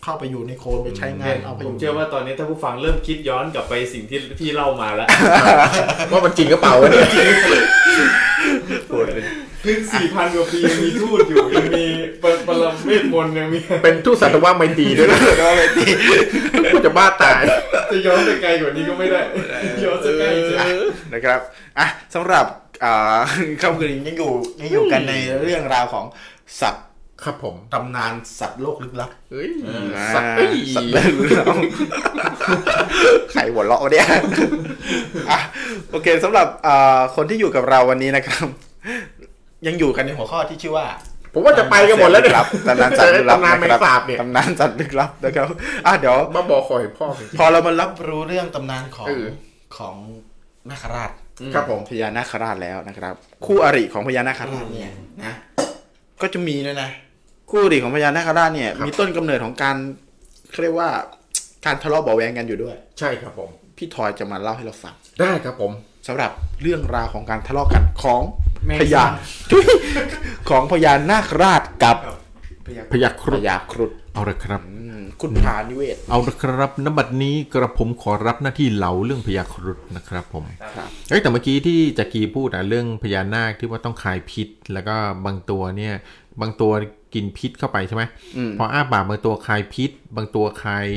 เข้าไปอยู่ในโคนไปใช้งานเอาไปอผมยู่เชื่อว่าตอนนี้ถ้าผู้ฟังเริ่มคิดย้อนกลับไปสิ่งที่พี่เล่ามาแล้ว ว่ามันจริงกระเป๋าวะเนี่ยถึงสี่พันกว่าปียังมีทูตอยู่ยังมีปรปรเมศมนต์ยังมีเป็นทูตสัตวไมตรีด้วยนะกูจะบ้าตาย จะย้อนไปไกลกว่านี้ก็ไม่ได้ย้อนจะใกล้จะนะครับอะสำหรับอ่า ค่ำคืนนี้ยังอยู่ยังอยู่กันในเรื่องราวของสัตว์ครับผมตำนานสัตว์โลกลึกลับเอ้ยอ่าสัตว์เอ้ยสัตว์เลิกเราใครหัวเราะวะเนี่ยอะโอเคสำหรับอ่าคนที่อยู่กับเราวันนี้นะครับ ยังอยู่กันในหัวข้อที่ชื่อว่าผมว่าจะไปกันหมดแล้วเนี่ยตำนานสัตว์ลึกลับตำนานแมงะครับสาบเนี่ยตำนานสัตว์ลึกลับนะครับอะเดี๋ยวมาบอกขอให้พ่อพอเรามารับรู้เรื่องตำนานของเออของนาคราช ครับผมพญานาคราชแล้วนะครับ คู่อริของพญานาคราชเนี่ยนะก็จะมีด้วยนะคู่อริของพญานาคราชเนี่ย มีต้นกำเนิดของการเขาเรียกว่าการทะเลาะเบาะแวงกันอยู่ด้วย ใช่ครับผม พี่ทอยจะมาเล่าให้เราฟังได้ครับผมสำหรับเรื่องราวของการทะเลาะกันของแมงพญาสาบของพญานาคราชกับพยักคพรุฑญาครุฑ เอาละครับอืมคุณพานิเวศ เอาละครับนบัดนี้กระผมขอรับหน้าที่เล่าเรื่องพญาครุฑนะครับผมครับเอ้ยแต่เมื่อกี้ที่จักรีพูดอะเรื่องพญานาคที่ว่าต้องคายพิษ แล้วก็บางตัวเนี่ย บางตัวกินพิษเข้าไปใช่ไหมอืมพออ้าปากบางตัวคายพิษ บางตัวคาย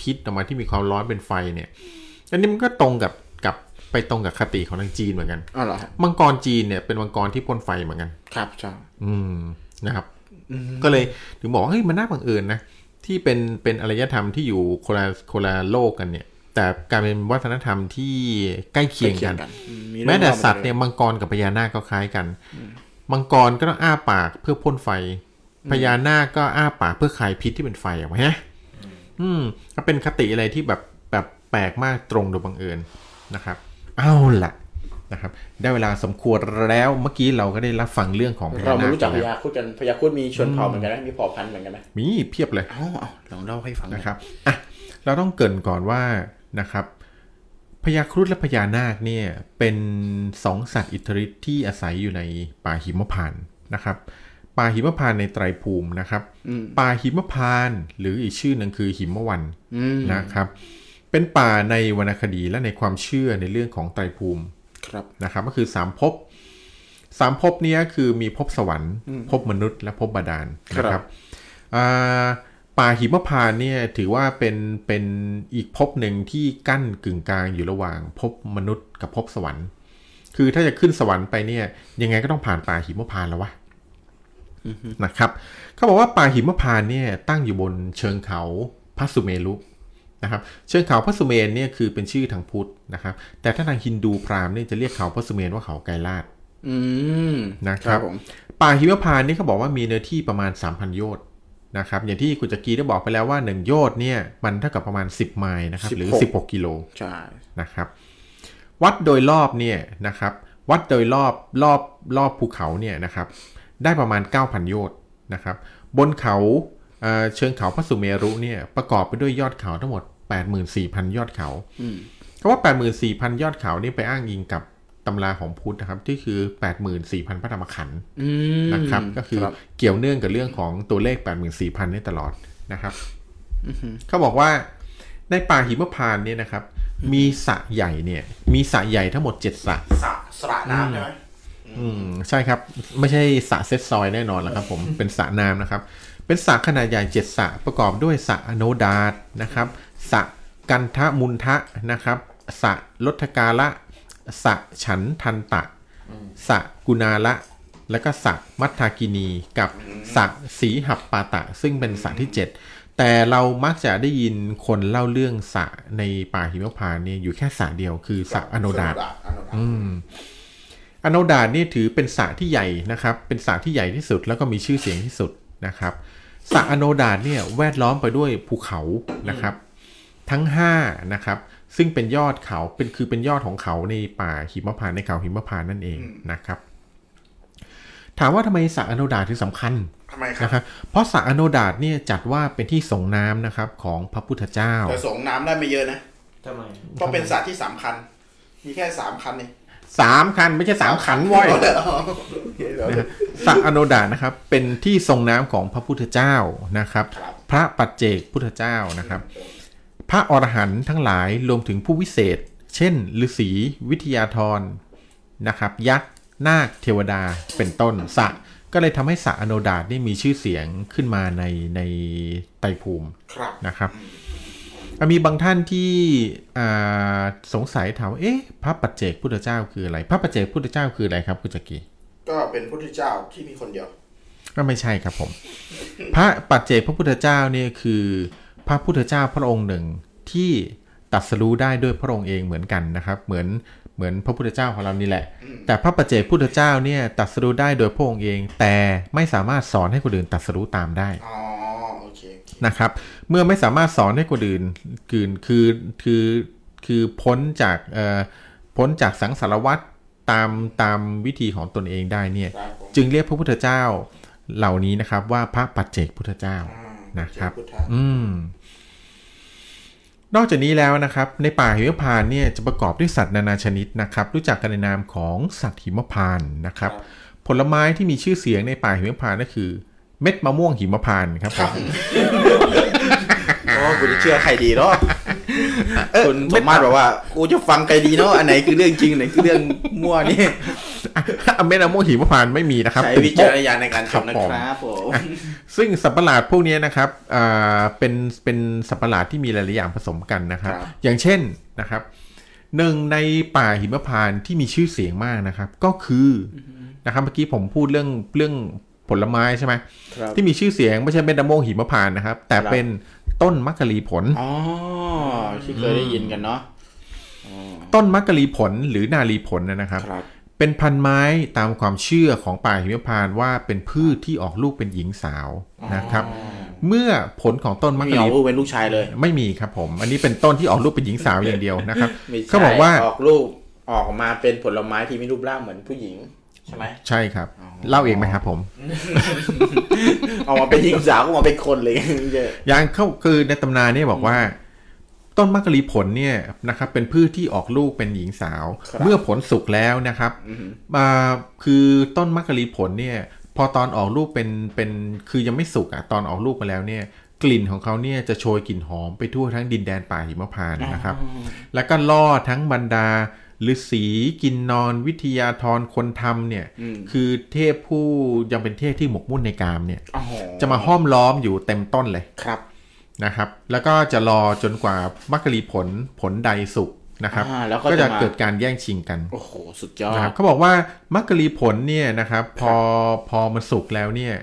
พิษออกมาที่มีความร้อนเป็นไฟเนี่ย อันนี้มันก็ตรงกับกับไปตรงกับคติของทางจีนเหมือนกันอ๋อเหรอครับมังกรจีนเนี่ยเป็นมังกรที่พ่นไฟเหมือนกัน ครับใช่อืมนะครับ ก็เลยถึงบอกว่าเฮ้ยมันน่าบังเอิญนะที่เป็นเป็นอารยธรรมที่อยู่คนละคนละโลกกันเนี่ย แต่การเป็นวัฒนธรรมที่ใกล้เคียงกันอืมแม้แต่เรื่องสัตว์เนี่ยมังกรกับพญานาคก็คล้ายกัน มังกรก็ต้องอ้าปากเพื่อพ่นไฟพญานาคก็อ้าปากเพื่อคายพิษที่เป็นไฟออกมาฮะอืมก็เป็นคติอะไรที่แบบแบบแปลกมากตรงโดยบังเอิญนะครับ เอาล่ะ นะครับได้เวลาสมควรแล้วเมื่อกี้เราก็ได้รับฟังเรื่องของพญาเรามานาครู้จักพแล้วญาครุฑกันพญาครุฑมีชนเผ่าเหมือนกันไหมมีเผ่าพันธุ์เหมือนกันไหมมีเพียบเลยเอ้าเอาลองเล่าให้ฟังหน่อยนะครับอะเราต้องเกรินก่อนว่านะครับพญาครุฑและพญานาคเนี่ยเป็นสองสัตว์อิทธิฤทธิ์ที่อาศัยอยู่ในป่าหิมพานต์นะครับป่าหิมพานต์ในไตรภูมินะครับอืมป่าหิมพานต์หรืออีกชื่อหนึ่งคือหิมวันอืมนะครับ เป็นป่าในวรรณคดีและในความเชื่อในเรื่องของไตรภูมิ ครับนะครับก็คือสามภพสามภพเนี้ยคือมีภพสวรรค์ภพมนุษย์และภพบาดาลนะครับอ่าป่าหิมพานต์เนี่ยถือว่าเป็นเป็นอีกภพหนึ่งที่กั้นกึ่งกลางอยู่ระหว่างภพมนุษย์กับภพสวรรค์ คือถ้าจะขึ้นสวรรค์ไปเนี่ย ยังไงก็ต้องผ่านป่าหิมพานต์แล้ววะนะครับเขาบอกว่าป่าหิมพานต์เนี่ยตั้งอยู่บนเชิงเขาพัสุเมรุ นะครับเชิงเขาพระสุเมนเนี่ยคือเป็นชื่อทางพุทธนะครับ แต่ถ้าทางฮินดูพราหมณ์เนี่ยจะเรียกเขาพระสุเมนว่าเขาไกรลาดอืมนะครับผมป่าหิมพานต์นี่เขาบอกว่ามีเนื้อที่ประมาณ 3,000 โยชน์นะครับอย่างที่คุณจักรีได้บอกไปแล้วว่า 1 โยชน์เนี่ยมันเท่ากับประมาณ 10 ไมล์นะครับหรือ 16 กิโลใช่นะครับ วัดโดยรอบเนี่ยนะครับ วัดโดยรอบรอบรอบภูเขาเนี่ยนะครับ ได้ประมาณ 9,000 โยชน์นะครับ บนเขาเอ่อเชิงเขาพระสุเมรุเนี่ยประกอบไปด้วยยอดเขาทั้งหมด 84,000 ยอดเขาอืมคำว่า 84,000 ยอดเขานี่ไปอ้างอิงกับตำราของพุทธนะครับ ที่คือ 84,000 พระธรรมขันธ์อืมนะครับ ก็คือรับเกี่ยวเนื่องกับเรื่องของตัวเลข 84,000นี่ตลอดนะครับเขาบอกว่าในป่าหิมพานต์เนี่ยนะครับ มีสระใหญ่เนี่ย มีสระใหญ่ทั้งหมด7สระสระสระน้ำใช่ไหมอืมใช่ครับ ไม่ใช่สระเซตซอยแน่นอนแล้วครับ ผมเป็นสระน้ำนะครับ เป็นสระขนาดใหญ่เจ็ดสระประกอบด้วยสระอโนดาตนะครับ สระกันทะมุนทะนะครับสระลทกาละสระฉันทันตะสระกุณาละ แล้วก็สระมัทธากินี กับสระสีหับปาตะ ซึ่งเป็นสระที่ 7 แต่เรามักจะได้ยินคนเล่าเรื่องสระในป่าหิมพานต์เนี่ยอยู่แค่สระเดียวคือสระอโนดาตอโนดาตอืมอโนดาตนี่ถือเป็นสระที่ใหญ่นะครับ เป็นสระที่ใหญ่ที่สุดแล้วก็มีชื่อเสียงที่สุดนะครับสระอโนดาตเนี่ยแวดล้อมไปด้วยภูเขานะครับ ทั้งห้านะครับซึ่งเป็นยอดเขาเป็นคือเป็นยอดของเขาในป่าหิมพานต์ในเขาหิมพานต์นั่นเองนะครับ ถามว่าทำไมสระอโนดาตถึงสำคัญทำไมครับนะครับเพราะสระอโนดาตเนี่ยจัดว่าเป็นที่ส่งน้ำนะครับของพระพุทธเจ้าแต่ส่งน้ำได้ไม่เยอะนะทำไมเพราะเป็นสระที่สามคันมีแค่สามคันเองสามคันไม่ใช่สามขันว้อยสระอโนดาตนะครับ เป็นที่ทรงน้ำของพระพุทธเจ้านะครับครับ พระปัจเจกพุทธเจ้านะครับ พระอรหันต์ทั้งหลายรวมถึงผู้วิเศษ เช่นฤาษีวิทยาธรนะครับ ยักษ์นาคเทวดาเป็นต้นสระก็เลยทำให้สระอโนดาตนี่มีชื่อเสียงขึ้นมาในในไตรภูมิครับนะครับอะมีบางท่านที่อ่าสงสัยถามว่าเอ๊ะพระปัจเจกพุทธเจ้าคืออะไร พระปัจเจกพุทธเจ้าคืออะไรครับคุณจักรีก็เป็นพุทธเจ้าที่มีคนเดียว ก็ไม่ใช่ครับผม พระปัจเจกพระพุทธเจ้าเนี่ยคือ พระพุทธเจ้าพระองค์หนึ่งที่ตรัสรู้ได้ด้วยพระองค์เองเหมือนกันนะครับ เหมือนเหมือนพระพุทธเจ้าของเรานี่แหละ แต่พระปัจเจกพุทธเจ้าเนี่ยตรัสรู้ได้โดยพระองค์เอง แต่ไม่สามารถสอนให้คนอื่นตรัสรู้ตามได้อ๋อโอเคโอเคนะครับ เมื่อไม่สามารถสอนให้คนอื่นคือคือคือคือพ้นจากเอ่อพ้นจากสังสารวัฏตามตามวิธีของตนเองได้เนี่ยครับผมจึงเรียกพระพุทธเจ้าเหล่านี้นะครับว่าพระปัจเจกพุทธเจ้าอ่า นะครับพุทธะอืมนอกจากนี้แล้วนะครับ ในป่าหิมพานต์เนี่ยจะประกอบด้วยสัตว์นานาชนิดนะครับ รู้จักกันในนามของสัตว์หิมพานต์นะครับ ผลไม้ที่มีชื่อเสียงในป่าหิมพานต์ก็คือ เม็ดมะม่วงหิมพานต์ครับผมโอ้กูจะเชื่อใครดีเนาะคุณสมมาตรบอกว่ากูจะฟังใครดีเนาะอันไหนคือเรื่องจริงอันไหนคือเรื่องมั่วนี่เม็ดมะม่วงหิมพานต์ไม่มีนะครับใช้เป็นวิจารณญาณในการครับชมนะผมครับผม ซึ่งสัตว์ประหลาดพวกนี้นะครับอ่าเป็นเป็นสัตว์ประหลาดที่มีหลายๆอย่างผสมกันนะครับครับ อย่างเช่นนะครับหนึ่งในป่าหิมพานต์ที่มีชื่อเสียงมากนะครับ ก็คืออนะครับเมื่อกี้ผมพูดเรื่องเรื่องผลไม้ใช่ไหมครับที่มีชื่อเสียงไม่ใช่เป็นมะม่วงหิมพานต์นะครับ แต่ครับเป็นต้นมักกะลีผลอ๋อที่เคยได้ยินกันเนาะต้นมักกะลีผลหรือนาลีผลนะครับครับ เป็นพันไม้ตามความเชื่อของป่าหิมพานต์ว่าเป็นพืชที่ออกลูกเป็นหญิงสาวนะครับ เมื่อผลของต้นมัไม่กมีกะออลีกลูกเป็นลูกชายเลย ไม่มีครับผม อันนี้เป็นต้นที่ออกลูกเป็นหญิงสาวอย่างเดียวนะครับไม่ใช่เขาบอกว่าออกลูกออกมาเป็นผลไม้ที่มีรูปร่างเหมือนผู้หญิงใช่ไหมใช่ครับ เล่าเองไหมครับผม ออกมาเป็นหญิงสาวก็มาเป็นคนเลยอย่างเขาคือในตำนานเนี่ยบอกว่า ต้นมักกะลีผลเนี่ยนะครับเป็นพืชที่ออกลูกเป็นหญิงสาวครับเมื่อผลสุกแล้วนะครับมาคือต้นมักกะลีผลเนี่ยพอตอนออกลูกเป็นเป็นคือยังไม่สุกอะตอนออกลูกมาแล้วเนี่ยกลิ่นของเขาเนี่ยจะโชยกลิ่นหอมไปทั่วทั้งดินแดนป่าหิมพานต์นะครับ แล้วก็ล่อทั้งบรรดาฤาษีกินนอนวิทยาธรคนทำเนี่ยอืมคือเทพผู้ยังเป็นเทพที่หมกมุ่นในกามเนี่ยอ๋อจะมาห้อมล้อมอยู่เต็มต้นเลยครับ นะครับ แล้วก็จะรอจนกว่ามัคครีผลผลใดสุกนะครับ ก็จะเกิดการแย่งชิงกัน โอ้โห สุดยอดเขาบอกว่ามัคครีผลเนี่ยนะครับ พอพอมันสุกแล้วเนี่ย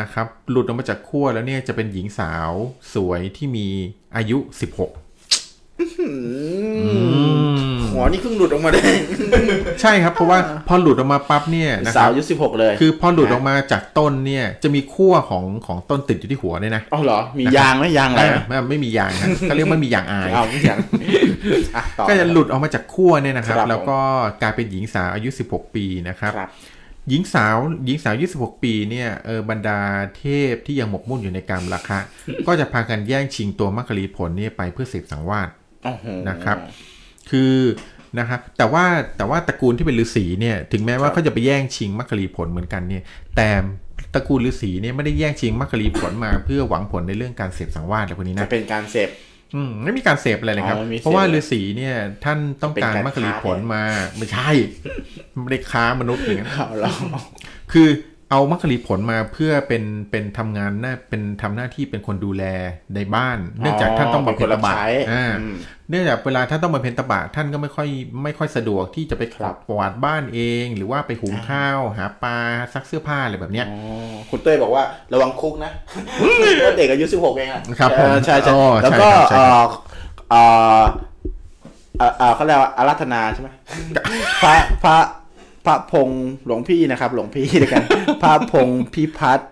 นะครับ หลุดออกมาจากขั้วแล้วเนี่ยจะเป็นหญิงสาวสวยที่มีอายุสิบหก หัวนี่เพิ่งหลุดออกมาได้ ใช่ครับเพราะว่าพอหลุดออกมาปั๊บเนี่ยนะคสารัวบอายุสิบหกเลย คือพอหลุดออกมาจากต้นเนี่ยจะมีขั้วของของต้นติดอยู่ที่หัวเนี่ยนะอ๋อเหรอมียางไหมยางอะไรอ่าไม่ไม่มียางครับเขาเรียกว่ามียางอายเอาไม่ยางอะต่อก็จะหลุดออกมาจากขั้วเนี่ยนะครับครับผมแล้วก็กลายเป็นหญิงสาวอายุ 16 ปีนะครับครับหญิงสาวหญิงสาวอายุ16ปีเนี่ยเออบรรดาเทพที่ยังหมกมุ่นอยู่ในกามราคะ ก็จะพากันแย่งชิงตัวมัคคลีผลเนี่ยไปเพื่อเสพสังวาสโอ้โหนะครับ คือนะครับแต่ว่าแต่ว่าตระกูลที่เป็นฤาษีเนี่ยถึงแม้ว่าเขาจะไปแย่งชิงมัคคลีผลเหมือนกันเนี่ยแต่ตระกูลฤาษีเนี่ยไม่ได้แย่งชิงมัคคลีผลมา เพื่อหวังผลในเรื่องการเสพสังวาสอะไรพวกนี้จะนะเป็นการเสพอืมไม่มีการเสพอะไรเลยครับอ๋อไม่มีเสพเพราะว่าฤาษีเนี่ยท่านต้องการเป็นการมัคคลีผลค้ามาไม่ใช่ไม่ได้ค้ามนุษย์อย่างนั้นเอาเราคือ เอามัคคลีผลมาเพื่อเป็นเป็นทำงานหน้าเป็นทำหน้าที่เป็นคนดูแลในบ้าน เนื่องจากท่านต้องบำเพ็ญตบะใช้อ่าอืมเนื่องจากเวลาท่านต้องบำเพ็ญตบะท่านก็ไม่ค่อยไม่ค่อยสะดวกที่จะไปครับกวาดบ้านเอง หรือว่าไปหุงข้าวหาปลาซักเสื้อผ้าอะไรแบบเนี้ยอ๋อคุณเต้ยบอกว่าระวังคุกนะเพราะเด็กอายุสิบหกเองอะครับผมเออใช่ใช่อ๋อแล้วก็ใช่ครับใช่เอ่ครับอเอ่อเอ่อเอ่อเขาเรียกว่าอารัธนาใช่ไหมพระพระ พระพงษ์หลวงพี่นะครับ หลวงพี่ด้วยกัน พระพงษ์พิพัฒน์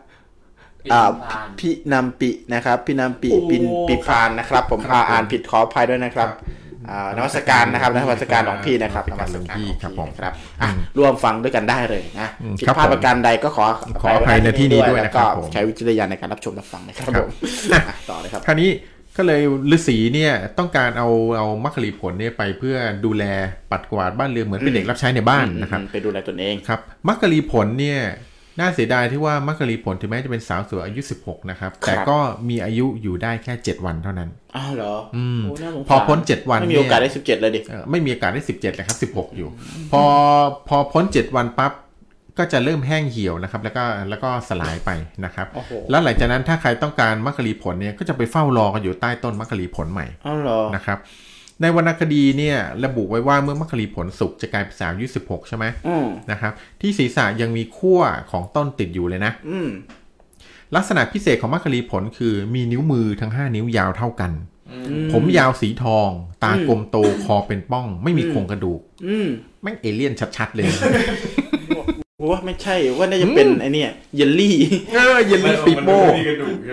อ่าพี่นำปินะครับ พี่นำปิปินปิพานนะครับ ผมอ่าอ่านผิดขออภัยด้วยนะครับอ่านวัสการนะครับนมัสการหลวงพี่นะครับนมัสการหลวงพี่ครับผมนะครับอะร่วมฟังด้วยกันได้เลยนะอืมผิดครับพลาดผมประการใดก็ขอขออภัยในที่นี้ด้วยนะครับแล้วผก็มใช้วิจารณญาณในการรับชมรับฟังนะครับครับผมอะต่อเลยครับคราวนี้ ก็เลยฤาษีเนี่ยต้องการเอาเอามัคคลีผลเนี่ยไปเพื่อดูแลปัดกวาดบ้านเรือนเหมือนเป็นเด็กรับใช้ในบ้านนะครับไปดูแลตนเองครับมัคคลีผลเนี่ยน่าเสียดายที่ว่ามัคคลีผลถึงแม้จะเป็นสาวสวยอายุ 16 นะครับครับ แต่ก็มีอายุอยู่ได้แค่ 7 วันเท่านั้น อ้าวเหรออืมโน่าสงสารพอพ้นเจ็ดวันไม่มีโอกาสได้สิบเจ็ดเลยดิเอ่อไม่มีโอกาสได้ 17เลยครับ 16 อยู่ พอพอพ้น 7 วันปั๊บ ก็จะเริ่มแห้งเหี่ยวนะครับ แล้วก็แล้วก็สลายไปนะครับโอ้โหแล้วหลังจากนั้นถ้าใครต้องการมัคคลีผลเนี่ยก็จะไปเฝ้ารอกันอยู่ใต้ต้นมัคคลีผลใหม่อ้าวเหรอนะครับในวรรณคดีเนี่ยระบุไว้ว่าเมื่อมัคคลีผลสุกจะกลายเป็นสาวอายุ16ใช่ไหมอืมนะครับที่ศีรษะยังมีขั้วของต้นติดอยู่เลยนะอืมลักษณะพิเศษของมัคคลีผลคือมีนิ้วมือทั้ง5นิ้วยาวเท่ากัน ผมยาวสีทอง ตากลมโตคอเป็นป้อง ไม่มีโครงกระดูกอืมแม่งเอเลี่ยนชัดๆเลย ว่าไม่ใช่ว่าน่าจะเป็นไอเนี่ยเยลลี่เออเยลลี่ปีโป้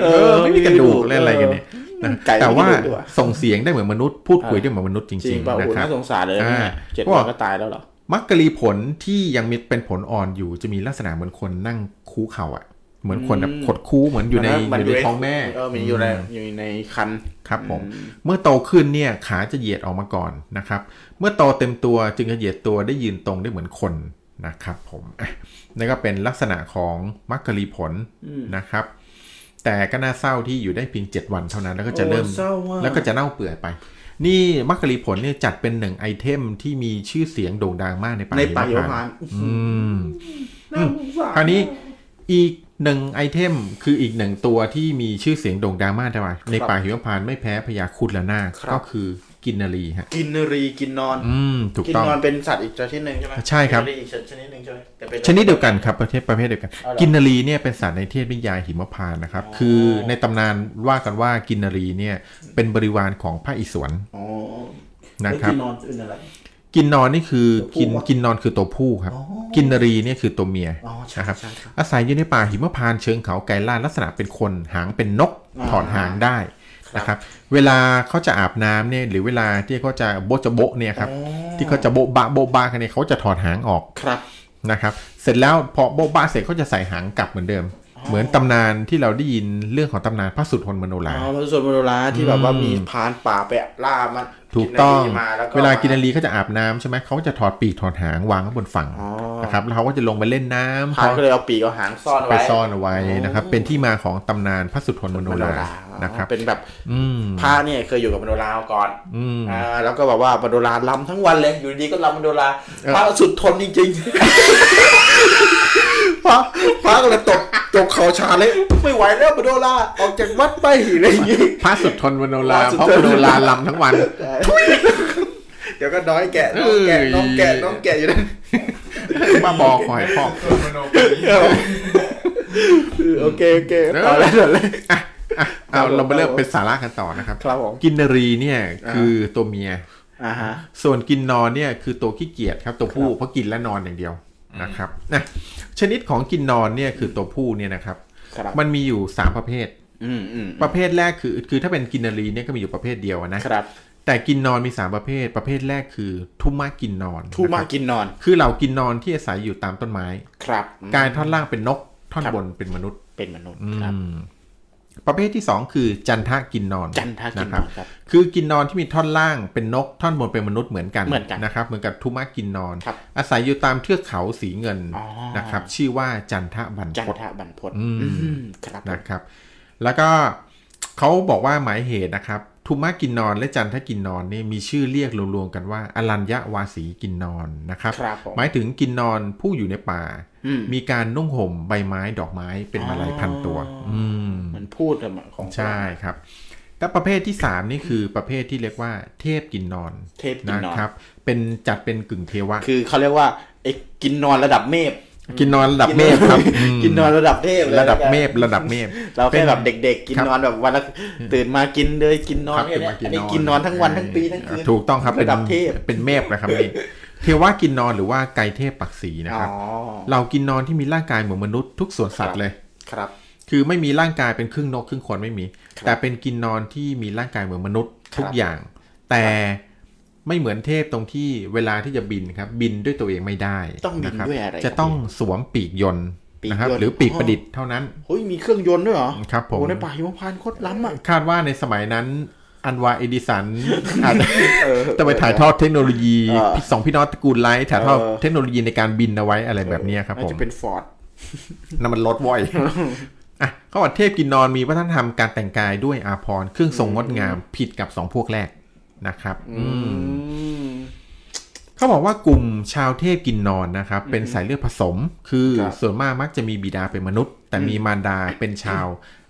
เอเอออไม่มีกระดูกเล่นอะไรกันเนี่ยนะไก่ไม่มีแต่ว่ากระดูกด้วยส่งเสียงได้เหมือนมนุษย์พูดคุยได้เหมือนมนุษย์จจริริงงป่ะๆโอ้นะโหครับน่าสงสารเลยอ่าเนี่ยเจ็ดพวกวันก็ตายแล้วเหรอมักกะลีผลที่ยังมีเป็นผลอ่อนอยู่จะมีลักษณะเหมือนคนนั่งคู้เข่าอะเหมือนคนแบบอืมขดคู้เหมือนอยู่ในมัอยู่ในท้องแม่เออมันอยู่ในอยู่ในครรภ์ครับผมเมื่อโตขึ้นเนี่ยขาจะเหยียดออกมาก่อนนะครับ เมื่อโตเต็มตัวจึงจะเหยียดตัวได้ยืนตรงได้เหมือนคน นะครับผมอะนี่ก็เป็นลักษณะของมักกะลีผลนะครับ แต่ก็น่าเศร้าที่อยู่ได้เพียง 7 วันเท่านั้นแล้วก็จะเริ่มโอ้เศร้ามากแล้วก็จะเน่าเปื่อยไป นี่มักกะลีผลเนี่ยจัดเป็นหนึ่งไอเทมที่มีชื่อเสียงโด่งดังมากในป่าในป่าหิหิมมพาพานนต์ต์อืมน่าสงสารคราวนี้อีกหนึ่งไอเทมคืออีกหนึ่งตัวที่มีชื่อเสียงโด่งดังมากใช่ไหมในป่าหิมพานต์ไม่แพ้พญาครุดและนาคก็คือ กินนารีฮะกินนรีกินนอน อืมถูกกินต้องนอนเป็นสัตว์อีกชนิดหนึ่งใช่ไหมใช่ครับกินนอีกชนิดหนึ่งใช่ไหมแต่เป็นชนิดเดียวกันครับประเภทประเภทเดียวกันเอาเหรอกินนารีเนี่ยเป็นสัตว์ในเทพนิยายหิมพานต์นะครับ คือในตำนานว่ากันว่ากินนารีเนี่ยเป็นบริวารของพระอิศวรอ๋อนะครับกินนอนเป็นอะไรกินนอนนี่คือตัวผู้กินวะกินนอนคือตัวผู้ครับอ๋อกินนารีเนี่ยคือตัวเมียอ๋อใช่นะครับใช่ครับอาศัยอยู่ในป่าหิมพานต์เชิงเขาไกลล่าลักษณะเป็นคนหางเป็นนกอ่าถอดหางได้ นะครับเวลาเขาจะอาบน้ำเนี่ยหรือเวลาที่เขาจะโบะจะโบะเนี่ยครับอ๋อที่เขาจะโบะบะโบะบะกันเนี่ยเขาจะถอดหางออกครับนะครับเสร็จแล้วพอโบะบะเสร็จเขาจะใส่หางกลับเหมือนเดิม เหมือนตำนานที่เราได้ยินเรื่องของตำนานพระสุทนมโนราอ๋อพระสุนมโนราที่แบบว่ามีพรานป่าไปล่ามัน ถูกต้องนนรีมาแล้วก็เวลากินนารีเขาจะอาบน้ำใช่ไหมเขาก็จะถอดปีกถอดหางวางไว้บนฝั่งอ๋อนะครับแล้วเขาก็จะลงไปเล่นน้ำพรานก็เลยเอาปีกเอาหางซ่อนไปไว้ซ่อนเอาไว้นะครับ เป็นที่มาของตำนานพระสุทนมโนมโนรารานะครับ เป็นแบบอืมพระเนี่ยเคยอยู่กับมโนรามาก่อนอืมอ่าแล้วก็แบบว่ามโนราลำทั้งวันเลยอยู่ดีก็ลำมโนราเออพระสุดทนจริงๆ พระพระก็เลยตกตกเขาชาเลยไม่ไหวแล้วมโนราออกจากวัดไปอะไรอย่างงี้พระสุดทนมโนราพระสุดเพราะทนมโนราลำทั้งวันเดี๋ยวก็น้อยแกะน้องแกะน้องแกะน้องแกะอยู่นั่นบ้าบอคอยพ่อโอเคโอเคต่อเลยต่อเลยอะอะเอาครับผมเรามาเริ่มเป็นสาระกันต่อนะครับครับผมกินนารีเนี่ยคือตัวเมียอ่าฮะส่วนกินนอนเนี่ยคือตัวขี้เกียจครับตัวผู้เพราะกินและนอนอย่างเดียว นะครับนะชนิดของกินนอนเนี่ยคือตัวผู้เนี่ยนะครับครับมันมีอยู่สามประเภทอืมอืมประเภทแรกคือ คือถ้าเป็นกินนารีเนี่ยก็มีอยู่ประเภทเดียวนะครับ แต่กินนอนมีสามประเภท ประเภทแรกคือ ทุมากินนอนทูมานะครับกินนอน คือเหล่ากินนอนที่อาศัยอยู่ตามต้นไม้ ครับ กายท่อนล่างเป็นนกท่อนครับบนเป็นมนุษย์เป็นมนุษย์ครับอืม ประเภทที่สองคือจันทะกินนอน จันทากินนครับอนครับ คือกินนอนที่มีท่อนล่างเป็นนกท่อนบนเป็นมนุษย์เหมือนกันเหมือนกันนะครับ เหมือนกับทุมากินนอนครับอาศัยอยู่ตามเทือกเขาสีเงินอ๋อนะครับ ชื่อว่าจันทะบันจันพศทบันพศอืมอืมครับนะครับ แล้วก็เขาบอกว่าหมายเหตุนะครับทุมากินนอนและจันทกินนอนนี่มีชื่อเรียกรวมๆกันว่าอรัญญวาสีกินนอนนะครับครับผมหมายถึงกินนอนผู้อยู่ในป่าอื มมีการนุ่งห่มใบไม้ดอกไม้เป็นมาลัยพันตัว อืมมันพูดอะของใช่ครับแต่ประเภทที่สามนี่คือประเภทที่เรียกว่าเทพกินนอนเทพกินนอนนะครับเป็นจัดเป็นกึ่งเทวะ คือเขาเรียกว่าไอ้กินนอนระดับเมฆกินนอนระดับเมฆครับอืมกินนอนระดับเทพเลยระดับเมฆระดับเมฆเราแค่แบบเด็ก ๆ กินครับนอนแบบวันละตื่นมากินเลยกินนอนครับแค่เนี้ยตื่อันมานี้กินนอนทั้งวันทั้งปีทั้งคืนถูกต้องครับระดับป็นเทพเป็นเมฆนะครับนี่ เทวะกินนอนหรือว่าไกรเทพปักษีนะครับอ๋อเรากินนอนที่มีร่างกายเหมือนมนุษย์ทุกส่วนสัตว์เลยครับ คือไม่มีร่างกายเป็นครึ่งนกครึ่งคนไม่มีครับแต่เป็นกินนอนที่มีร่างกายเหมือนมนุษย์ทุกครับอย่าง แต่ไม่เหมือนเทพตรงที่เวลาที่จะบินครับ บินด้วยตัวเองไม่ได้ต้องบินนะครับด้วยอะไรจะต้องสวมปีกยนต์ปีกนะครับยนต์หรือปีกอ๋อประดิษฐ์เท่านั้นเฮ้ยมีเครื่องยนต์ด้วยเหรอครับผมโอ้ในป่าหิมพานต์โคตรล้ำอะคาดว่าในสมัยนั้น อัลวาเอดิสันอาจจะเออจะไปถ่ายทอดเทคโนโลยีเออสองพี่น้องตระกูลไรท์ถ่ายทอดเออเทคโนโลยีในการบินเอาไว้อะไรแบบเนี้ยครับน่าผมจะเป็นฟอร์ดน้ำมันลดว่อยอะเขาบอกเทพกินนรมีวัฒนธรรมการแต่งกายด้วยอาภรณ์เครื่องทรงงดงามผิดกับสองพวกแรกนะครับ อืมเขาบอกว่ากลุ่มชาวเทพกินนอนนะครับ เป็นสายเลือดผสม คือครับส่วนมากมักจะมีบิดาเป็นมนุษย์ แต่มีมารดาเป็นชาว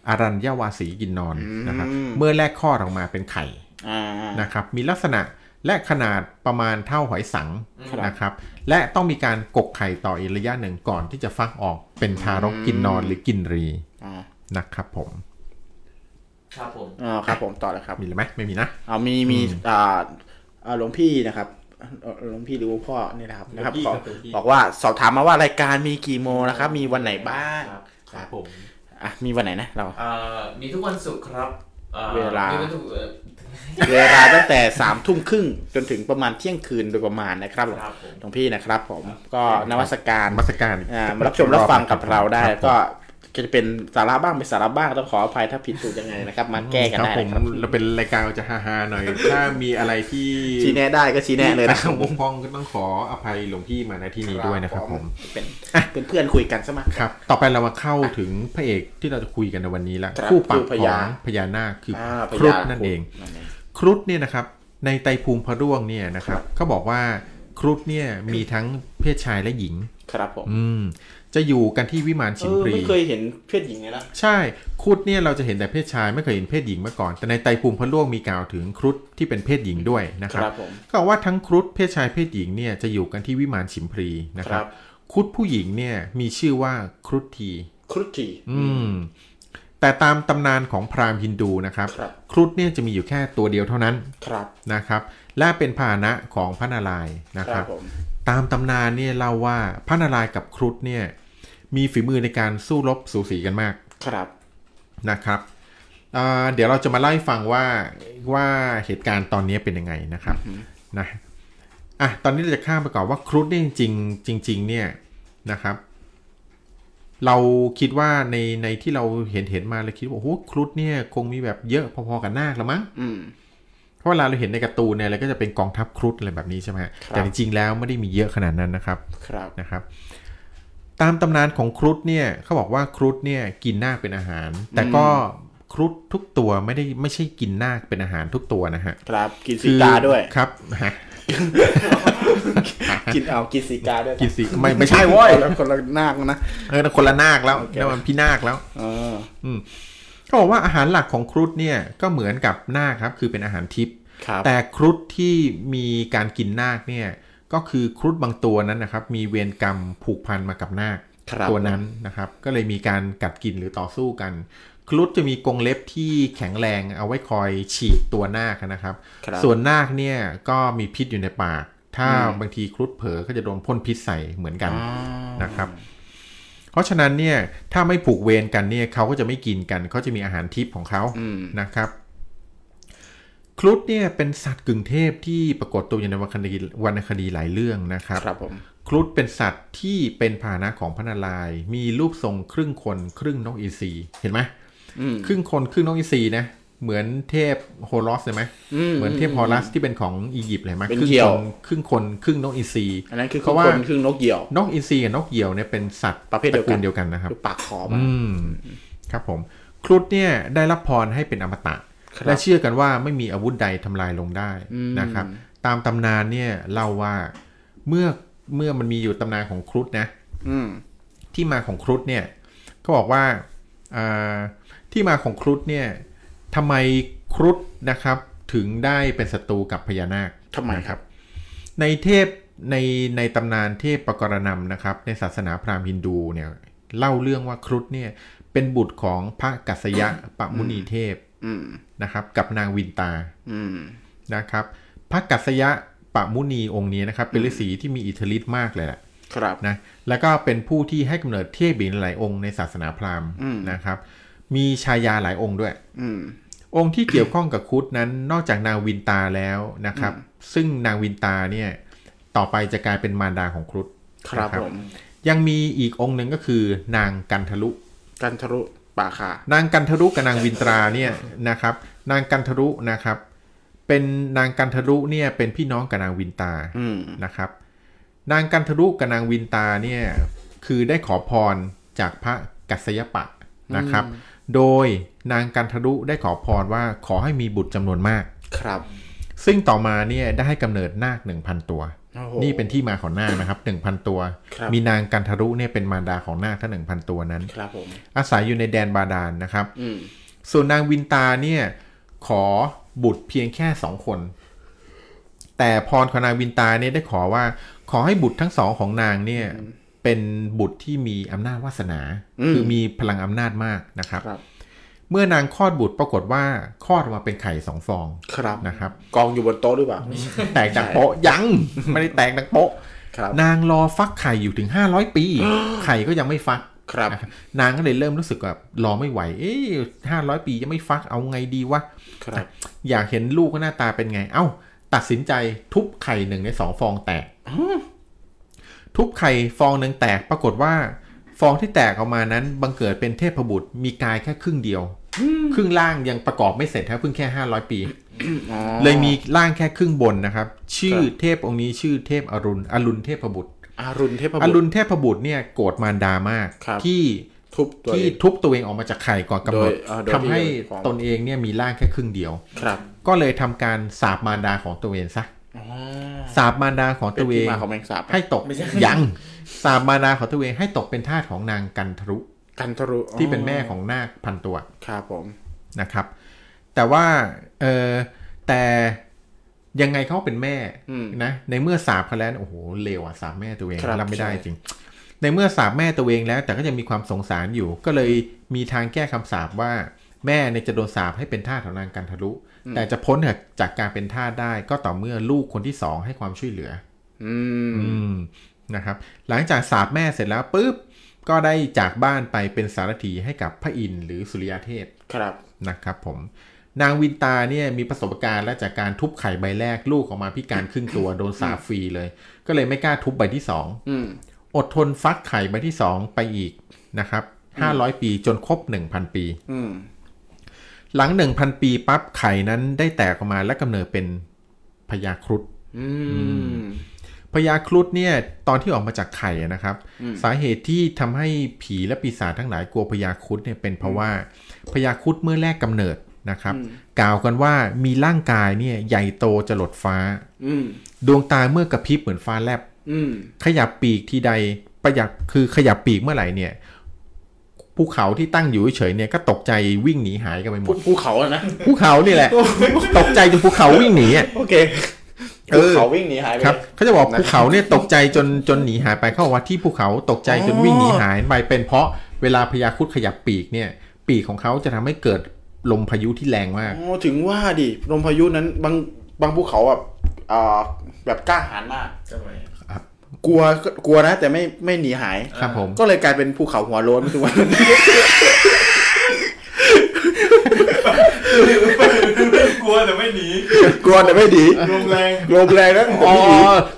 อารัญญวาสีกินนอนนะครับเมื่อแรกคลอดออกมาเป็นไข่อ่านะครับมีลักษณะและขนาดประมาณเท่าหอยสังครับนะครับและต้องมีการกกไข่ต่ออีกระยะหนึ่งก่อนที่จะฟักออกเป็นทารกกินนอนหรือกินรีอ่านะครับผมครับผมอ่าครับผมต่อเลยครับมีหรือไหมไม่มีนะเอามีมีอ่าอ่าหลวงพี่นะครับเอ่อหลวงพี่หรือว่าพ่อเนี่ยนะครับนะครับหลวงพี่ขอครับหลวงพี่บอกว่าสอบถามมาว่ารายการมีกี่โมงนะครับ มีวันไหนบ้างครับครับผม อะมีวันไหนนะเราเอ่อมีทุกวันศุกร์ครับอ่อเวลามีวันศุกร์เอ่อเวลาตั้งแต่สามทุ่มครึ่งจนถึงประมาณเที่ยงคืนโดยประมาณนะครับครับผมหลวงพี่นะครับ ผมก็นวัสการนมัสการอ่ามารับชมรับฟังกับเราได้คบผมก็ จะเป็นสาระบ้างไม่สาระบ้างต้องขออภัยถ้าผิดถูกยังไงนะครับ มาแก้กันครับได้ผมนะครับเราเป็นรายการเราจะฮาๆหน่อย ถ้ามีอะไรที่ชี้แนะได้ก็ชี้แนะเลยนะครับบกพร่องก็ต้องขออภัยหลวงพี่มาในที่นี้ด้วยนะครับผมเป็นเป็นเพื่อนคุยกันซะมากครับ ต่อไปเรามาเข้าถึงพระเอกที่เราจะคุยกันในวันนี้ละครับคู่ปรับคือพขอญางพญานาคคือออ่าพครุฑญานั่นเองนั่นเอง ครุฑเนี่ยนะครับ ในไตรภูมิพระร่วงเนี่ยนะครับเขาบอกว่าครุฑเนี่ยมีทั้งเพศชายและหญิงครับผมอืม จะอยู่กันที่วิมานเอชิมอพรีไม่เคยเห็นเพศหญิงเลยนะใช่ครุฑเนี่ยเราจะเห็นแต่เพศชายไม่เคยเห็นเพศหญิงมาก่อน แต่ในไตรภูมิพระร่วงมีกล่าวถึงครุฑที่เป็นเพศหญิงด้วยนะคครับรับผมก็บอกว่าทั้งครุฑเพศชายเพศหญิงเนี่ยจะอยู่กันที่วิมานชิมพรีนะคครัรับบครุฑผู้หญิงเนี่ยมีชื่อว่าครุฑทีครุฑจีอืมแต่ตามตำนานของพราหมณ์ฮินดูนะครับครับครุฑเนี่ยจะมีอยู่แค่ตัวเดียวเท่านั้นครับนะครับ และเป็นพาหนะของพระนารายณ์นะคครัรับบผม ตามตำนานเนี่ยเล่าว่าพระนารายณ์กับครุฑเนี่ยมีฝีมือในการสู้รบสูสีกันมากครับนะครับอ่าเดี๋ยวเราจะมาเล่าให้ฟังว่าว่าเหตุการณ์ตอนนี้เป็นยังไงนะครับนะอะตอนนี้เราจะข้ามไปก่อนว่าครุฑเนี่ยจริงๆจริง ๆ เนี่ยนะครับ เราคิดว่าในในที่เราเห็นเห็นมาเราคิดว่าโอ้โหครุฑเนี่ย คงมีแบบเยอะพอๆกับนาคละมั้งอืมเพราะเวลาเราเห็นในการ์ตูนเนี่ยเราก็จะเป็นกองทัพครุฑอะไรแบบนี้ใช่ไหมฮะครับแต่จริงๆแล้วไม่ได้มีเยอะขนาดนั้นนะครับครับนะครับ ตามตำนานของครุฑเนี่ยเขาบอกว่าครุฑเนี่ยกินนาคเป็นอาหาร แต่ก็ครุฑทุกตัวไม่ได้ไม่ใช่กินนาคเป็นอาหารทุกตัวนะฮะครับกินสีกาด้วยครับฮะกินเอากินสีกาด้วยกินสีไม่ไม่ใช่เว้ยแล้วคนละนาคนะเออคนละนาคแล้วโอเคนั่นมันพี่นาคแล้วเออเขาบอกว่าอาหารหลักของครุฑเนี่ยก็เหมือนกับนาคครับ คือเป็นอาหารทิพย์ครับ แต่ครุฑที่มีการกินนาคเนี่ยก็คือครุฑบางตัวนั้นนะครับ มีเวรกรรมผูกพันมากับนาคครับตัวนั้นนะครับ ก็เลยมีการกัดกินหรือต่อสู้กัน ครุฑจะมีกรงเล็บที่แข็งแรงเอาไว้คอยฉีกตัวนาคนะครับครับส่วนนาคเนี่ยก็มีพิษอยู่ในปาก ถ้าอืมบางทีครุฑเผลอก็จะโดนพ่นพิษใส่เหมือนกันอ๋อนะครับ เพราะฉะนั้นเนี่ยถ้าไม่ผูกเวรกันเนี่ยเขาก็จะไม่กินกันเขาจะมีอาหารทิพย์ของเขาอืมนะครับ ครุฑเนี่ยเป็นสัตว์กึ่งเทพที่ปรากฏตัวอยู่ในวรรณคดีวรรณคดีหลายเรื่องนะครับครับผมครุฑเป็นสัตว์ที่เป็นพาหนะของพระนารายณ์มีรูปทรงครึ่งคนครึ่งนกอินทรีเห็นไหมอืมครึ่งคนครึ่งนกอินทรีนะเหมือนเทพโฮโรสเลยไหมอืมเหมือนเทพฮอรัสที่เป็นของอียิปต์เลยไหมเป็นครึ่งเหยี่ยควนครึ่งคนครึ่งนกอินทรีอันนั้นคือคเพราะว่านครึ่งนกเหยี่ยวนกอินทรีกับนกเหยี่ยวเนี่ยเป็นสัตว์ประเภทเดียวกันตระกูลเดียวกันนะครับคือปากขอมาอืมครับผมครุฑเนี่ยได้รับพรให้เป็นอมตะครับ และเชื่อกันว่าไม่มีอาวุธใดทำลายลงได้อืมนะครับ ตามตำนานเนี่ยเล่าว่าเมื่อเมื่อมันมีอยู่ตำนานของครุฑนะอืมที่มาของครุฑเนี่ย ก็บอกว่าอ่าที่มาของครุฑเนี่ยทำไมครุฑนะครับ ถึงได้เป็นศัตรูกับพญานาคทำไมนะครับ ในเทพในในตำนานเทพปกรณำนะครับ ในศาสนาพราหมณ์ฮินดูเนี่ยเล่าเรื่องว่าครุฑเนี่ยเป็นบุตรของพระกัสยะปมุนีเทพอืม นะครับ กับนางวินตาอืมนะครับพระกัสยะปมุนีองค์นี้นะครับ เป็นฤาษีที่มีอิทธิฤทธิ์มากเลยแหละครับนะแล้วก็เป็นผู้ที่ให้กำเนิดเทพอีกหลายองค์ในศาสนาพราหมณ์อืมนะครับ มีชายาหลายองค์ด้วย อืมองค์ที่เกี่ยวข้องกับครุฑนั้นนอกจากนางวินตาแล้วนะครับ ซึ่งนางวินตาเนี่ย ต่อไปจะกลายเป็นมารดาของครุฑครับนะผมยังมีอีกองค์หนึ่งก็คือนางกันทลุ กันทะลุ ป่าคานางกันทรุกับนางวินตราเนี่ยนะครับ นางกันทรุนะครับ เป็นนางกันทรุเนี่ยเป็นพี่น้องกับนางวินตาอืมนะครับ นางกันทรุกับนางวินตาเนี่ยคือได้ขอพรจากพระกัสยปะนะครับ โดยนางกันทรุได้ขอพรว่าขอให้มีบุตรจำนวนมากครับ ซึ่งต่อมาเนี่ยได้ให้กำเนิดนาคหนึ่งพันตัวโอ้โหนี่เป็นที่มาของนาคนะครับหนึ่งพันตัวครับมีนางกันทรุเนี่ยเป็นมารดาของนาคทั้งหนึ่งพันตัวนั้นครับผมอาศัยอยู่ในแดนบาดาลนะครับอืมส่วนนางวินตาเนี่ยขอบุตรเพียงแค่สองคน แต่พรของนางวินตาเนี่ยได้ขอว่า ขอให้บุตรทั้งสองของนางเนี่ยเป็นบุตรที่มีอำนาจวาสนา คือมีพลังอำนาจมากนะครับครับ เมื่อนางคลอดบุตรปรากฏว่าคลอดออกมาเป็นไข่สองฟองครับนะครับ กองอยู่บนโต๊ะหรือเปล่าแตกดังโป๊ะยังไม่ได้แตกดังโป๊ะครับนางรอฟักไข่อยู่ถึงห้าร้อยปี ไข่ก็ยังไม่ฟักครับนะครับนางก็เลยเริ่มรู้สึกแบบรอไม่ไหว เอ๊ะห้าร้อยปียังไม่ฟักเอาไงดีวะครับ อยากเห็นลูกก็หน้าตาเป็นไง เอ้า ตัดสินใจทุบไข่หนึ่งในสองฟองแตกทุบไข่ฟองหนึ่งแตกปรากฏว่า ฟองที่แตกออกมานั้นบังเกิดเป็นเทพบุตรมีกายแค่ครึ่งเดียว ครึ่งล่างยังประกอบไม่เสร็จครับเพิ่งแค่ห้าร้อยปีอ๋อเลยมีร่างแค่ครึ่งบนนะครับ ชื่อครับเทพองค์นี้ชื่อเทพอรุณอรุณเทพบุตรอารุณเทพบุอตรรุณเทพบุตรเนี่ยโกรธมารดามากครับที่ทุบตัวที่เองทุบตัวเองออกมาจากไข่ก่อนกำหนดโดยเอ่อโดยทำให้ที่ของตนเองเนี่ยมีร่างแค่ครึ่งเดียวครับ ก็เลยทำการสาบมารดาของตัวเองซะอ๋อสาบมารดาของเป็นตัวเอที่งมาของแมงสาบให้ตกยังสาบมารดาของตัวเองให้ตกเป็นทาสของนางกันทรุ กันทะลุที่เป็นแม่ของนาคพันตัวครับผมนะครับ แต่ว่าเออแต่ยังไงเขาเป็นแม่อืมนะในเมื่อสาบเขาแล้วโอ้โหเลวอะสาบแม่ตัวเองครับรับไม่ได้ใช่จริง ในเมื่อสาบแม่ตัวเองแล้ว แต่ก็ยังมีความสงสารอยู่ ก็เลยมีทางแก้คำสาปว่าแม่เนี่ยจะโดนสาปให้เป็นทาสของนางกันทรุแต่จะพ้นจากการเป็นทาสได้ก็ต่อเมื่อลูกคนที่สองให้ความช่วยเหลือ อืมอืมนะครับ หลังจากสาบแม่เสร็จแล้วปุ๊บ ก็ได้จากบ้านไปเป็นสารถีให้กับพระอินทร์หรือสุริยเทพครับนะครับผมนางวินตาเนี่ยมีประสบการณ์และจากการทุบไข่ใบแรกลูกออกมาพิการครึ่งตัวโดนสาปฟรีเลย ก็เลยไม่กล้าทุบใบที่สองอืมอดทนฟักไข่ใบที่สองไปอีกนะครับห้าร้อยปีจนครบหนึ่งพันปีอืมหลังหนึ่งพันปีปั๊บไข่นั้นได้แตกออกมาและกำเนิดเป็นพญาครุฑอืม พญาครุฑเนี่ยตอนที่ออกมาจากไข่อะนะครับอืมสาเหตุที่ทำให้ผีและปีศาจทั้งหลายกลัวพญาครุฑเนี่ยเป็นเพราะว่าพญาครุฑเมื่อแรกกำเนิดนะครับ กล่าวกันว่ามีร่างกายเนี่ยใหญ่โตจรดฟ้าอืมดวงตาเมื่อกระพริบเหมือนฟ้าแลบอืมขยับปีกทีใดประยักคือขยับปีกเมื่อไหร่เนี่ยภูเขาที่ตั้งอยู่เฉยๆเนี่ยก็ตกใจวิ่งหนีหายกันไปหมภูดภูเขาอะนะภูเขานี่แหละ ตกใจจนภูเขาวิ่งหนีอะโอเคเอ ภูอเขาวิ่งหนีหายไปครับเขาจะบอกภูเขาเนี่ยตกใจจนจนหนีหายไปเขาบอกว่าที่ภูเขาตกใจจนวิ่งหนีหายไปเป็นเพราะเวลาพญาครุฑขยับปีกเนี่ย ปีกของเขาจะทำให้เกิดลมพายุที่แรงมากอ๋อถึงว่าดิลมพายุนั้นบางบางภูเขาแบบอ่าแบบกล้าหาญมากทำไมกลัวก็กลัวนะ แต่ไม่ไม่หนีหายครับผมก็เลยกลายเป็นภูเขาหัวโล้นทุกวันก ลัวแต่ไม่หนีกลัวแต่ไม่ดีลมแรงลมแรงนะอ๋อ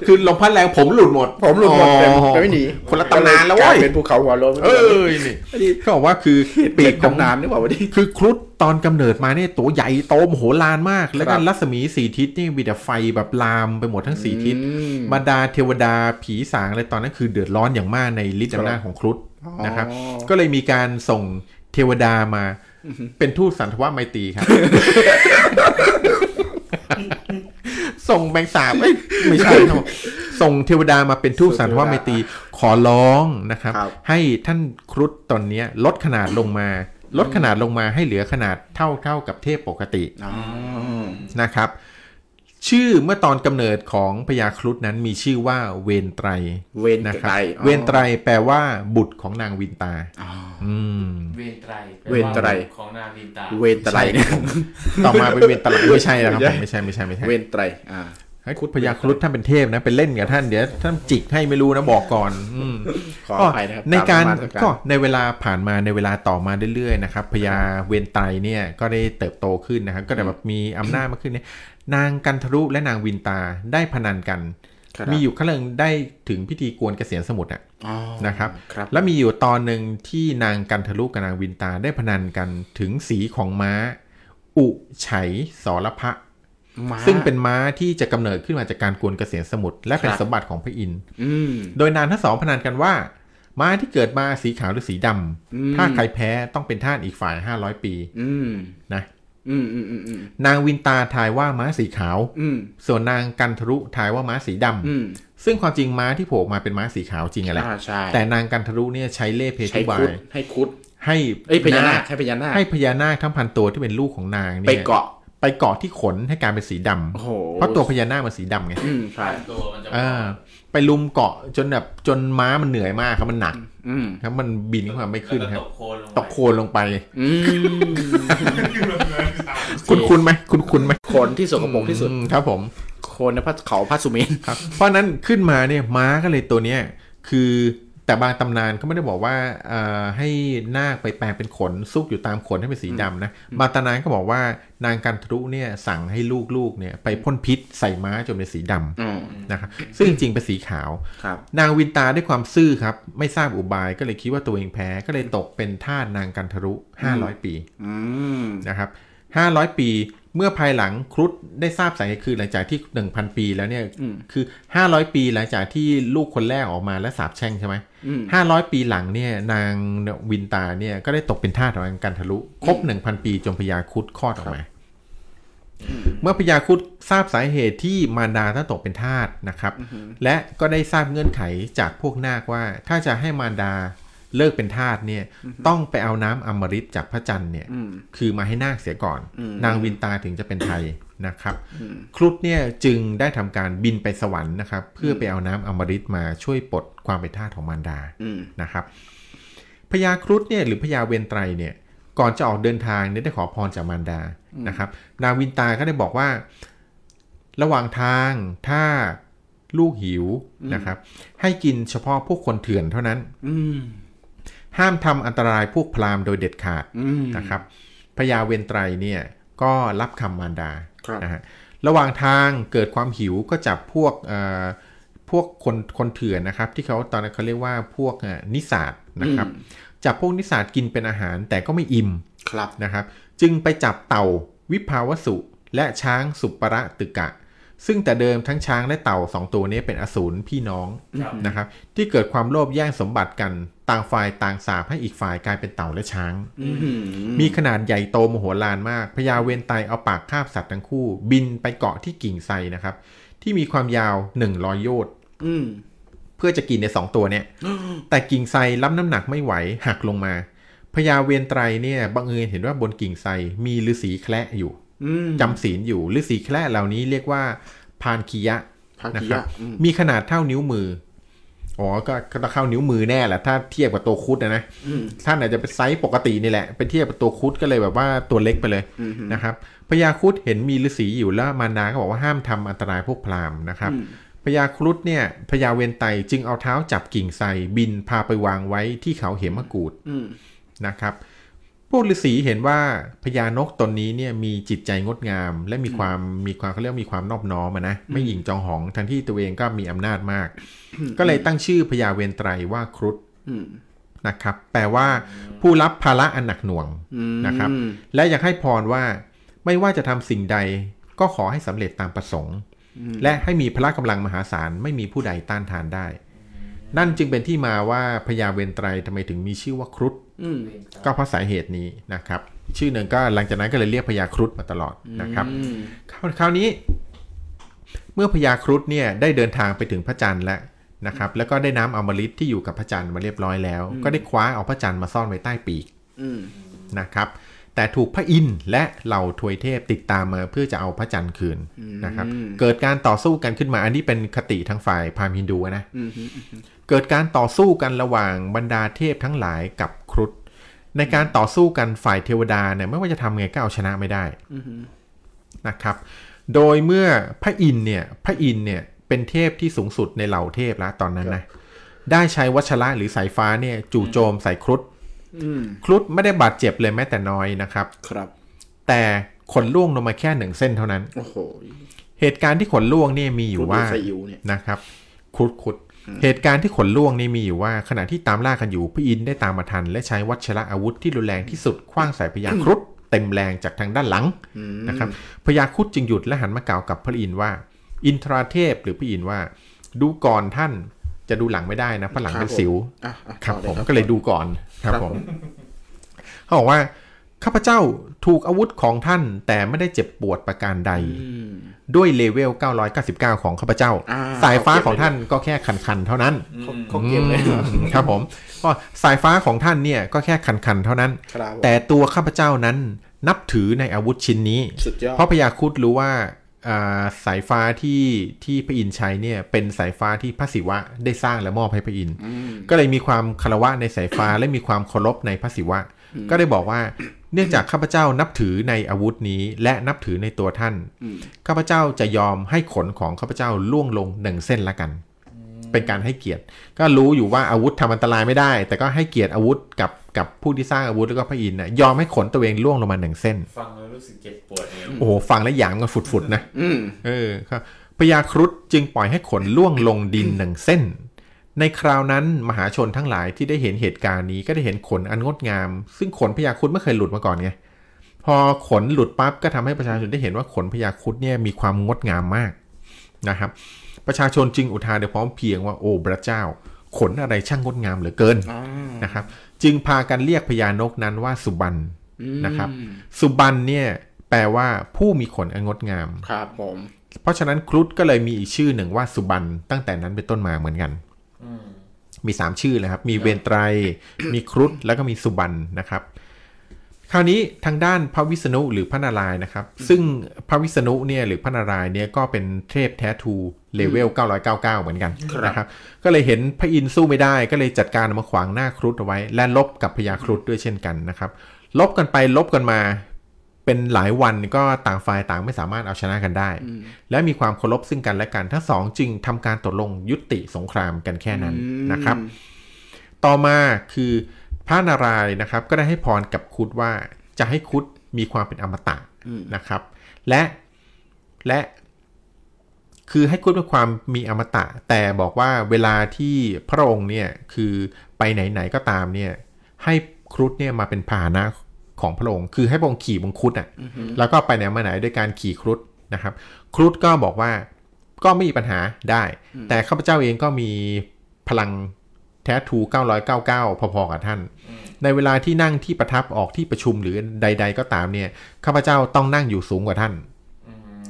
คือลมพัดแรงผมหลุดหมด ผมหลุดหมดแต่อ๋อแต่ไม่หนีคนละตำนานแล้วกเว้ลายยเป็นภูเขาหัวโล้นเออนี่เขาบอกว่าคือปีปีกกของตำนานหรือเปล่าวะนี่คือครุฑตอนกำเนิดมาเนี่ยตัวใหญ่โตมโหฬารมาก แล้วก็รัศมีสี่ทิศนี่มีแต่ไฟแบบลามไปหมดทั้งสี่ทิศอืมบรรดาเทวดาผีสางอะไรตอนนั้นคือเดือดร้อนอย่างมากในฤทธิ์อำนาจของครุฑนะครับอ๋อก็เลยมีการส่งเทวดามา เป็นทูตสันทวไมตรีครับ ส่งแมงสาบเอ้ยไม่ใช่ครับส่งเทวดามาเป็นทูตสันทวไมตรีขอร้องนะครับครับ ให้ท่านครุฑตอนเนี้ยลดขนาดลงมา ลดขนาดลงมาให้เหลือขนาดเท่าเท่ากับเทพปกติอ๋อนะครับ ชื่อเมื่อตอนกำเนิดของพญาครุฑนั้นมีชื่อว่าเวนไตรเวนนะคไตรับอ๋อเวนไตรแปลว่าบุตรของนางวินตาอ๋ออืมเวนไตรเวนไตรของนาวินตาเวนไตรเนี่ยต่อมาเป็นเวนตรายไม่ใช่นะครับผมไม่ใช่ไม่ใช่ไม่ใช่เวนไตรอ่าให้พญาครุฑท่านเป็นเทพนะไปเล่นกับท่านเดี๋ยวท่านจิกให้ไม่รู้นะบอกก่อนอืมขออภัยนะครับในการตมนมัสก็ในเวลาผ่านมาในเวลาต่อมาเรื่อยๆนะครับพญาเวนไตรเนี่ยก็ได้เติบโตขึ้นนะครับ ก็ได้แบบมีอำนาจมากขึ้นเนี่ย นางกันทรุและนางวินตาได้พนันกันครับมีอยู่ครั้งหนึ่งได้ถึงพิธีกวนเกษียณสมุทรอะอ๋อนะครับครับแล้วมีอยู่ตอนหนึ่งที่นางกันทรุกับนางวินตาได้พนันกันถึงสีของม้า อุไฉสรพะม้าซึ่งเป็นม้าที่จะกำเนิดขึ้นมาจากการกวนเกษียณสมุทรและเป็นครับสมบัติของพระอินทร์อืมโดยนางทั้งสองพนันกันว่า ม้าที่เกิดมาสีขาวหรือสีดำอืมถ้าใครแพ้ต้องเป็นทาสอีกฝ่าย500ปีอืมนะอืมอืมอืมอืม นางวินตาทายว่าม้าสีขาวอืมส่วนนางกันทรุทายว่าม้าสีดำอืมซึ่งความจริงม้าที่โผล่ออกมาเป็นม้าสีขาวจริงอะแหละอ่าใช่แต่นางกันทรุเนี่ยใช้เล่ห์เพใช้ทุบาคุดยให้คุดให้เอ้ยพญานาคใช้พญานาคให้พญานาคทั้งพันตัวที่เป็นลูกของนางเนี่ยไปเกาะไปเกาะที่ขนให้กลายเป็นสีดำโอ้โหเพราะตัวพญานาคมันสีดำไงอืมใช่ตัวมันจะอ่า ไปลุมเกาะจนแบบจนม้ามันเหนื่อยมากครับมันหนักอืมครับมันบินขึ้นมาไม่ขึ้นแล้วคก็รับตกโคนลงไปตกโคลนลงไปอืมคุณคุณไหมคุณคุณไหมคนที่สกปรกที่สุดอืมครับผมคนในพระเขาพระสุเมนครับเพราะฉะนั้นขึ้นมาเนี่ยม้าก็เลยตัวเนี้ยคือ แต่บางตำนานเขาไม่ได้บอกว่าเอ่อให้นาคไปแปลงเป็นขนซุกอยู่ตามขนให้เป็นสีดำนะบางตำนานก็บอกว่านางกันทรุเนี่ยสั่งให้ลูกๆเนี่ยไปพ่นพิษใส่ม้าจนเป็นสีดำอืมนะครับซึ่งจริงๆเป็นสีขาวครับนางวินตาด้วยความซื่อครับ ไม่ทราบอุบายก็เลยคิดว่าตัวเองแพ้ก็เลยตกเป็นทาสนางกันทรุ500ปีอืมนะครับ500ปี เมื่อภายหลังครุฑได้ทราบสาเหตุคือหลังจากที่ 1,000 ปีแล้วเนี่ยอืมคือ 500 ปีหลังจากที่ลูกคนแรกออกมาและสาบแช่งใช่ไหมอืม500ปีหลังเนี่ยนางวินตาเนี่ยก็ได้ตกเป็นทาสของนางกันทรุครบ 1,000 ปีจนพญาครุฑคลอดออกมา เมื่อพญาครุฑทราบสาเหตุที่มารดาต้องตกเป็นทาสนะครับ และก็ได้ทราบเงื่อนไขจากพวกนาคว่า ถ้าจะให้มารดา เลิกเป็นทาสเนี่ยต้องไปเอาน้ำอมฤตจากพระจันทร์เนี่ยอืมคือมาให้นาคเสียก่อนอืมนางวินตาถึงจะเป็นไทยนะครับ ครุฑเนี่ยจึงได้ทำการบินไปสวรรค์นะครับ เพื่อไปเอาน้ำอมฤตมาช่วยปลดความเป็นทาสของมารดาอืมนะครับพญาครุฑเนี่ยหรือพญาเวนไตรเนี่ยก่อนจะออกเดินทางเนี่ยได้ขอพรจากมารดานะครับ นางวินตาก็ได้บอกว่า ระหว่างทางถ้าลูกหิวนะครับ ให้กินเฉพาะพวกคนเถื่อนเท่านั้นอืม ห้ามทำอันตรายพวกพราหมณ์โดยเด็ดขาดอืมนะครับพญาเวนไตรเนี่ยก็รับคำมารดาครับนะฮะระหว่างทางเกิดความหิวก็จับพวกเอ่อพวกคนคนเถื่อนนะครับ ที่เขาตอนนั้นเขาเรียกว่าพวกเอ่อนิสาดนะครับจับพวกนิสาดกินเป็นอาหารแต่ก็ไม่อิ่มครับนะครับ จึงไปจับเต่าวิภาวสุ และช้างสุประตึกะ ซึ่งแต่เดิมทั้งช้างและเต่าสองตัวนี้เป็นอสูรพี่น้องนะครับ ที่เกิดความโลภแย่งสมบัติกันต่างฝ่ายต่างสาบให้อีกฝ่ายกลายเป็นเต่าและช้างอืมมีขนาดใหญ่โตมโหฬารมากพญาเวนไตเอาปากคาบสัตว์ทั้งคู่ บินไปเกาะที่กิ่งไทรนะครับ ที่มีความยาว100โยชน์อืมเพื่อจะกินในสองตัวเนี่ย แต่กิ่งไทรรับน้ำหนักไม่ไหวหักลงมาพญาเวนไตยเนี่ยบังเอิญเห็นว่าบนกิ่งไทรมีฤาษีแคระอยู่อืม จำศีลอยู่ฤาษีแคระเหล่านี้เรียกว่าพานคียะพานะกิครัยะบอืมมีขนาดเท่านิ้วมืออ๋อก็ก็ต้องเข้านิ้วมือแน่แหละถ้าเทียบกับตัวครุฑนะนะท่านอาจจะเป็นไซส์ปกตินี่แหละไปเทียบกับตัวครุฑก็เลยแบบว่าตัวเล็กไปเลยนะครับพญาครุฑเห็นมีฤาษีอยู่แล้วมารดาก็บอกว่าห้ามทำอันตรายพวกพราหมณ์นะครับพญาครุฑเนี่ยพญาเวนไตจึงเอาเท้าจับกิ่งไทรบินพาไปวางไว้ที่เขาเหมกูดอืมนะครับ พวกฤาษีเห็นว่าพญานกตนนี้เนี่ยมีจิตใจงดงาม และมีความมีความเขาเรียกว่ามีความนอบน้อมอะนะไม่หยิ่งจองหองทั้งที่ตัวเองก็มีอำนาจมาก ก็เลยตั้งชื่อพญาเวนไตรว่าครุฑอืมนะครับ แปลว่าผู้รับภาระอันหนักหน่วงอืมนะครับ และอยากให้พรว่าไม่ว่าจะทำสิ่งใดก็ขอให้สำเร็จตามประสงค์ และให้มีพละกำลังมหาศาลไม่มีผู้ใดต้านทานได้ นั่นจึงเป็นที่มาว่าพญาเวนไตรทำไมถึงมีชื่อว่าครุฑอืม ก็เพราะสาเหตุนี้นะครับ ชื่อหนึ่งก็หลังจากนั้นก็เลยเรียกพญาครุฑมาตลอดนะครับอืมคราวคราวนี้ เมื่อพญาครุฑเนี่ยได้เดินทางไปถึงพระจันทร์แล้วนะครับ แล้วก็ได้น้ำอมฤตที่อยู่กับพระจันทร์มาเรียบร้อยแล้ว ก็ได้คว้าเอาพระจันทร์มาซ่อนไว้ใต้ปีกอืมนะครับ แต่ถูกพระอินทร์และเหล่าทวยเทพติดตามมาเพื่อจะเอาพระจันทร์คืนนะครับ เกิดการต่อสู้กันขึ้นมา อันนี้เป็นคติทางฝ่ายพราหมณ์ฮินดูนะอืมเกิดการต่อสู้กันระหว่างบรรดาเทพทั้งหลายกับครุฑในการต่อสู้กันฝ่ายเทวดาเนี่ยไม่ว่าจะทำไงก็เอาชนะไม่ได้นะครับ โดยเมื่อพระอินทร์เนี่ย พระอินทร์เนี่ยเป็นเทพที่สูงสุดในเหล่าเทพแล้วตอนนั้นนะได้ใช้วัชระหรือสายฟ้าเนี่ย จู่โจมใส่ครุฑอืม ครุฑไม่ได้บาดเจ็บเลยแม้แต่น้อยนะครับ ครับ แต่ขนล่วงลงมาแค่หนึ่งเส้นเท่านั้นโอ้โหเหตุการณ์ที่ขนล่วงเนี่ยมีอยู่ว่าครุฑหรือไซอิ๋วเนี่ยนะครับคุดคุดเหตุการณ์ที่ขนล่วงนี่มีอยู่ว่าขณะที่ตามล่ากันอยู่พระอินทร์ได้ตามมาทัน และใช้วัชระอาวุธที่รุนแรงที่สุดคว้างใส่พญาครุฑเต็มแรงจากทางด้านหลังนะครับพญาครุฑจึงหยุดและหันมากล่าวกับพระอินทร์ว่า อินทราเทพหรือพระอินทร์ว่า ดูก่อนท่านจะดูหลังไม่ได้นะเพราะหลังเป็นสิวอะอะครับต่อผมครับก็เลยดูก่อน ครับครับผผมมเขาบอกว่าข้าพเจ้าถูกอาวุธของท่านแต่ไม่ได้เจ็บปวดประการใดอืมด้วยเลเวล 999 ของข้าพเจ้าอ่าสายฟ้าของท่านก็แค่คันๆ เท่านั้นเขาเขาเก็บเลยเหรออืมครับผมก็สายฟ้าของท่านเนี่ยก็แค่คันๆ เท่านั้นครับผมแต่ตัวข้าพเจ้านั้นนับถือในอาวุธชิ้นนี้สุดยอดเพราะพญาครุดรู้ว่าอ่า สายฟ้าที่ที่พระอินทร์ใช้เนี่ยเป็นสายฟ้าที่พระศิวะได้สร้างและมอบให้พระอินทร์ก็เลยมีความคารวะในสายฟ้าและมีความเคารพในพระศิวะ ก็ได้บอกว่าเนื่องจากข้าพเจ้านับถือในอาวุธนี้และนับถือในตัวท่านข้าพเจ้าจะยอมให้ขนของข้าพเจ้าล่วงลงหนึ่งเส้นละกัน เป็นการให้เกียรติ ก็รู้อยู่ว่าอาวุธทำอันตรายไม่ได้ แต่ก็ให้เกียรติอาวุธกับ กับผู้ที่สร้างอาวุธแล้วก็พระอินทร์น่ะยอมให้ขนตัวเองล่วงลงมาหนึ่งเส้น ฟังแล้วรู้สึกเจ็บปวดเนี่ยโอ้โหฟังแล้วหยามกันฝุดๆนะอืมเออครับพญาครุฑจึงปล่อยให้ขนล่วงลงดินหนึ่งเส้น ในคราวนั้นมหาชนทั้งหลายที่ได้เห็นเหตุการณ์นี้ก็ได้เห็นขนอันงดงาม ซึ่งขนพญาครุฑไม่เคยหลุดมาก่อนไงพอขนหลุดปั๊บก็ทำให้ประชาชนได้เห็นว่าขนพญาครุฑเนี่ยมีความงดงามมากนะครับ ประชาชนจึงอุทานโดยพร้อมเพรียงว่าโอ้พระเจ้า ขนอะไรช่างงดงามเหลือเกินอ่านะครับ จึงพากันเรียกพญานกนั้นว่าสุบันอืมนะครับ สุบันเนี่ยแปลว่าผู้มีขนอันงดงามครับผมเพราะฉะนั้นครุฑก็เลยมีอีกชื่อหนึ่งว่าสุบันตั้งแต่นั้นเป็นต้นมาเหมือนกันมีสามชื่อเลยครับ มีเวนไตร มีครุฑแล้วก็มีสุบันนะครับ คราวนี้ทางด้านพระวิษณุหรือพระนารายณ์นะครับ ซึ่งพระวิษณุเนี่ยหรือพระนารายณ์เนี่ยก็เป็นเทพแท้ทูเลเวล 999 เหมือนกันนะครับ ก็เลยเห็นพระอินทร์สู้ไม่ได้ก็เลยจัดการเอามาขวางหน้าครุฑเอาไว้ และลบกับพญาครุฑด้วยเช่นกันนะครับ ลบกันไปลบกันมาเป็นหลายวันก็ต่างฝ่ายต่างไม่สามารถเอาชนะกันได้ และมีความเคารพซึ่งกันและกันทั้งสองจึงทำการตกลงยุติสงครามกันแค่นั้นนะครับ ต่อมาคือพ ระนารายณ์นะครับก็ได้ให้พรกับคุดว่าจะให้คุดมีความเป็นอมตะนะครับ และและ คือให้คุดมีความมีอมตะ แต่บอกว่าเวลาที่พระองค์เนี่ยคือไปไหนๆก็ตามเนี่ย ให้ครุฑเนี่ยมาเป็นพาหนะของพระองค์ คือให้พระองค์ขี่บนครุฑอะแล้วก็ไปไหนมาไหนด้วยการขี่ครุฑนะครับ ครุฑก็บอกว่าก็ไม่มีปัญหาได้ แต่ข้าพเจ้าเองก็มีพลัง แท้ทู999 พอๆกับท่าน ในเวลาที่นั่งที่ประทับออกที่ประชุมหรือใด ๆ ก็ตามเนี่ยข้าพเจ้าต้องนั่งอยู่สูงกว่าท่าน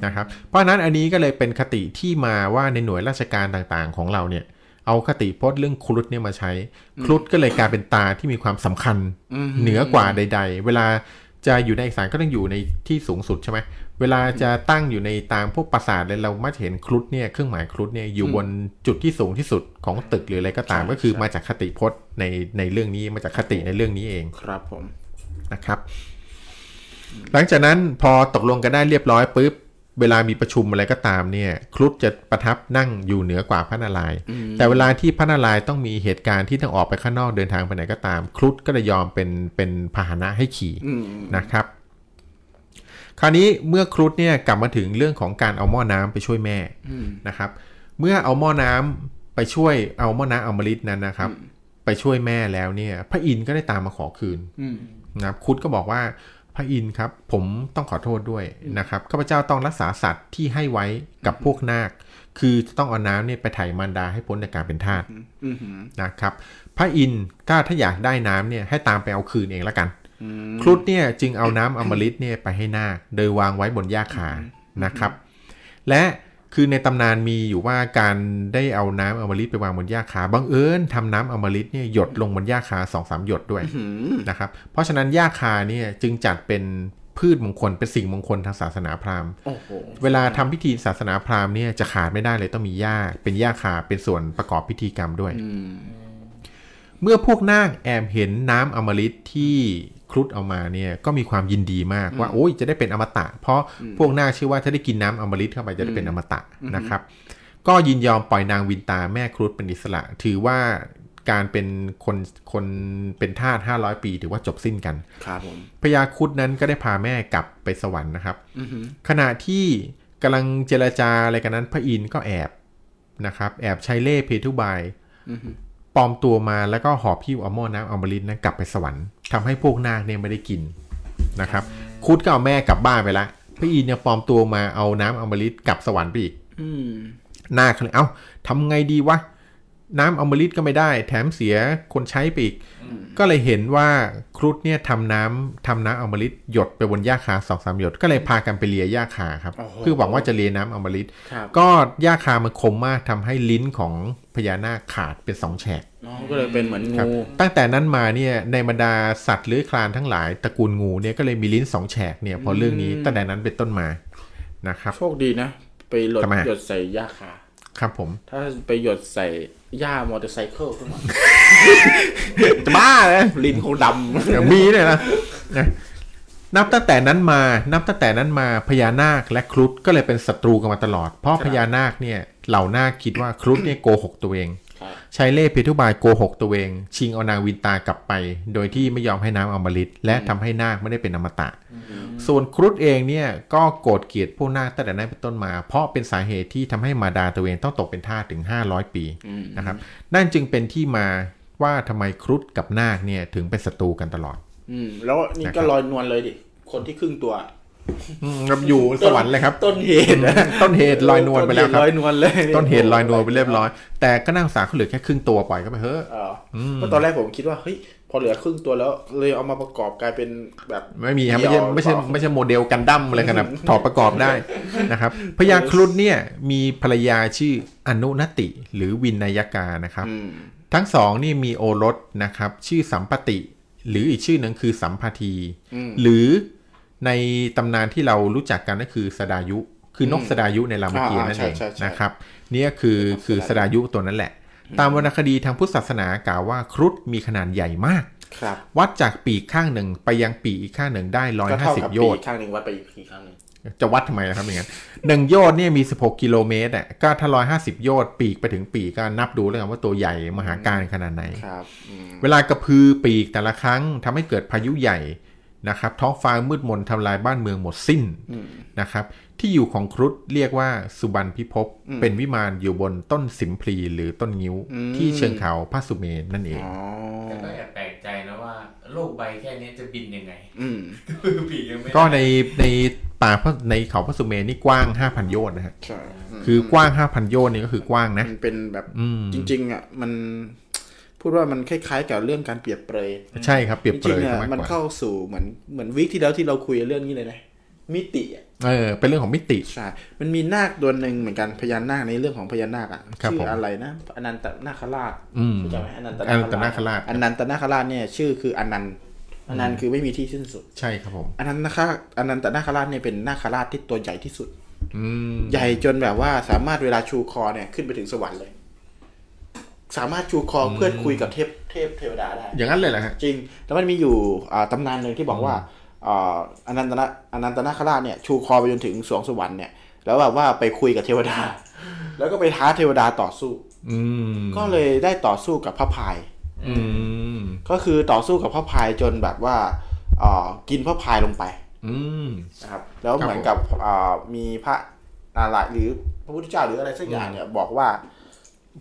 นะครับ เพราะฉะนั้นอันนี้ก็เลยเป็นคติที่มาว่าในหน่วยราชการต่างๆของเราเนี่ย เอาคติพจน์เรื่องครุฑเนี่ยมาใช้ ครุฑก็เลยกลายเป็นตาที่มีความสำคัญเหนือกว่าใด ๆ เวลาจะอยู่ในเอกสารก็ต้องอยู่ในที่สูงสุดใช่ไหม เวลาจะตั้งอยู่ในตามพวกปราสาทเลยเรามักจะเห็นครุฑเนี่ยเครื่องหมายครุฑเนี่ยอยู่บนจุดที่สูงที่สุดของตึกหรืออะไรก็ตามใช่ก็คือใช่มาจากคติพจน์ในในเรื่องนี้มาจากคติในเรื่องนี้เองครับผมนะครับ หลังจากนั้นพอตกลงกันได้เรียบร้อยปุ๊บเวลามีประชุมอะไรก็ตามเนี่ยครุฑจะประทับนั่งอยู่เหนือกว่าพระนารายณ์แต่เวลาที่พระนารายณ์ต้องมีเหตุการณ์ที่ต้องออกไปข้างนอกเดินทางไปไหนก็ตาม ครุฑก็จะยอมเป็นเป็นพาหนะให้ขี่อืมนะครับ คราวนี้เมื่อครุฑเนี่ยกลับมาถึงเรื่องของการเอาหม้อน้ำไปช่วยแม่อืมนะครับ เมื่อเอาหม้อน้ำไปช่วยเอาหม้อน้ำอมฤตนั้นนะครับ ไปช่วยแม่แล้วเนี่ย พระอินทร์ก็ได้ตามมาขอคืนอืมนะครับครุฑก็บอกว่าพระอินทร์ครับ ผมต้องขอโทษด้วยนะครับข้าพเจ้าต้องรักษาสัตว์ที่ให้ไว้กับพวกนาค คือต้องเอาน้ำเนี่ยไปไถ่มารดาให้พ้นจากการเป็นทาสอืมหืมนะครับ พระอินทร์ถ้าถ้าอยากได้น้ำเนี่ยให้ตามไปเอาคืนเองละกันอืม ครุฑเนี่ยจึงเอาน้ำอมฤตเนี่ยไปให้นาคโดยวางไว้บนหญ้าคานะครับ และคือในตำนานมีอยู่ว่าการได้เอาน้ำอมฤตไปวางบนหญ้าคาบังเอิญทำน้ำอมฤตเนี่ยหยดลงบนหญ้าคาสองสามหยดด้วยหืมนะครับ เพราะฉะนั้นหญ้าคาเนี่ยจึงจัดเป็นพืชมงคลเป็นสิ่งมงคลทางศาสนาพราหมณ์โอ้โหเวลาทำพิธีศาสนาพราหมณ์เนี่ยจะขาดไม่ได้เลยต้องมีหญ้าเป็นหญ้าคาเป็นส่วนประกอบพิธีกรรมด้วยอืมเมื่อพวกนาคแอบเห็นน้ำอมฤตที่ ครุฑเอามาเนี่ยก็มีความยินดีมากว่าโอ้ยจะได้เป็นอมตะ เพราะพวกนาคเชื่อว่าถ้าได้กินน้ำอมฤตเข้าไปจะได้เป็นอมตะนะครับ ก็ยินยอมปล่อยนางวินตาแม่ครุฑเป็นอิสระ ถือว่าการเป็นคนคนเป็นทาสห้าร้อยปีถือว่าจบสิ้นกัน ครับผมพญาครุฑนั้นก็ได้พาแม่กลับไปสวรรค์นะครับอือหือขณะที่กำลังเจรจาอะไรกันนั้นพระอินทร์ก็แอบนะครับ แอบใช้เล่ห์เพทุบายอือหือปลอมตัวมาแล้วก็หอบพิ้วเอาหม้อน้ำอมฤตนั้นกลับไปสวรรค์ ทำให้พวกนาคเนี่ยไม่ได้กินนะครับคุดก็เอาแม่กลับบ้านไปละพระอินทร์เนี่ยปลอมตัวมาเอาน้ำอมฤตกลับสวรรค์ไปอีกอืมนาคเลยเอ้าทำไงดีวะน้ำอมฤตก็ไม่ได้ แถมเสียคนใช้ไปอีก ก็เลยเห็นว่าครุฑเนี่ยทำน้ำทำน้ำอมฤตหยดไปบนหญ้าคาสองสามหยด ก็เลยพากันไปเลียหญ้าคาครับโอ้โหคือหวังว่าจะเลียน้ำอมฤตครับก็หญ้าคามันคมมากทำให้ลิ้นของพญานาคขาดเป็นสองแฉกน้อง ก็เลยเป็นเหมือนครับงู ตั้งแต่นั้นมาเนี่ยในบรรดาสัตว์เลื้อยคลานทั้งหลายตระกูลงูเนี่ยก็เลยมีลิ้นสองแฉกเนี่ยเพราะเรื่องนี้ตั้งแต่นั้นเป็นต้นมานะครับโชคดีนะ ไปหลดทำไมหยดใส่หญ้าคาครับผม ถ้าไปหยดใส่หญ้ามอเตอร์ไซค์ขึ้นมาจะบ้าเลยลิ้นคงดำอย่างมีเนี่ยนะนะนับตั้งแต่นั้นมา นับตั้งแต่นั้นมาพญานาคและครุฑก็เลยเป็นศัตรูกันมาตลอด เพราะพญานาคเนี่ยเหล่านาคคิดว่าครุฑเนี่ยโกหกตัวเองครับ ใช้เล่ห์เพทุบายโกหกตัวเอง ชิงเอานางวินตากลับไป โดยที่ไม่ยอมให้น้ำอมฤตและทำให้นาคไม่ได้เป็นอมตะ ส่วนครุฑเองเนี่ยก็โกรธเกลียดพวกนาคตั้งแต่นั้นเป็นต้นมา เพราะเป็นสาเหตุที่ทำให้มาดาตัวเองต้องตกเป็นทาสถึง 500 ปีอืมนะครับนั่นจึงเป็นที่มาว่าทำไมครุฑกับนาคเนี่ยถึงเป็นศัตรูกันตลอด อืมแล้วนี่นะคก็รับลอยนวลเลยดิคนที่ครึ่งตัว อืมครับอยู่สวรรค์เลยครับ ต้นเหตุนะต้นเหตุลอยนวลไปแล้วครับต้นเหตุลอยนวลเลยต้นเหตุลอยนวลไปเรียบร้อย แต่ก็นั่งสาเขาเหลือแค่ครึ่งตัวปล่อยก็ไปเฮ้อะเอออเพราะตอนแรกผมคิดว่าเฮ้ยพอเหลือครึ่งตัวแล้วเลยเอามาประกอบกลายเป็นแบบไม่มีครับเดี่ไม่ยวใช่ไม่ใช่ไม่ใช่โมเดลกันดั้มอะไรกันนะถอดประกอบได้นะครับพญาครุฑเนี่ยมีภรรยาชื่ออนุนติ หรือวินนายกานะครับอืมทั้งสองนี่มีโอรสนะครับ ชื่อสัมปติ หรืออีกชื่อหนึ่งคือสัมภาทีอืมหรือ ในตำนานที่เรารู้จักกันก็คือสดายุ คือนกสดายุในรามเกียรติ์นั่นเองอ่าใช่ใช่ใช่นะครับเนี่ยคือคือสดายุตัวนั้นแหละ ตามวรรณคดีทางพุทธศาสนากล่าวว่าครุฑมีขนาดใหญ่มากครับวัดจากปีกข้างหนึ่งไปยังปีกอีกข้างหนึ่งได้ร้อยก็ห้าเท่าสิบกับโยปีชน์กข้างหนึ่งวัดไปอีกทีข้างหนึ่งจะวัดทำไมนะครับอย่างนั้นหนึ่งโยชน์เนี่ยมีสิบหกกิโลเมตรอะก็ถ้าร้อยห้าสิบโยชน์ปีกไปถึงปีกก็นับดูแล้วกันว่าตัวใหญ่มหาการขนาดไหนครับอืมเวลากระพือปีกแต่ละครั้งทำให้เกิดพายุใหญ่ นะครับท้องฟ้ามืดมนทำลายบ้านเมืองหมดสิ้นอืมนะครับ ที่อยู่ของครุฑเรียกว่าสุบรรณพิภพอืมเป็นวิมานอยู่บนต้นสิมพลีหรือต้นงิ้วอืมที่เชิงเขาพระสุเมนนั่นเองอ๋อแต่ก็แอบแปลกใจนะว่าโลกใบแค่นี้จะบินยังไงอืมคือปีกยังไม่ก็ในในป่าพระในเขาพระสุเมนนี่กว้าง5,000โยชน์นะฮะใช่มคือกว้าง5,000โยชน์นี่ก็คือกว้างนะมันเป็นแบบอืมจริง ๆอะมัน พูดว่ามันคล้ายๆกับเรื่องการเปรียบเปรยใช่ครับเปรียบจเปรริงยๆเนี่ยมากมันกว่าเข้าสู่เหมือนเหมือนวิกที่แล้วที่เราคุยเรื่องนี้เลยนะมิติอะเออเป็นเรื่องของมิติใช่มันมีนาคตัวหนึ่งเหมือนกันพญานาคในเรื่องของพญานาคอะครับชื่ผมออะไรนะอนันตนาคราชอืมเข้าใจไหมอนันตอนันตนาคราชอนันตนาคราชเนี่ยชื่อคืออนันต์ออนันต์คือไม่มีที่สิ้นสุด ใช่ครับผมอนันต์นะคะอนันตนาคราชเนี่ยเป็นนาคราชที่ตัวใหญ่ที่สุดอืมใหญ่จนแบบว่าสามารถเวลาชูคอเนี่ยขึ้นไปถึงสวรรค์เลย สามารถชูคอเพื่อคุยกับเทพเทพเทวดาได้ อย่างนั้นเลยเหรอฮะจริง แล้วมันมีอยู่อ่าตำนานหนึ่งที่บอกว่าอ่าอนันตนะอนันตนาคราชเนี่ยชูคอไปจนถึงสวงสวรรค์เนี่ยแล้วแบบว่าไปคุยกับเทวดา แล้วก็ไปท้าเทวดาต่อสู้อืมก็เลยได้ต่อสู้กับพระพายอืมก็คือต่อสู้กับพระพายจนแบบว่าอ่ากินพระพายลงไปอืมนะครับ แล้วเหมือนกับอ่ามีพระนารายณ์หรือพระพุทธเจ้าหรืออะไรสักอย่างเนี่ยบอกว่า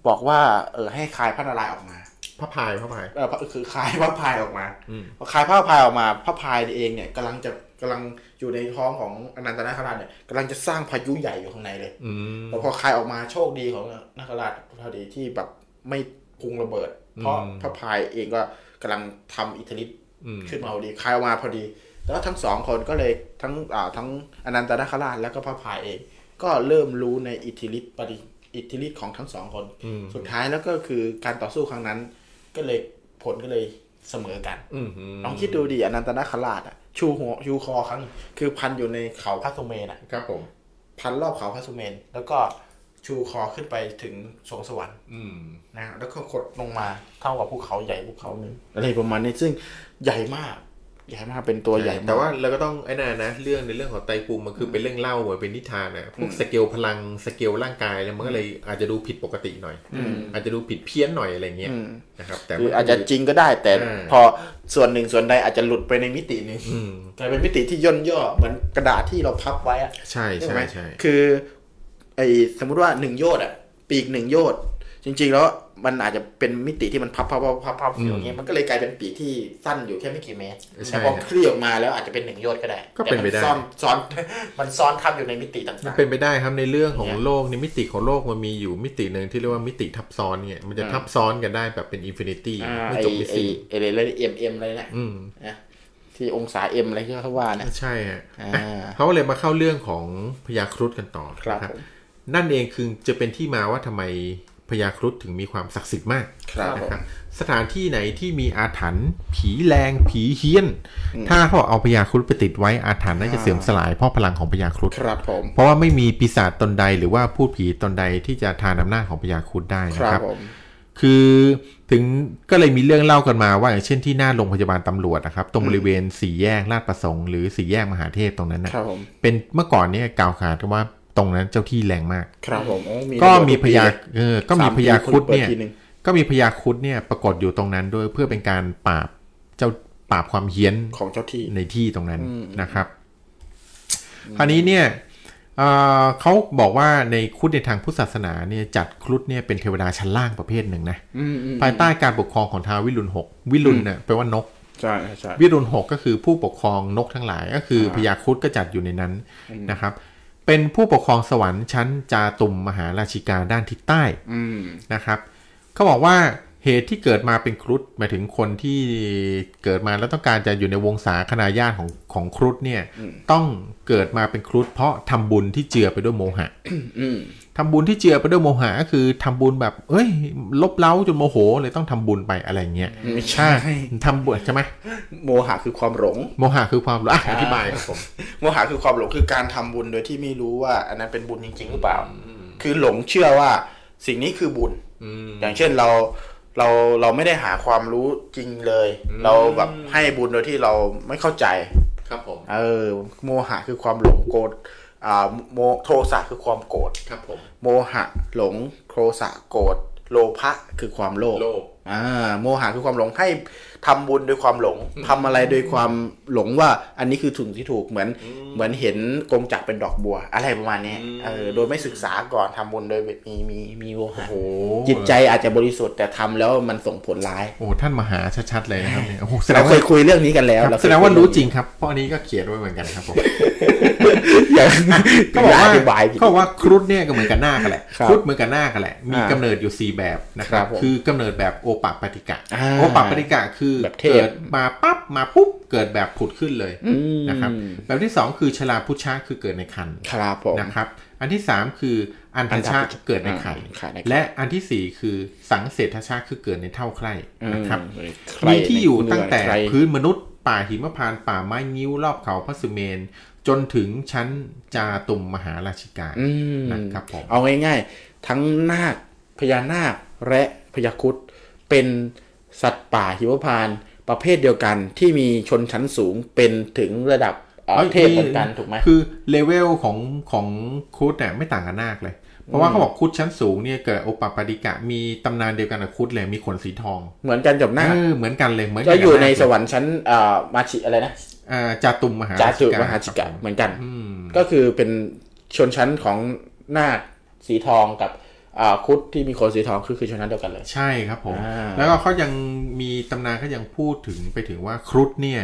บอกว่าเออให้คลายพระนารายณ์ออกมาพระพายพระพายเออพระคือคลายพระพายออกมาอืมพอคลายพระพายออกมาพระพายเองเนี่ยกำลังจะกำลังอยู่ในท้องของอนันตนาคราชเนี่ยกำลังจะสร้างพายุใหญ่อยู่ข้างในเลยอืมแต่พอคลายออกมาโชคดีของนาคราชพอดีที่แบบไม่พุงระเบิด เพราะอืมพระพายเองก็กำลังทำอิทธิฤทธิ์อืมขึ้นมาพอดีคลายออกมาพอดีแล้วทั้งสองคนก็เลยทั้งอ่าทั้งอนันตนาคราชแล้วก็พระพายเอง ก็เริ่มรู้ในอิทธิฤทธิ์ปฏิ อิทธิฤทธิ์ของทั้งสองคนอืมสุดท้ายแล้วก็คือการต่อสู้ครั้งนั้น ก็เลยผลก็เลยเสมอกันอืมลองคิดดูดิอนันตนาคราชอะ ชูหัวชูคอครั้ง คือพันอยู่ในเขาพระสุเมนอะ ครับผม พันรอบเขาพระสุเมน แล้วก็ชูคอขึ้นไปถึงสวงสวรรค์อืมนะแล้วก็กดลงมาเท่ากับภูเขาใหญ่ภูเขาหนึ่งอะไรประมาณนี้ซึ่งใหญ่มาก ใหญ่มากเป็นตัวใหญ่มากแต่ว่าเราก็ต้องไอ้นั่นนะเรื่องในเรื่องของไตรภูมิมันคือเป็นเรื่องเล่าเหมือนเป็นนิทานนะพวกสเกลพลังสเกลร่างกายแล้วมันก็เลยอาจจะดูผิดปกติหน่อยอาจจะดูผิดเพี้ยนหน่อยอะไรเงี้ยอืมนะครับ แต่คือมันอาจจะจริงก็ได้ แต่อ่าพอส่วนหนึ่งส่วนใดอาจจะหลุดไปในมิติหนึงอืมกลายเป็นมิติที่ย่นย่อเหมือนกระดาษที่เราพับไว้อะใช่ใช่ใช่ไหมใช่คือ ไอสมมุติว่าหนึ่งโยชน์อะปีกหนึ่งโยชน์จริง ๆ แล้ว มันอาจจะเป็นมิติที่มันพับพับพับพับพับอยู่อย่างเงี้ยมันก็เลยกลายเป็นปีกที่สั้นอยู่แค่ไม่กี่เมตรใช่แต่พอคลี่ออกมาแล้วอาจจะเป็นหนึ่งโยชน์ก็ได้ก็เป็นไปได้แต่มัซ่อนซ้อนมันซ้อนทับอยู่ในมิติต่างมันเป็นไปได้ครับในเรื่องของเนี่ยโลกในมิติของโลกมันมีอยู่มิติหนึ่งที่เรียกว่ามิติทับซ้อนเนี่ยมันจะทับซ้อนกันได้แบบเป็น infinity infinity อ่าไม่ไอจบไม่ไอสิ้นไออะไร M M อะไรเนี่ยอืมนะทฤษฎี M อะไรที่เขาว่านะใช่ฮะอ่าอะเขาก็เลยมาเข้าเรื่องของพญาครุฑกันต่อครับนะผมนั่นเองคือจะเป็นที่มาว่าทำไม พญาครุฑถึงมีความศักดิ์สิทธิ์มากครับผมนะครับสถานที่ไหนที่มีอาถรรพ์ผีแรงผีเฮี้ยน ถ้าเขาเอาพญาครุฑไปติดไว้อาถรรพ์น่าจะเสื่อมสลายเพราะพลังของพญาครุฑครับผมเพราะว่าไม่มีปีศาจตนใดหรือว่าพูดผีตนใดที่จะทานอำนาจของพญาครุฑได้คนะรัครับบผมคือถึงก็เลยมีเรื่องเล่ากันมาว่าอย่างเช่นที่หน้าโรงพยาบาลตำรวจนะครับ ตรงบริเวณสี่แยกลาดประสงค์หรือสี่แยกมหาเทพตรงนั้นนะครับผมเป็นเมื่อก่อนเนี่ยกล่าวขานกันว่า ตรงนั้นเจ้าที่แรงมาก ครับผมโอ้ก็มีพญาเออก็มีพญาครุฑเนี่ยสามปีณปิดทีหงก็มีพญาครุฑเนี่ยปรากฏอยู่ตรงนั้นด้วยเพื่อเป็นการปราบเจ้าปราบความเฮี้ยนของเจ้าที่ในที่ตรงนั้นนะครับ คราวนี้เนี่ยเอ่อเขาบอกว่าในครุฑในทางพุทธศาสนาเนี่ยจัดครุฑเนี่ยเป็นเทวดาชั้นล่างประเภทหนึ่งนะอืมอืมภายใต้การปกครองของท้าววิรุณหกวิรุณเนี่ยแปลว่านกใช่ใช่วิรุณหกก็คือผู้ปกครองนกทั้งหลายก็คือพญาครุฑก็จัดอยู่ในนั้นนะครับ เป็นผู้ปกครองสวรรค์ชั้นจาตุมมหาราชิกาด้านทิศใต้อืมนะครับเขาบอกว่า เหตุที่เกิดมาเป็นครุฑหมายถึงคนที่เกิดมาแล้วต้องการจะอยู่ในวงศาคณาญาติของของครุฑเนี่ย ต้องเกิดมาเป็นครุฑเพราะทำบุญที่เจือไปด้วยโมหะอืมทำบุญที่เจือไปด้วยโมหะก็คือทำบุญแบบ เอ้ย ลบเล้าจนโมโหเลยต้องทำบุญไปอะไรเงี้ยไม่ใช่ทำบุญใช่ไหมโมหะคือความหลง โมหะคือความรู้อะอธิบายครับผมโมหะคือความหลงคือการทำบุญโดยที่ไม่รู้ว่า อันนั้นเป็นบุญจริง ๆ หรือเปล่า คือหลงเชื่อว่าสิ่งนี้คือบุญอย่างเช่นเรา เราเราไม่ได้หาความรู้จริงเลย เราแบบให้บุญโดยที่เราไม่เข้าใจครับผมเออโมหะคือความหลงโกรธอ่าโมโทสะคือความโกรธครับผมโมหะหลงโทสะโกรธโลภะคือความโลภโลภ อ่าโมหะคือความหลงให้ทำบุญด้วยความหลงทำอะไรโดยความหลงว่า อันนี้คือถึงที่ถูกเหมือน เหมือนเห็นกงจักรเป็นดอกบัว อะไรประมาณนี้เออโดยไม่ศึกษาก่อนทำบุญโดยแบบมีมีมีโมหะโอ้จิตใจอาจจะบริสุทธิ์แต่ทำแล้วมันส่งผลร้ายโอ้ท่านมาหาชัดๆเลยนะครับเนี่ยโอ้โหแสดเรางเคว่ายคุยเรื่องนี้กันแล้วครับเคยแสดงว่าคุยรู้จริงครับเพราะอันนี้ก็เขียนไว้เหมือนกันครับผม อย่างเขาบอกว่าอธิบายผิดเขาบอกว่าครุฑเนี่ยก็เหมือนกับนาคกันแหละครับครุฑเหมือนกับนาคกันแหละ มีอ่ากำเนิดอยู่สี่แบบนะครับครับผมคือกำเนิดแบบโอปะปฏิกะอ่าโอปะปฏิกะคือแบบเทพเกิดมาปั๊บมาปุ๊บเกิดแบบผุดขึ้นเลยอืมนะครับแบบที่สองคือชลาพุชะคือเกิดในคันครับผมนะครับ อันที่สามคืออันทชะอันทชะเกิดในไข่อ่าไข่ในไข่ และอันที่สี่คือสังเศรษฐชะคือเกิดในเท่าไข่นะครับอืใครมีที่อยู่ตั้งแต่ใครพื้นมนุษย์ป่าหิมพานต์ป่าไม้งิ้วรอบเขาพระสุเมน จนถึงชั้นจาตุมมหาราชิกาอืมนะครับผมเอาง่ายๆ ทั้งนาคพญานาคและพญาครุดเป็นสัตว์ป่าหิมพานต์ประเภทเดียวกันที่มีชนชั้นสูงเป็นถึงระดับเอ่อเทพเหมือนกันถูกไหมคือเลเวลของของครุฑเนี่ยไม่ต่างกับนาคเลยเพราะว่าเขาบอกครุฑชั้นสูงเนี่ยเกิดโอปปาติกะมีตำนานเดียวกันกับครุฑเลยมีขนสีทอง เหมือนกันกับนาคเออเหมือนกันเลยเหมือนกัจะบอยู่ในาคสวรรค์ชั้นเอ่อมาชิอะไรนะอ่า จาตุมมหาจาตุรมหาชิกะครับผเหมือนกันอืมก็คือเป็นชนชั้นของนาคสีทองกับอ่าครุดที่มีขนสีทองคือคือชนชั้นเดียวกันเลย ใช่ครับผมอ่าแล้วก็เขายังมีตำนานเขายังพูดถึงไปถึงว่าครุฑเนี่ย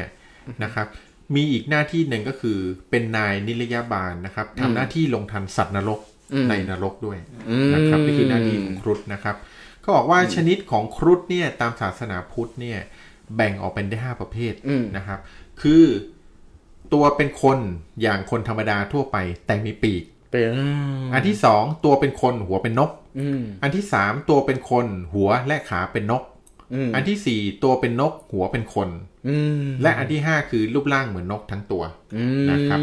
นะครับมีอีกหน้าที่หนึ่งก็คือเป็นนายนิรยาบาลนะครับทำหน้าที่ลงทันสัตว์นรกในนรกด้วยนะครับนี่คือหน้าที่ของครุฑนะครับเขาบอกว่าชนิดของครุฑเนี่ยตามศาสนาพุทธเนี่ยแบ่งออกเป็นได้ห้าประเภทนะครับ คือตัวเป็นคนอย่างคนธรรมดาทั่วไป แต่มีปีกเป็นอันที่สองตัวเป็นคนหัวเป็นนกอืมอันที่สามตัวเป็นคนหัวและขาเป็นนกอืมอันที่สี่ตัวเป็นนกหัวเป็นคนอืมและอันที่ห้าคือรูปร่างเหมือนนกทั้งตัวอืมนะครับ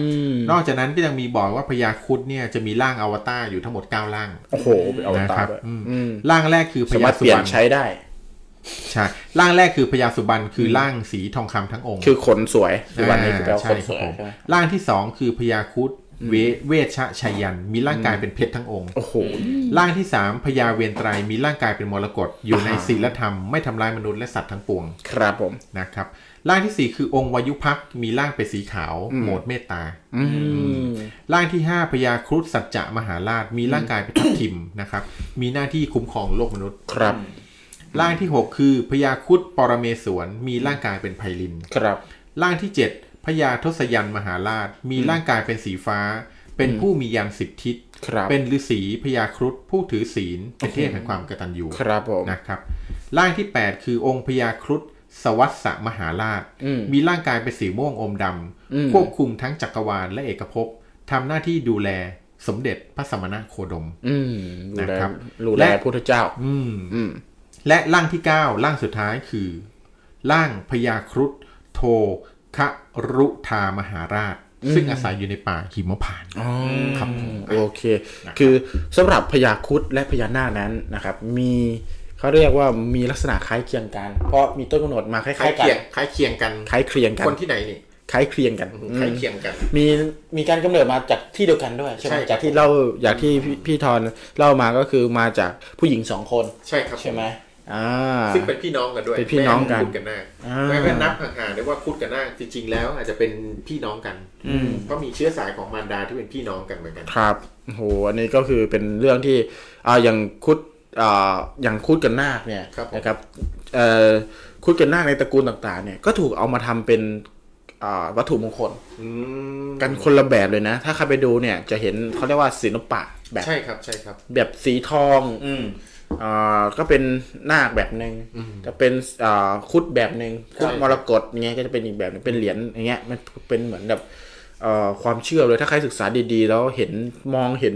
นอกจากนั้นก็ยังมีบอกว่าพญาครุดเนี่ยจะมีร่างอวตารอยู่ทั้งหมดเก้าร่าง โอ้โหเป็นอวนะตาครรับด้วยอืมอืมร่างแรกคือพสาญามารถสุเปลี่ยบรนรณใช้ได้ ใช่ร่างแรกคือพญาสุบรรณคือร่างสีทองคำทั้งองค์ คือขนสวยคือวันนี้คือแปลว่าใช่ขนคสรับวยผมใช่ไหมร่างที่สองคือพญาครุดเวเวชชัยยัน มีร่างกายเป็นเพชรทั้งองค์โอ้โหร่างที่สามพญาเวียนไตรมีร่างกายเป็นมรกตอยู่ในศีลธรรมไม่ทำร้ายมนุษย์และสัตว์ทั้งปวง ครับผมนะครับร่างที่สี่คือองค์วายุพักษ์มีร่างเป็นสีขาวโหมดเมตตาอืมร่างที่ห้าพญาครุฑสัจจะมหาราชมีร่างกายเป็นทับทิมนะครับ มีหน้าที่คุ้มครองโลกมนุษย์ครับ ร่างที่หกคือพญาครุฑปรเมศวรมีร่างกายเป็นไพลินครับ ร่างที่เจ็ดพญาทศยันมหาราช มีร่างกายเป็นสีฟ้า เป็นผู้มียันสิบทิศครับเป็นฤาษีพญาครุฑผู้ถือศีลเป็นเทพแห่งความกตัญญูครับผมนะครับ ร่างที่ 8 คือองค์พญาครุฑสวัสสมหาราชอืมมีร่างกายเป็นสีม่วงอมดอืมำควบคุมทั้งจักรวาลและเอกภพทำหน้าที่ดูแลสมเด็จพระสมณะโคดมอืมดูแลนะครับดูแลและพุทธเจ้า อืมอืม และร่างที่ 9 ร่างสุดท้ายคือ ร่างพญาครุฑโทคะรุธามหาราช ซึ่งอาศัยอยู่ในป่าหิมพานต์อ๋อครับผมโอเค คือสำหรับพญาครุดและพญานาคนั้นนะครับ มีเขาเรียกว่ามีลักษณะคล้ายเคียงกัน เพราะมีต้นกำเนิดมาคล้าคล้ายยๆกัเคียงนคล้ายเคียงกันคล้ายเคลียงกันคนที่ไหนนี่คล้ายเคลียงกันคล้ายเคียงกัน มีมีการกำเนิดมาจากที่เดียวกันด้วย ใช่ไหมใช่ครับจากที่เล่าจากที่พี่พี่ทอนเล่ามาก็คือมาจากผู้หญิงสองคน ใช่ครับใช่ไหมอ่า ซึ่งเป็นพี่น้องกันด้วยเป็นพี่น้องกันแม่คุดกันนาคอ่าแม่แม่นับห่างๆได้ว่าคุดกันนาคจริง ๆ แล้วอาจจะเป็นพี่น้องกันเพราะมีเชื้อสายของมารดาที่เป็นพี่น้องกันเหมือนกันครับโอ้โหอันนี้ก็คือเป็นเรื่องที่อ่าอย่างคุดอ่าอย่างคุดกับนาคเนี่ยครับผมนะครับเอ่อคุดกับนาคในตระกูลต่างๆ เนี่ยก็ถูกเอามาทำเป็นอ่าวัตถุมงคลอืมกันคนละแบบเลยนะ ถ้าใครไปดูเนี่ยจะเห็นเขาเรียกว่าศิลปะแบบใช่ครับใช่ครับ แบบสีทองอ่าก็เป็นนาคแบบหนึ่งจะเป็นอ่าคุดแบบหนึ่งคุดใช่มรกตเงี้ยก็จะเป็นอีกแบบหนึงเป็นเหรียญอย่างเงี้ยมันเป็นเหมือนแบบเอ่อความเชื่อเลยถ้าใครศึกษาดีๆ แล้วเห็นมองเห็น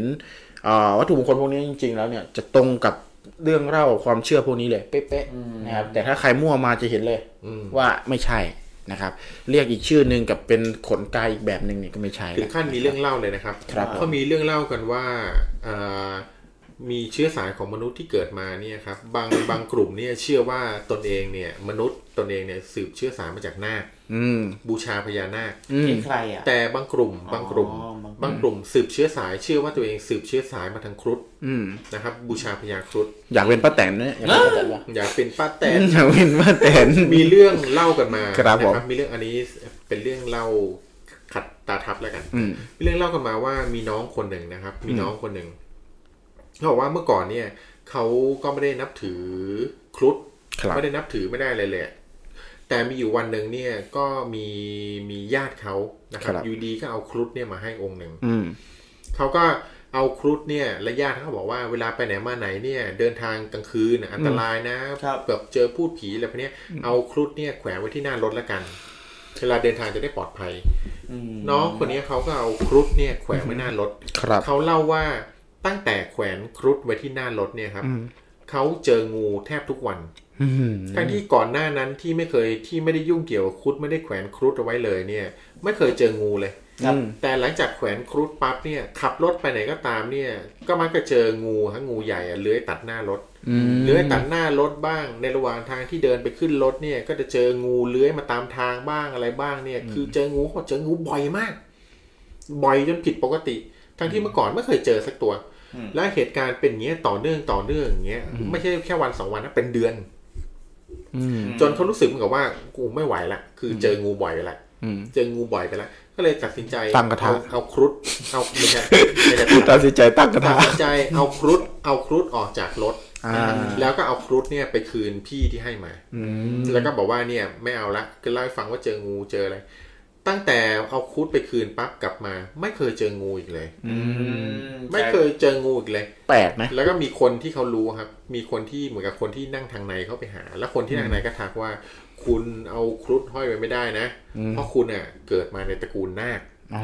อ่าวัตถุมงคลพวกนี้จริง ๆ แล้วเนี่ยจะตรงกับเรื่องเล่าความเชื่อพวกนี้เลยเป๊ะๆนะครับแต่ถ้าใครมั่วมาจะเห็นเลยว่าไม่ใช่นะครับ เรียกอีกชื่อหนึ่งกับเป็นขนกายอีกแบบหนึ่งเนี่ยก็ไม่ใช่ถึละงขั้นมีเรื่องเล่าเลยนะครับครับเขามีเรื่องเล่ากันว่าเอ่อ มีเชื้อสายของมนุษย์ที่เกิดมาเนี่ยครับบางบางกลุ่มเนี่ยเชื่อว่าตนเองเนี่ย มนุษย์ตนเองเนี่ยสืบเชื้อสายมาจากนาคอืมบูชาพญานาคอืมที่ใครอะแต่บางกลุ่มบางกลุ่มอ๋อบางบางกลุ่มสืบเชื้อสายเชื่อว่าตัวเองสืบเชื้อสายมาทางครุฑอืมนะครับ บูชาพญาครุฑอยากเป็นป้าแตนเนี่ยอยากเป็นป้าแตนปะอยากเป็นป้าแตนอยากเป็นป้าแตนมีเรื่องเล่ากันมาครับผมนะมีเรื่องอันนี้เป็นเรื่องเล่าขัดตาทับแล้วกันอืมมีเรื่องเล่ากันมาว่ามีน้องคนหนึ่งนะครับ มีน้องคนหนึ่ง เขาบอกว่าเมื่อก่อนเนี่ยเขาก็ไม่ได้นับถือครุฑครับไม่ได้นับถือไม่ได้เลยเลยแต่มีอยู่วันหนึ่งเนี่ยก็มีมีญาติเขานะครับครับอยู่ดีก็เอาครุฑเนี่ยมาให้องค์หนึ่งอืมเขาก็เอาครุฑเนี่ยและญาติเขาบอกว่าเวลาไปไหนมาไหนเนี่ย เดินทางกลางคืนน่ะอันตรายนะครับแบบเจอพูดผีอะไรพวกเนี้ยเอาครุฑเนี่ยแขวนไว้ที่หน้ารถแล้วกัน เวลาเดินทางจะได้ปลอดภัยน้องคนนี้เขาก็เอาครุฑเนี่ยแขวนไว้หน้ารถครับเขาเล่าว่า ตั้งแต่แขวนครุฑไว้ที่หน้ารถเนี่ยครับเขาเจองูแทบทุกวันอืมทั้งที่ก่อนหน้านั้นที่ไม่เคยที่ไม่ได้ยุ่งเกี่ยวกับครุฑไม่ได้แขวนครุฑเอาไว้เลยเนี่ย ไม่เคยเจองูเลยครับแต่หลังจากแขวนครุฑปั๊บเนี่ยขับรถไปไหนก็ตามเนี่ย ก็มักจะเจองูทั้งงูใหญ่อะเลื้อยตัดหน้ารถอืมเลื้อยตัดหน้ารถบ้าง ในระหว่างทางที่เดินไปขึ้นรถเนี่ย ก็จะเจองูเลื้อยมาตามทางบ้างอะไรบ้างเนี่ย คือเจองูเขาบอกเจองูบ่อยมาก บ่อยจนผิดปกติ ทั้งที่เมื่อก่อนไม่เคยเจอสักตัว และเหตุการณ์เป็นอย่างเงี้ยต่อเนื่องต่อเนื่องอย่างเงี้ย ไม่ใช่แค่วันสองวันนะเป็นเดือนอืมจนเขารู้สึกเหมือนกับว่ากูไม่ไหวละคือเจองูบ่อยไปละอืมเจองูบ่อยไปละก็เลยตัดสินใจตั้งกระทะเอาเอาครุฑเอาไม่ใช่ไม่ใช่ตัดสินใจตั้งกระตัทะดสินใจเอาครุฑเอาครุฑออกจากรถอ่าแล้วก็เอาครุฑเนี่ยไปคืนพี่ที่ให้มาอืมแล้วก็บอกว่าเนี่ยไม่เอาละก็เล่าให้ฟังว่าเจองูเจออะไร ตั้งแต่เอาครุฑไปคืนปั๊บกลับมา ไม่เคยเจองูอีกเลย อืมไม่เคยเจองูอีกเลย แปลกนะแล้วก็มีคนที่เขารู้ครับ มีคนที่เหมือนกับคนที่นั่งทางในเข้าไปหา แล้วคนที่นั่งในก็ทักว่า คุณเอาครุฑห้อยไว้ไม่ได้นะอืมเพราะคุณอะเกิดมาในตระกูลนาค อ๋อ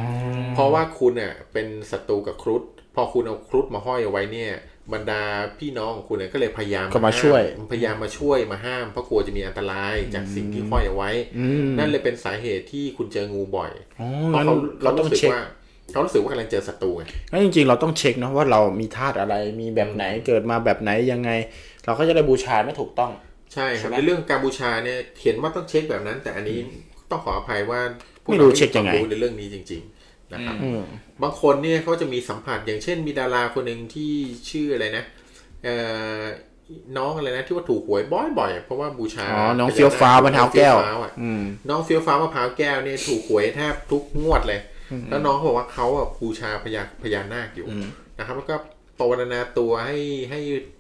เพราะว่าคุณอะเป็นศัตรูกับครุฑพอคุณเอาครุฑมาห้อยเอาไว้เนี่ย บรรดาพี่น้องของคุณเนี่ยก็เลยพยายามก็มาช่วยห้พยายามมาช่วยมาห้ามเพราะกลัวจะมีอันตรายจากสิ่งที่ห้อยเอาไว้อืมนั่นเลยเป็นสาเหตุที่คุณเจองูบ่อยอ๋อเพราะงั้นเขาเราต้องรู้สึกเช็คว่าเขารู้สึกว่ากำลังเจอศัตรูไงงั้นจริงๆ เราต้องเช็คเนาะว่าเรามีธาตุอะไรมีแบบไหนเกิดมาแบบไหนยังไง เราก็จะได้บูชาไม่ถูกต้อง ใช่ครับใช่ไหมในเรื่องการบูชาเนี่ยเขียนว่าต้องเช็คแบบนั้น แต่อันนี้ต้องขออภัยว่าพวกไม่รู้ราเช็คยังไงความรู้ในเรื่องนี้จริง ๆ นะครับอืม บางคนเนี่ยเขาจะมีสัมผัสอย่างเช่น มีดาราคนหนึ่งที่ชื่ออะไรนะเอ่อน้องอะไรนะที่ว่าถูกหวยบ่อยๆเพราะว่าบูชาอ๋อน้องเฟี้ยวฟ้าวมะพร้าวแก้วน้องเฟี้ยฟ้าอะอืมน้องเฟี้ยวฟ้าวมะพร้าวแก้วเนี่ยถูกหวยแทบทุกงวดเลย แล้วน้องเขาบอกว่าเขาอะบูชาพญาพญานาคอยู่อืมนะครับ แล้วก็ปรารณนาตัวให้ให้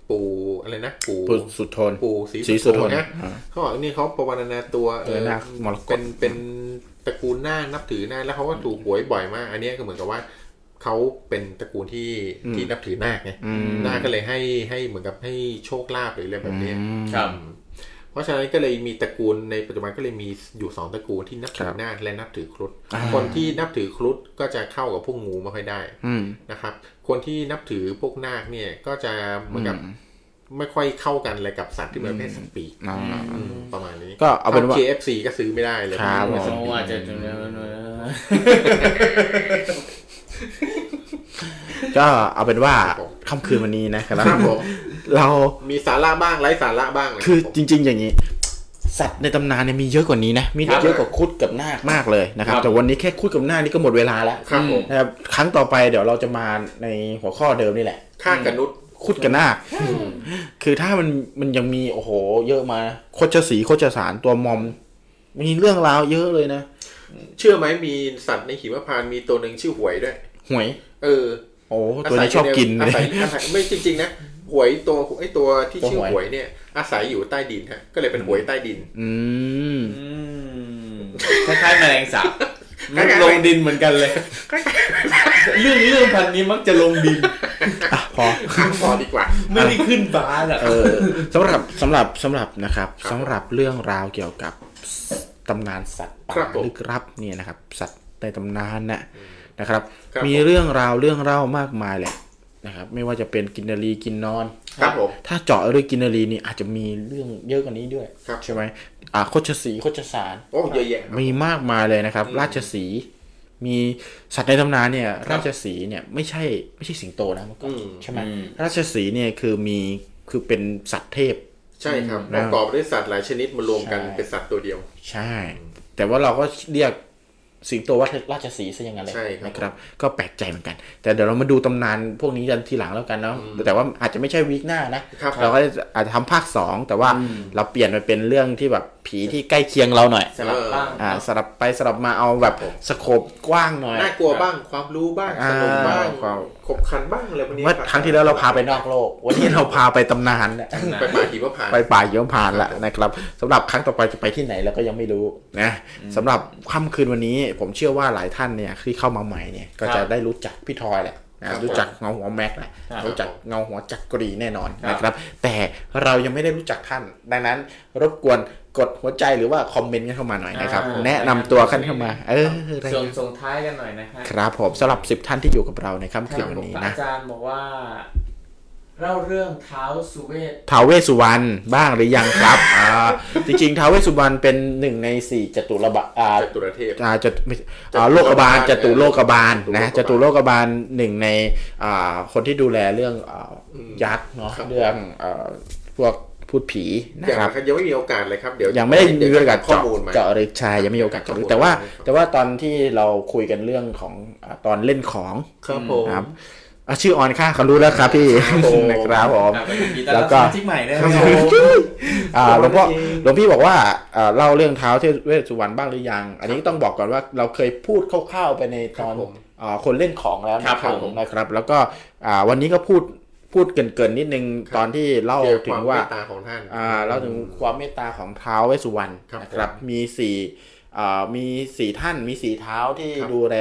ปู่อะไรนะปู่ปุสุดทนปู่ศรีศรีสุสุโธโธนนะอ่าเขาบอกนี่เขาปรารณนาตัวเอพญาอนาคมรกเป็ตนเป็น ตระกูลนาคนับถือนาคแล้วเขาก็ถูกหวยบ่อยมาก อันเนี้ยก็เหมือนกับว่าเขาเป็นตระกูลที่ที่นับถือนาคไงอืมนาคก็เลยให้ให้เหมือนกับให้โชคลาภหรืออะไรแบบเนี้ยครับเพราะฉะนั้นก็เลยมีตระกูลในปัจจุบันก็เลยมีอยู่สองตระกูลที่นับถืครัอบนาคและนับถือครุฑอ่าคนที่นับถือครุฑก็จะเข้ากับพวกงูไม่ค่อยได้อืมนะครับ คนที่นับถือพวกนาคเนี่ยก็จะเหมือนกับอืม ไม่ค่อยเข้ากันอะไรกับสัตว์ที่เป็นประเพศสัตว์ปีกอ่าอืมประมาณนี้ ก็เอาเป็นว่า KFC ก็ซื้อไม่ได้เลยครับเพาะผเป็นสัตว์ปีกว่าจะจะก็เอาเป็นว่าครับผมค่ำคืนวันนี้นะครับครับผมเรามีสาระบ้างไร้สาระบ้างนะคือรับผมจริง ๆ อย่างนี้ สัตว์ในตำนานเนี่ยมีเยอะกว่านี้นะ มีครับเยอะกว่าคุดกับนาคมากเลยนะครับครับ แต่วันนี้แค่คุดกับนาคนี่ก็หมดเวลาแล้วครับผมนะครับครั้งต่อไปเดี๋ยวเราจะมาในหัวข้อเดิมนี่แหละข้างกับนุษย์ คุดกับนาคคือถ้ามันมันยังมีโอ้โห เยอะมาโคชสีโคชสารตัวมอม มีเรื่องราวเยอะเลยนะ เชื่อไหมมีสัตว์ในหิมพานต์มีตัวหนึ่งชื่อหวยด้วย หวย เออ โอ้ตัวนี้ชอบกินอาเลยศัยอาศัยไม่จริง ๆ นะหวยตัวไอ้ตัวที่ตัวชื่อหวยหวยเนี่ย อาศัยอยู่ใต้ดินฮะก็เลยเป็นหวยใต้ดิน อืมอืมคล้ายๆแมลงสาบ คล้ายๆลงดินเหมือนกันเลย เรื่องเรื่องพันนี้มักจะลงดินอะพอพอดีกว่า ไม่ได้ขึ้นฟ้าหรอกเออสำหรับสำหรับสำหรับนะครับครับสำหรับเรื่องราวเกี่ยวกับตำนานสัตว์ครัป่าบผมลึกลับเนี่ยนะครับ สัตว์ในตำนานน่ะนะครับครับ มีเรื่องราวเรื่องเล่ามากมายแหละนะครับ ไม่ว่าจะเป็นกินนารีกินนอน ครับผมถ้าเจาะด้วยกินนารีนี่อาจจะมีเรื่องเยอะกว่านี้ด้วยครับใช่ไหม อ่าโคชสีโคชสารโอ้เยอะแยะมีมากมายเลยนะครับ ราชสีห์มีสัตว์ในตำนานเนี่ย ราชสีห์เนี่ยไม่ใช่ไม่ใช่สิงโตนะเมื่อก่อนอืมใช่ไหมอืมราชสีห์เนี่ยคือมีคือเป็นสัตว์เทพ ใช่ครับนะประกอบด้วยสัตว์หลายชนิดมารวมกันใช่เป็นสัตว์ตัวเดียว ใช่ แต่ว่าเราก็เรียก สิงโตว่าราชสีห์ซะอย่างนั้นเลยใช่ครับนะครับ ก็แปลกใจเหมือนกัน แต่เดี๋ยวเรามาดูตำนานพวกนี้กันทีหลังแล้วกันเนาะแต่ว่าอาจจะไม่ใช่วีคหน้านะครับเราก็อาจจะทำภาคสองแต่ว่าเราเปลี่ยนไปเป็นเรื่องที่แบบผีที่ใกล้เคียงเราหน่อยสลับบ้างอ่าสลับไปสลับมาเอาแบบสโคปกว้างหน่อยน่ากลัวบ้างความรู้บ้างอ่าสนุกบ้างความขบขันบ้างอะไรพวกนี้เมื่อครั้งที่แล้วเราพาไปนอกโลก วันนี้เราพาไปตำนานเนี่ยไปป่าหิมพานต์ไปป่าเยี่ยมพานต์ละนะครับสำหรับครั้งต่อไปจะไปที่ไหนเราก็ยังไม่รู้นะสำหรับค่ำคืนวันนี้ผมเชื่อว่าหลายท่านเนี่ยที่เข้ามาใหม่เนี่ยก็จะได้รู้จักพี่ทอยแหละนะรู้จักเงาหัวแม็กแหละครับรู้จักเงาหัวจักรีแน่นอนครับนะครับ แต่เรายังไม่ได้รู้จักท่าน ดังนั้นรบกวนกดหัวใจหรือว่าคอมเมนต์กันเข้ามาหน่อยนะครับอ่าแนะนำตัวกันเข้ามา เอออะไรส่งส่งท้ายกันหน่อยนะฮะครับผมสำหรับสิบท่านที่อยู่กับเราในค่ำคืนครับวันผมนี้อานะจารย์บอกว่า เล่าเรื่องเท้าสุเวทท้าวเวสสุวรรณบ้างหรือยังครับ อ่าจริงๆท้าวเวสสุวรรณเป็นหนึ่งในสี่จตุรบาอ่าจตุรเทพอ่าจตุไม่อ่าโลกบาลจตุโลกบาลนะจจตุตุโลโลกกบาลบาลหนึ่งในอ่าคนที่ดูแลเรื่องอ่ายักษ์เนาะครับเรื่องอ่าพวกพูดผีนะอย่างครับนะครับยังไม่มีโอกาสเลยครับเดี๋ยวยังไม่ได้มีโอกาสข้อเจาะมูลมาเจาะเลยใชายยังไม่มีโอกาสเจาะลึกข้อมูลแต่ว่ามาให้ฟังแต่ว่าตอนที่เราคุยกันเรื่องของอ่าตอนเล่นของครับผมครับ อะชื่อออนค่าเขารู้แล้วครับพี่ครับผมนะครับผมอะก็ยินดีต้อนแล้รัวบก็สมาชิกใหม่ด้วยครับนะผมอ่าหลวงพ่อจริงหลวงพี่บอกว่าอ่าเล่าเรื่องเท้าเทพเวสสุวรรณบ้างหรือยัง อันนี้ต้องบอกก่อนว่าเราเคยพูดคร่าวๆไปในตอนครับผมอ่าคนเล่นของแล้วนะคครัรับบผมนะครับ แล้วก็อ่าวันนี้ก็พูดพูดเกรินๆนิดนึงครับตอนที่เล่าเกี่ยวกับถึควางมว่าเมตตาของท่านอ่าเล่าถึงความเมตตาของท้าวเวสสุวรรณครับนะครับผมมีสี่อ่า มีสี่ท่านมีสี่เท้าที่ครับดูแล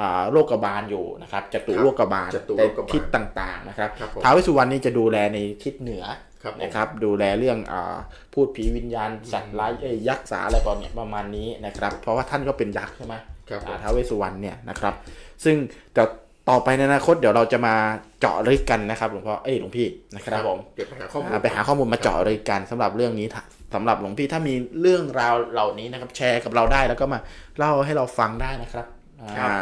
อ่าโลกบาลอยู่นะครับจตุครับโลกบาลจตุในโลกบาลทิศต่างๆนะครับครับผมท้าวเวสสุวรรณนี่จะดูแลในทิศเหนือครับผมนะครับ ดูแลเรื่องอาพูดผีวิญญาณสัตว์ร้ายเอ้ยยักษ์สาอะไรประมาณเนี้ยประมาณนี้นะครับ เพราะว่าท่านก็เป็นยักษ์ใช่ไหมครับผมอ่าท้าวเวสสุวรรณเนี่ยนะครับ ซึ่งแต่ต่อไปในอนาคตเดี๋ยวเราจะมาเจาะลึกกันนะครับหลวงพ่อเอ้ยหลวงพี่นะครับผมเดี๋ยวไปหาข้อมูลอ่าไปหาข้อมูลมาเจาะลึกกันสำหรับเรื่องนี้ ถ้าสำหรับหลวงพี่ถ้ามีเรื่องราวเหล่านี้นะครับ แชร์กับเราได้แล้วก็มาเล่าให้เราฟังได้นะครับอ่า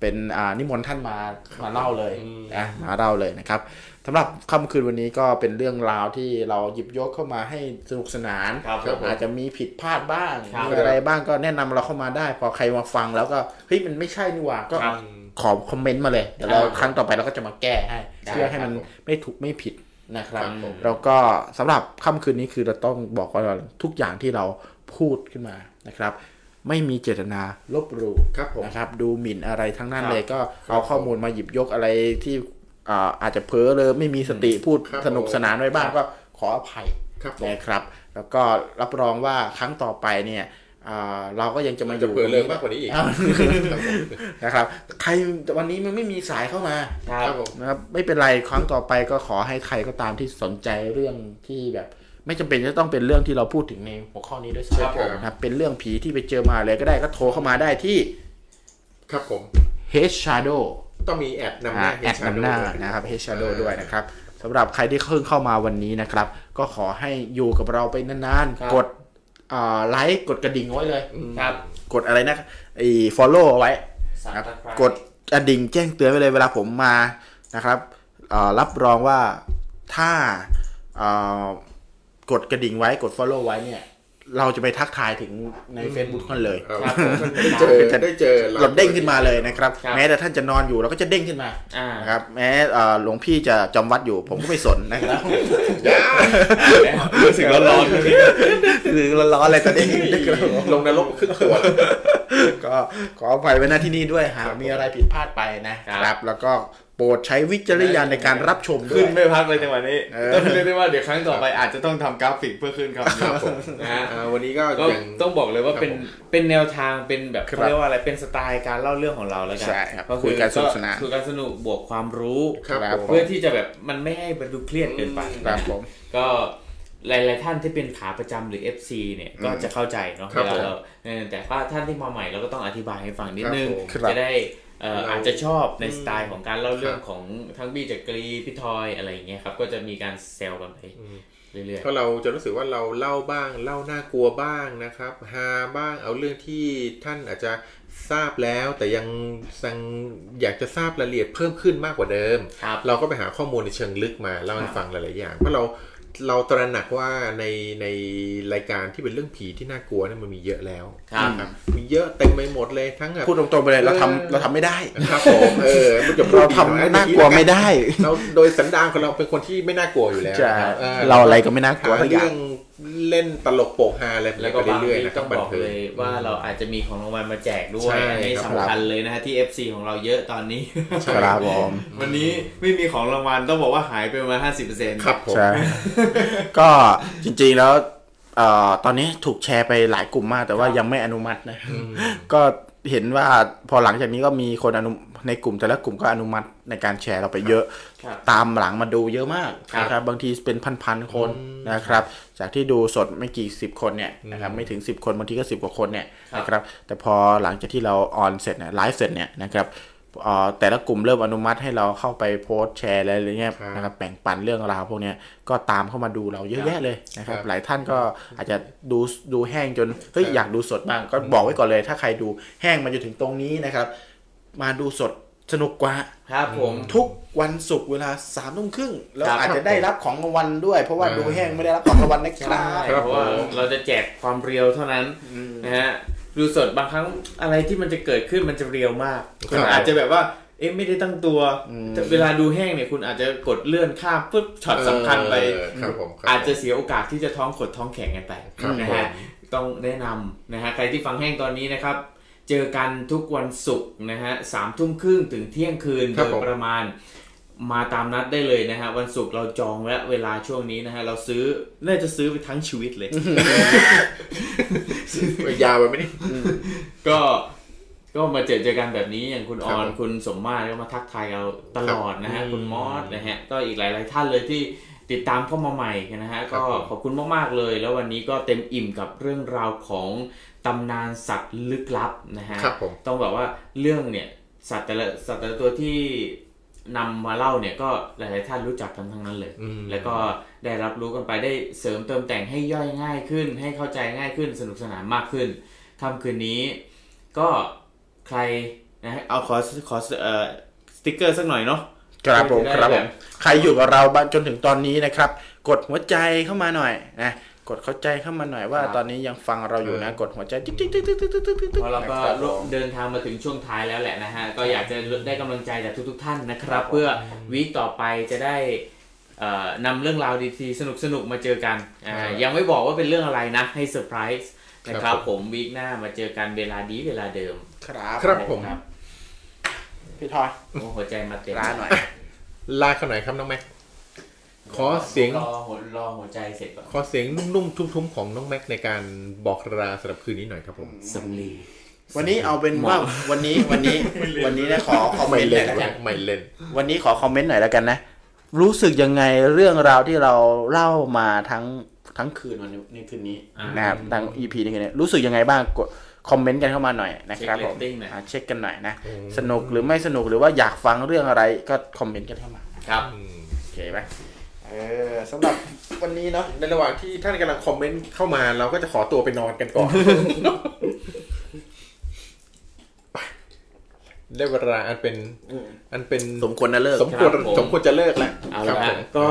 เป็นอ่านิมนต์ท่านมามาเล่าเลยนะมาเล่าเลยนะครับสำหรับค่ำคืนวันนี้ก็เป็นเรื่องราวที่เราหยิบยกเข้ามาให้สนุกสนานครับผมอาจจะมีผิดพลาดบ้างครับมีอะไรบ้างก็แนะนำเราเข้ามาได้ พอใครมาฟังแล้วก็เฮ้ยมันไม่ใช่นี่หว่าก็ครับขอคอมเมนต์มาเลยเดี๋ยวเราครับครั้งต่อไปเราก็จะมาแก้ให้ได้เพื่อให้มันครับผมไม่ถูกไม่ผิด นะครับครับผมแล้วก็สำหรับค่ำคืนนี้คือเราต้องบอกว่าทุกอย่างที่เราพูดขึ้นมานะครับ ไม่มีเจตนาลบหลู่ครับผมนะครับ ดูหมิ่นอะไรทั้งนั้นครับเลยก็ครับเอาข้อมูลมาหยิบยกอะไรที่อ่าอาจจะเพ้อเลยไม่มีสติพูดครับสนุกสนานไว้บ้างก็ขออภัยครับผมนะครับ แล้วก็รับรองว่าครั้งต่อไปเนี่ยอ่า เราก็ยังจะมามันอจะยู่เผื่อเลิกมากกว่านี้อีกอ้าวนะครับ ใครวันนี้มันไม่มีสายเข้ามาครัครับบผมนะครับไม่เป็นไรครั้งต่อไปก็ขอให้ใครก็ตามที่สนใจเรื่องที่แบบ ไม่จำเป็นจะต้องเป็นเรื่องที่เราพูดถึงในหัวข้อนี้ด้วยครับผมซ้ำนะครับเป็นเรื่องผีที่ไปเจอมาเลยก็ได้ก็โทรเข้ามาได้ที่ ครับผม H Shadow ต้องมีแอดนำหอ่าน้าแอดนำหน้านะครับ H Shadow ด้วยนะครับสำหรับใครที่เพิ่งเข้ามาวันนี้นะครับ ก็ขอให้อยู่กับเราไปนานครับๆกดอ่า ไลค์กดกระดิ่งไว้เลยครับ กดอะไรนะไอ้ follow เอาไว้สับครับตะไคร้กดกระดิ่งแจ้งเตือนไว้เลยเวลาผมมานะครับเอ่อรับรองว่าถ้าเอ่อกดกระดิ่งไว้กด follow ไว้เนี่ย เราจะไปทักทายถึงใน Facebook กันเลยครับครับผมได้เจอได้เจอเราเด้งขึ้นมาเลยนะครับครับ แม้แต่ท่านจะนอนอยู่เราก็จะเด้งขึ้นมาอ่านะครับ แม้เอ่อหลวงพี่จะจำวัดอยู่ ผมก็ไม่สนนะครับรู้สึกร้อนๆเลยคือร้อนๆอะไรตอนนี้นะครับผมลงนรกครึ่งตัวก็ขออภัยไว้หน้าที่นี่ด้วยหากมีอะไรผิดพลาดไปนะคครัรับบแล้วก็ โปรดใช้วิจารณญาณในการรับชมด้วขึ้ยนไม่พักเลยจังหวะนี้เออต้องเรียกได้ว่าเดี๋ยวครั้งต่อไปอาจจะต้องทำกราฟิกเพื่อขึ้นครับครับผมนะฮะอ่าวันนี้ก็ก็ยังต้องบอกเลยว่าเป็นครับผมเป็นแนวทางเป็นแบบครับเขาเรียกว่าอะไรเป็นสไตล์การเล่าเรื่องของเราแล้วกัใช่ครับก็คุยกันสนุกสนานคือการสนุกบวกความรู้ครับครับผมเพื่อที่จะแบบมันไม่ให้มันดูเครียดเกินไปครับผมก็หลายๆท่านที่เป็นขาประจำหรือ FC เนี่ยก็จะเข้าใจเนาะครัเวบลาผมเราเออแต่ว่าท่านที่มาใหม่เราก็ต้องอธิบายให้ฟังนิดนึงครับผมจะได้เอ่อเราอาจจะชอบในสไตล์ของการเล่าเรื่องครับของทั้งบี้จักรีพี่ทอยอะไรอย่างเงี้ยครับ ก็จะมีการเซลกันไปเรื่อยเพราะเราจะรู้สึกว่าเราเล่าบ้างเล่าน่ากลัวบ้างนะครับฮาบ้างเอาเรื่องที่ท่านอาจจะทราบแล้วแต่ยังยังอยากจะทราบรายละเอียดเพิ่มขึ้นมากกว่าเดิมๆครับเราก็ไปหาข้อมูลในเชิงลึกมาเล่าให้ครับฟังหลายๆอย่างเพราะเรา เราตระหนักว่าในในรายการที่เป็นเรื่องผีที่น่ากลัวเนี่ยมันมีเยอะแล้วครับนะครับมีเยอะเต็มไปหมดเลยทั้งแบบพูดตรงๆไปเลยเราทำเราทำไม่ได้ครับผมเออมันจะพูดเราดีทำหอยน่ากลัวไม่ได้ เราโดยสันดานของเราเป็นคนที่ไม่น่ากลัวอยู่แล้วจะนะครับออเราอะไรก็ไม่น่ากลัวหาทุกอย่าเรื่องง เล่นตลกโปกฮาอะไรแล้วก็ไปบางเรื่อยทีๆนะคต้รัอบงบับนอกเทิงเลยว่าเราอาจจะมีของรางวัลมาแจกด้วใช่ยอันนี้ครับสำคัญเลยนะฮะที่ FC ของเราเยอะตอนนี้ครับผมวันนี้ไม่มีของรางวัลต้องบอกว่าหายไปประมาณห้าสิบเปอร์เซ็นต์ครับผมใช่ก็จริงๆแล้วเอ่อตอนนี้ถูกแชร์ไปหลายกลุ่มมาก แต่ว่ายังไม่อนุมัตินะก็เห็นว่าพอหลังจากนี้ก็มีคนอนุในกลุ่มแต่ละกลุ่มก็อนุมัติในการแชร์เราไปเยอะครับตามหลังมาดูเยอะมากครับนะครับบางทีเป็นพันๆคนนะครับ จากที่ดูสดไม่กี่สิบคนเนี่ยนะครับไม่ถึง 10 คนบางทีก็ 10 กว่าคนเนี่ยนะครับแต่พอหลังจากที่เราออนเสร็จเนี่ยไลฟ์เสร็จเนี่ยนะครับเอ่อแต่ละกลุ่มเริ่มอนุมัติให้เราเข้าไปโพสต์แชร์อะไรเงี้ยครับนะครับแบ่งปันเรื่องราวพวกเนี้ยก็ตามเข้ามาดูเราเยอะแยะเลยนะครับครับ หลายท่านก็อาจจะดูดูแห้งจนเฮ้ยอยากดูสดบ้างก็บอกไว้ก่อนเลย ถ้าใครดูแห้งมาจนถึงตรงนี้นะครับ มาดูสด สนุกกว่าครับผมทุกวันศุกร์เวลาสามทุ่มครึ่งแล้วครับอาจจะได้รับของรางวัลด้วย เพราะว่าอ่าดูแห้งไม่ได้รับของรางวัลนะคใช่รับครับเพราะว่าผมเราจะแจกความเรียวเท่านั้นนะฮะดูสดบางครั้งอะไรที่มันจะเกิดขึ้นมันจะเรียวมากครับคุณอาจจะแบบว่าเอ๊ะไม่ได้ตั้งตัวอืมแต่เวลาดูแห้งเนี่ยคุณอาจจะกดเลื่อนข้ามปุ๊บช็อตสำคัญไปเออครับผมครับอาจจะเสียโอกาสที่จะท้องขดท้องแข็งกันไปครับนะผมฮะต้องแนะนำนะฮะใครที่ฟังแห้งตอนนี้นะครับ เจอกันทุกวันศุกร์นะฮะสามทุ่มครึ่งถึงเที่ยงคืนครัโดบยผมประมาณมาตามนัดได้เลยนะฮะ วันศุกร์เราจองและเวลาช่วงนี้นะฮะ เราซื้อน่าจะซื้อไปทั้งชีวิตเลย ยาวไปไหมนี่ก็ก็มาเจอเจอกันแบบนี้อย่างคุณอครับอนผมคุณสมมาตรก็มาทักทายเราตลอดนะฮะครับคุณมอสนะฮะ ก็อีกหลาย ๆ ท่านเลยที่ติดตามเข้ามาใหม่นะฮะครัก็บผมขอบคุณมาก ๆ เลย แล้ววันนี้ก็เต็มอิ่มกับเรื่องราวของ ตำนานสัตว์ลึกลับนะฮะครับผมต้องแบบว่าเรื่องเนี่ยสัตว์แต่ละสัตว์แต่ละตัวที่นำมาเล่าเนี่ยก็หลายๆท่านรู้จักกันทั้งนั้นเลยอืมแล้วก็ได้รับรู้กันไปได้เสริมเติมแต่งให้ย่อยง่ายขึ้น ให้เข้าใจง่ายขึ้นสนุกสนานมากขึ้นค่ำคืนนี้ก็ใครนะฮะเอาขอขอเอ่อสติ๊กเกอร์สักหน่อยเนาะครับผมจะได้ครับผแบมบใครอยู่กับเราบ้างจนถึงตอนนี้นะครับ กดหัวใจเข้ามาหน่อยนะ กดหัวใจเข้ามาหน่อยว่าครับตอนนี้ยังฟังเราอยู่นะกดหัวใจติ๊กติ๊กติ๊กติ๊กติ๊กติ๊กติ๊กติ๊กเพราะเราก็นะครับผมเดินทางมาถึงช่วงท้ายแล้วแหละนะฮะก็อยากจะได้กำลังใจจากทุกๆท่านนะครับ เพื่อ week ต่อไปจะได้เอ่อนำเรื่องราวดีๆสนุกๆมาเจอกันอ่าครับยังไม่บอกว่าเป็นเรื่องอะไรนะให้เซอร์ไพรส์นะคครัรับผม week หน้ามาเจอกันเวลาดีเวลาเดิม ครับครับผมครับพี่ทอยโอ้หัวใจมาเต็มร้านหน่อยลาเขาหน่อยครับน้องแม็ก ขอเสียงรอหัวรอหัวใจเสร็จก่อนขอเสียงนุ่มๆทุ้มๆของน้องแม็กในการบอกลาสำหรับคืนนี้หน่อยครับผมสำลีวันนี้เอาเป็นว่าวันนี้วันนี้วันนี้นะขอคอมเมไม่นต์หเล่น่อนยแล้วกันไม่เล่น วันนี้ขอคอมเมนต์หน่อยแล้วกันนะ รู้สึกยังไงเรื่องราวที่เราเล่ามาทั้งทั้งคืนวันนี้ในคืนนี้นะครับทั้ง EP ในคืนนี้รู้สึกยังไงบ้างกดคอมเมนต์กันเข้ามาหน่อยนะครับผมอะเช็คกันหน่อยนะ สนุกหรือไม่สนุกหรือว่าอยากฟังเรื่องอะไรก็คอมเมนต์กันเข้ามาครับโอเคไหม เออสำหรับวันนี้เนาะในระหว่างที่ท่านกำลังคอมเมนต์เข้ามาเราก็จะขอตัวไปนอนกันก่อน ได้เวลาอันเป็น อันเป็นสมควรนะเลิกสมควรสมควรจะเลิกแล้วเอาครัละบผฮะมก็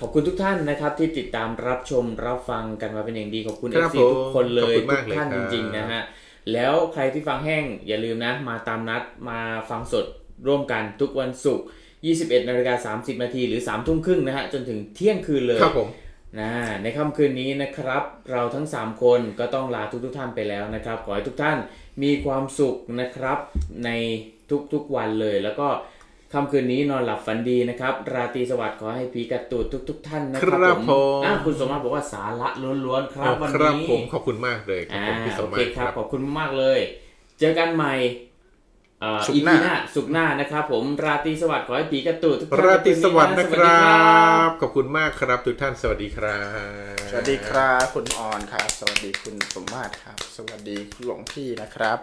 ขอบคุณทุกท่านนะครับ ที่ติดตามรับชมรับฟังกันมาเป็นอย่างดีขอบคุณคเอรับฟซีผมทุกคนเลยขอบคุณทุมากกเลยท่านครัจบริงๆนะฮะแล้วใครที่ฟังแห้งอย่าลืมนะ มาตามนัดมาฟังสดร่วมกันทุกวันศุกร์ 21นาฬิกา30 นาทีหรือ3ทุ่มครึ่งนะฮะจนถึงเที่ยงคืนเลยครับผมนะในค่ำคืนนี้นะครับ เราทั้ง 3 คนก็ต้องลาทุกทุกๆท่านไปแล้วนะครับ ขอให้ทุกท่านมีความสุขนะครับในทุกๆวันเลย แล้วก็ค่ำคืนนี้นอนหลับฝันดีนะครับ ราตรีสวัสดิ์ขอให้ผีกัดตูดทุก ๆท่านนะคครัรับบผมอะคุณสมมาตรบอกว่าสาระล้วนๆครับวันครับนี้ผมขอบคุณมากเลยครับอ่าผมพี่สโอมเคมาตรคครัรับบขอบคุณมากเลย เจอกันใหม่ เอ่อศุกอีร์หพีน้าหน้าสุกร์หน้านะครับ ผมราตรีสวัสดิ์ขอให้ผีกัดตูดทุกท่านราตรีสวัสดิ์นะคสวัสรัดีครับขอบคุณมากครับทุกท่านสวัสดีครับ สวัสดีครับคุณออนครับ สวัสดีคุณสมมาตรครับ สวัสดีหลวงพี่นะครับ